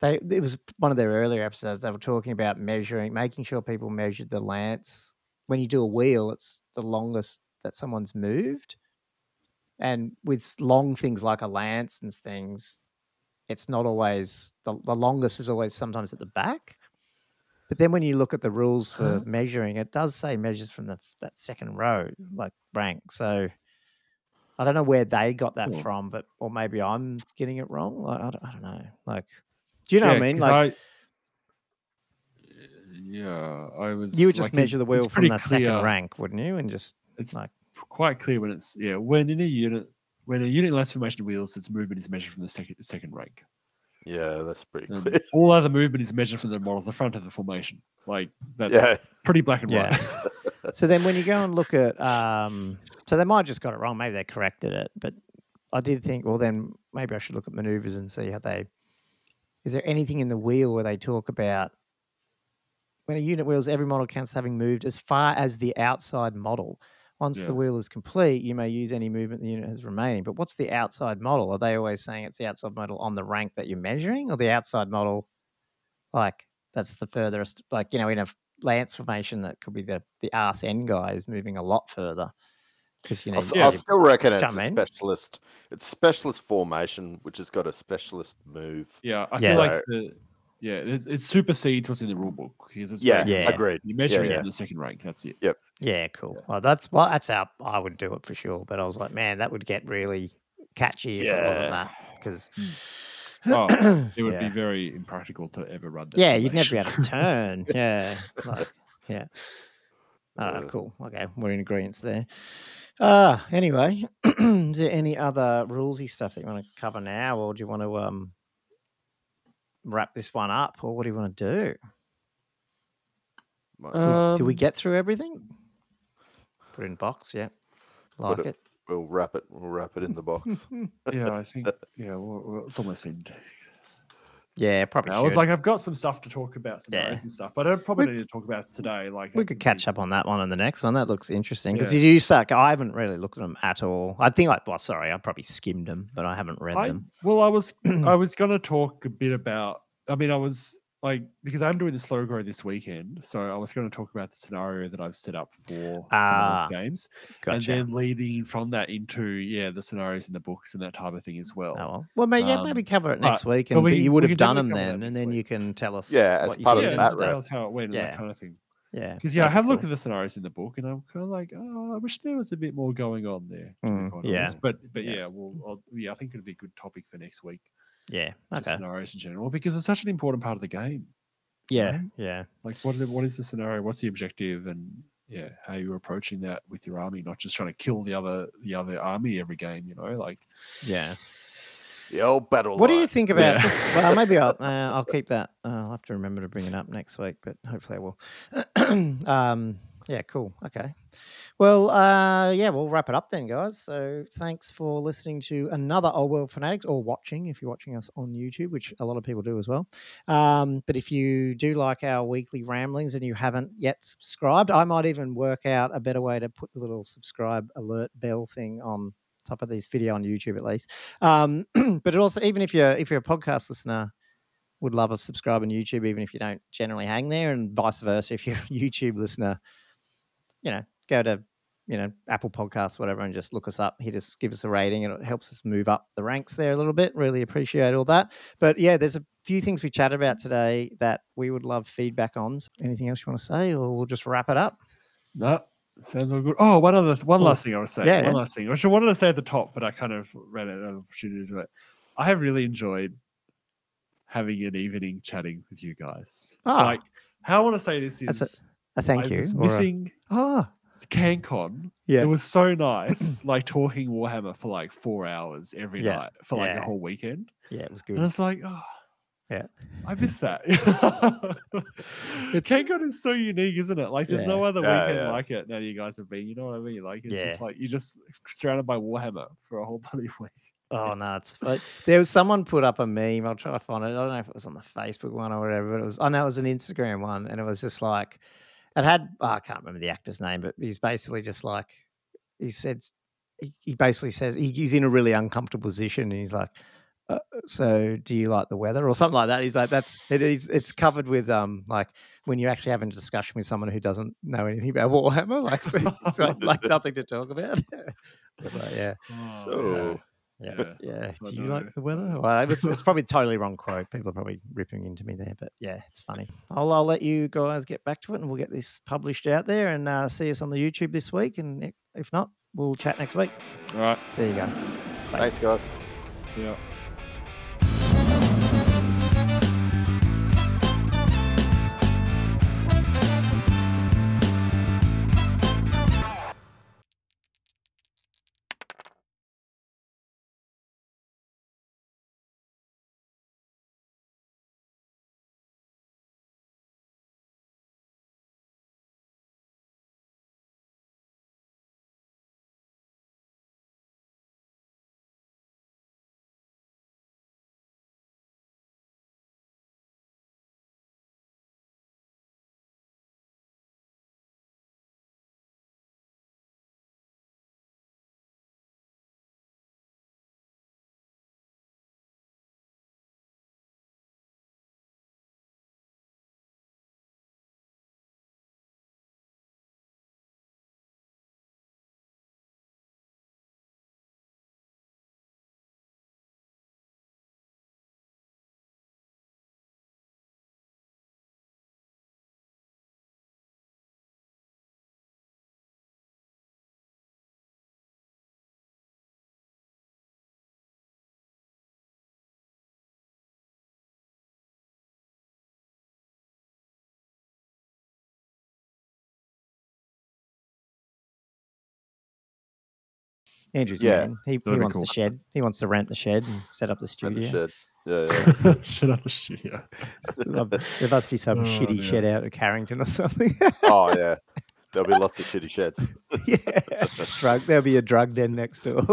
They it was one of their earlier episodes. They were talking about measuring, making sure people measured the lance when you do a wheel. It's the longest that someone's moved, and with long things like a lance and things, it's not always the, the longest is always sometimes at the back. But then when you look at the rules for Huh? measuring, it does say measures from the that second row, like rank. So I don't know where they got that Cool. from, but or maybe I'm getting it wrong. Like, I, don't, I don't know. Like, do you know what I mean? Like yeah, I was. you would just like, it- measure the wheel from the second rank, wouldn't you? And just It's like quite clear when it's yeah when in a unit when a unit less formation wheels, its movement is measured from the second second rank. Yeah, that's pretty Um, clear. all other movement is measured from the model, the front of the formation. Like that's Yeah, pretty black and Yeah. white. so then when you go and look at um so they might have just got it wrong maybe they corrected it but i did think well then maybe i should look at maneuvers and see how they is there anything in the wheel where they talk about when a unit wheels every model counts having moved as far as the outside model once Yeah. the wheel is complete you may use any movement the unit has remaining but what's the outside model are they always saying it's the outside model on the rank that you're measuring or the outside model like that's the furthest like you know in a lance formation that could be the the arse end guy is moving a lot further because you know I, s- you- I you- still reckon it's Jump a specialist. It's specialist formation, which has got a specialist move. yeah, I Yeah. feel like the yeah it, it supersedes what's in the rule book Yeah, very Yeah. agreed. You're it yeah. from the second rank. That's it. Yep. Yeah cool well that's well that's how i would do it for sure but i was like man that would get really catchy if it wasn't that because Oh, It would yeah. be very impractical to ever run that. yeah you'd never be able formation. to turn yeah like, yeah oh cool okay we're in agreement there uh anyway is there any other rulesy stuff that you want to cover now or do you want to um wrap this one up or what do you want to do Might- Did- Did we Um, get through everything? Put it in box, yeah. Like it- it. we'll wrap it. We'll wrap it in the box. yeah, I think yeah, well, well, it's almost been. Yeah, probably. I was like, I've got some stuff to talk about, some Yeah. and stuff, but I probably We- need to talk about today. Like, we could catch up on that one and the next one. That looks interesting because Yeah. you start. I haven't really looked at them at all. I think I well, sorry, I probably skimmed them, but I haven't read I, them. well, I was I was gonna talk a bit about. I mean, I was like because I'm doing the slow grow this weekend, so I was going to talk about the scenario that I've set up for Ah, some of those games, and then leading from that into yeah the scenarios in the books and that type of thing as well. Oh well, well, may, yeah, maybe Um, cover it but- next week, but and we you would have done them then, and then week. you can tell us. Yeah, as what you part of did yeah, and bat just stuff. tell us how it went and Yeah. that kind of thing. Yeah, Because yeah, I that'd have looked cool. at the scenarios in the book, and I'm kind of like, oh, I wish there was a bit more going on there. Mm, yeah. honest. but but Yeah. yeah, well, I'll, yeah, I think it'd be a good topic for next week. Yeah. Just Okay. scenarios in general, because it's such an important part of the game. Yeah. right? Yeah. Like, what the, what is the scenario? What's the objective? And yeah how you're approaching that with your army, not just trying to kill the other the other army every game. You know, like Yeah. The old battle. What do you think about? Yeah. Just, well, maybe I'll uh, I'll keep that. Uh, I'll have to remember to bring it up next week, but hopefully I will. um, yeah, cool. Okay. Well, uh, yeah, we'll wrap it up then, guys. So thanks for listening to another Old World Fanatics or watching if you're watching us on YouTube, which a lot of people do as well. Um, but if you do like our weekly ramblings and you haven't yet subscribed, I might even work out a better way to put the little subscribe alert bell thing on top of this video on YouTube at least. Um, but it also, even if you're if you're a podcast listener, would love a subscribe on YouTube, even if you don't generally hang there, and vice versa. If you're a YouTube listener, you know, go to you know Apple Podcasts, whatever, and just look us up. Hit us, give us a rating, and it helps us move up the ranks there a little bit. Really appreciate all that. But yeah, there's a few things we chatted about today that we would love feedback on. Anything else you want to say, or we'll just wrap it up? No, sounds all good. Oh, one other, one Oh, last thing I was saying. yeah, one yeah. last thing, which I wanted to say at the top, but I kind of ran out of opportunity to do it. I have really enjoyed having an evening chatting with you guys. Ah. Like, how I want to say this That's a- is, A thank I you. or a- missing oh, CanCon. yeah. It was so nice, like talking Warhammer for like four hours every Yeah, night for like yeah. a whole weekend. yeah, it was good. And it's like, oh, Yeah. I miss that. CanCon is so unique, isn't it? Like, there's no other Yeah, weekend yeah. like it now you guys have been. You know what I mean? Like, it's just like you're just surrounded by Warhammer for a whole bloody week. Oh no, it's like, there was someone put up a meme. I'll try to find it. I don't know if it was on the Facebook one or whatever. But it was. I know it was an Instagram one, and it was just like it had. oh, I can't remember the actor's name, but he's basically just like he said. He, basically says he, he's in a really uncomfortable position, and he's like, uh, "So, do you like the weather or something like that?" He's like, "That's it is. It's covered with um like when you're actually having a discussion with someone who doesn't know anything about Warhammer, like it's like, like nothing to talk about." it's like, yeah. Oh, So, Yeah, Yeah, yeah. I Do you know, like the weather? know. Well, it's, it's probably totally wrong quote. People are probably ripping into me there, but yeah, it's funny. I'll, I'll let you guys get back to it, and we'll get this published out there, and uh, see us on the YouTube this week. And if not, we'll chat next week. All right. See you guys. Bye. thanks, guys. Yeah. Andrew's Yeah. man. He, he wants cool. the shed. He wants to rent the shed and set up the And the studio. shed. Yeah, yeah. Shut up the studio. Love- there must be some Oh, shitty dear. shed out of Carrington or something. oh yeah. There'll be lots of shitty sheds. yeah, drug. There'll be a drug den next door.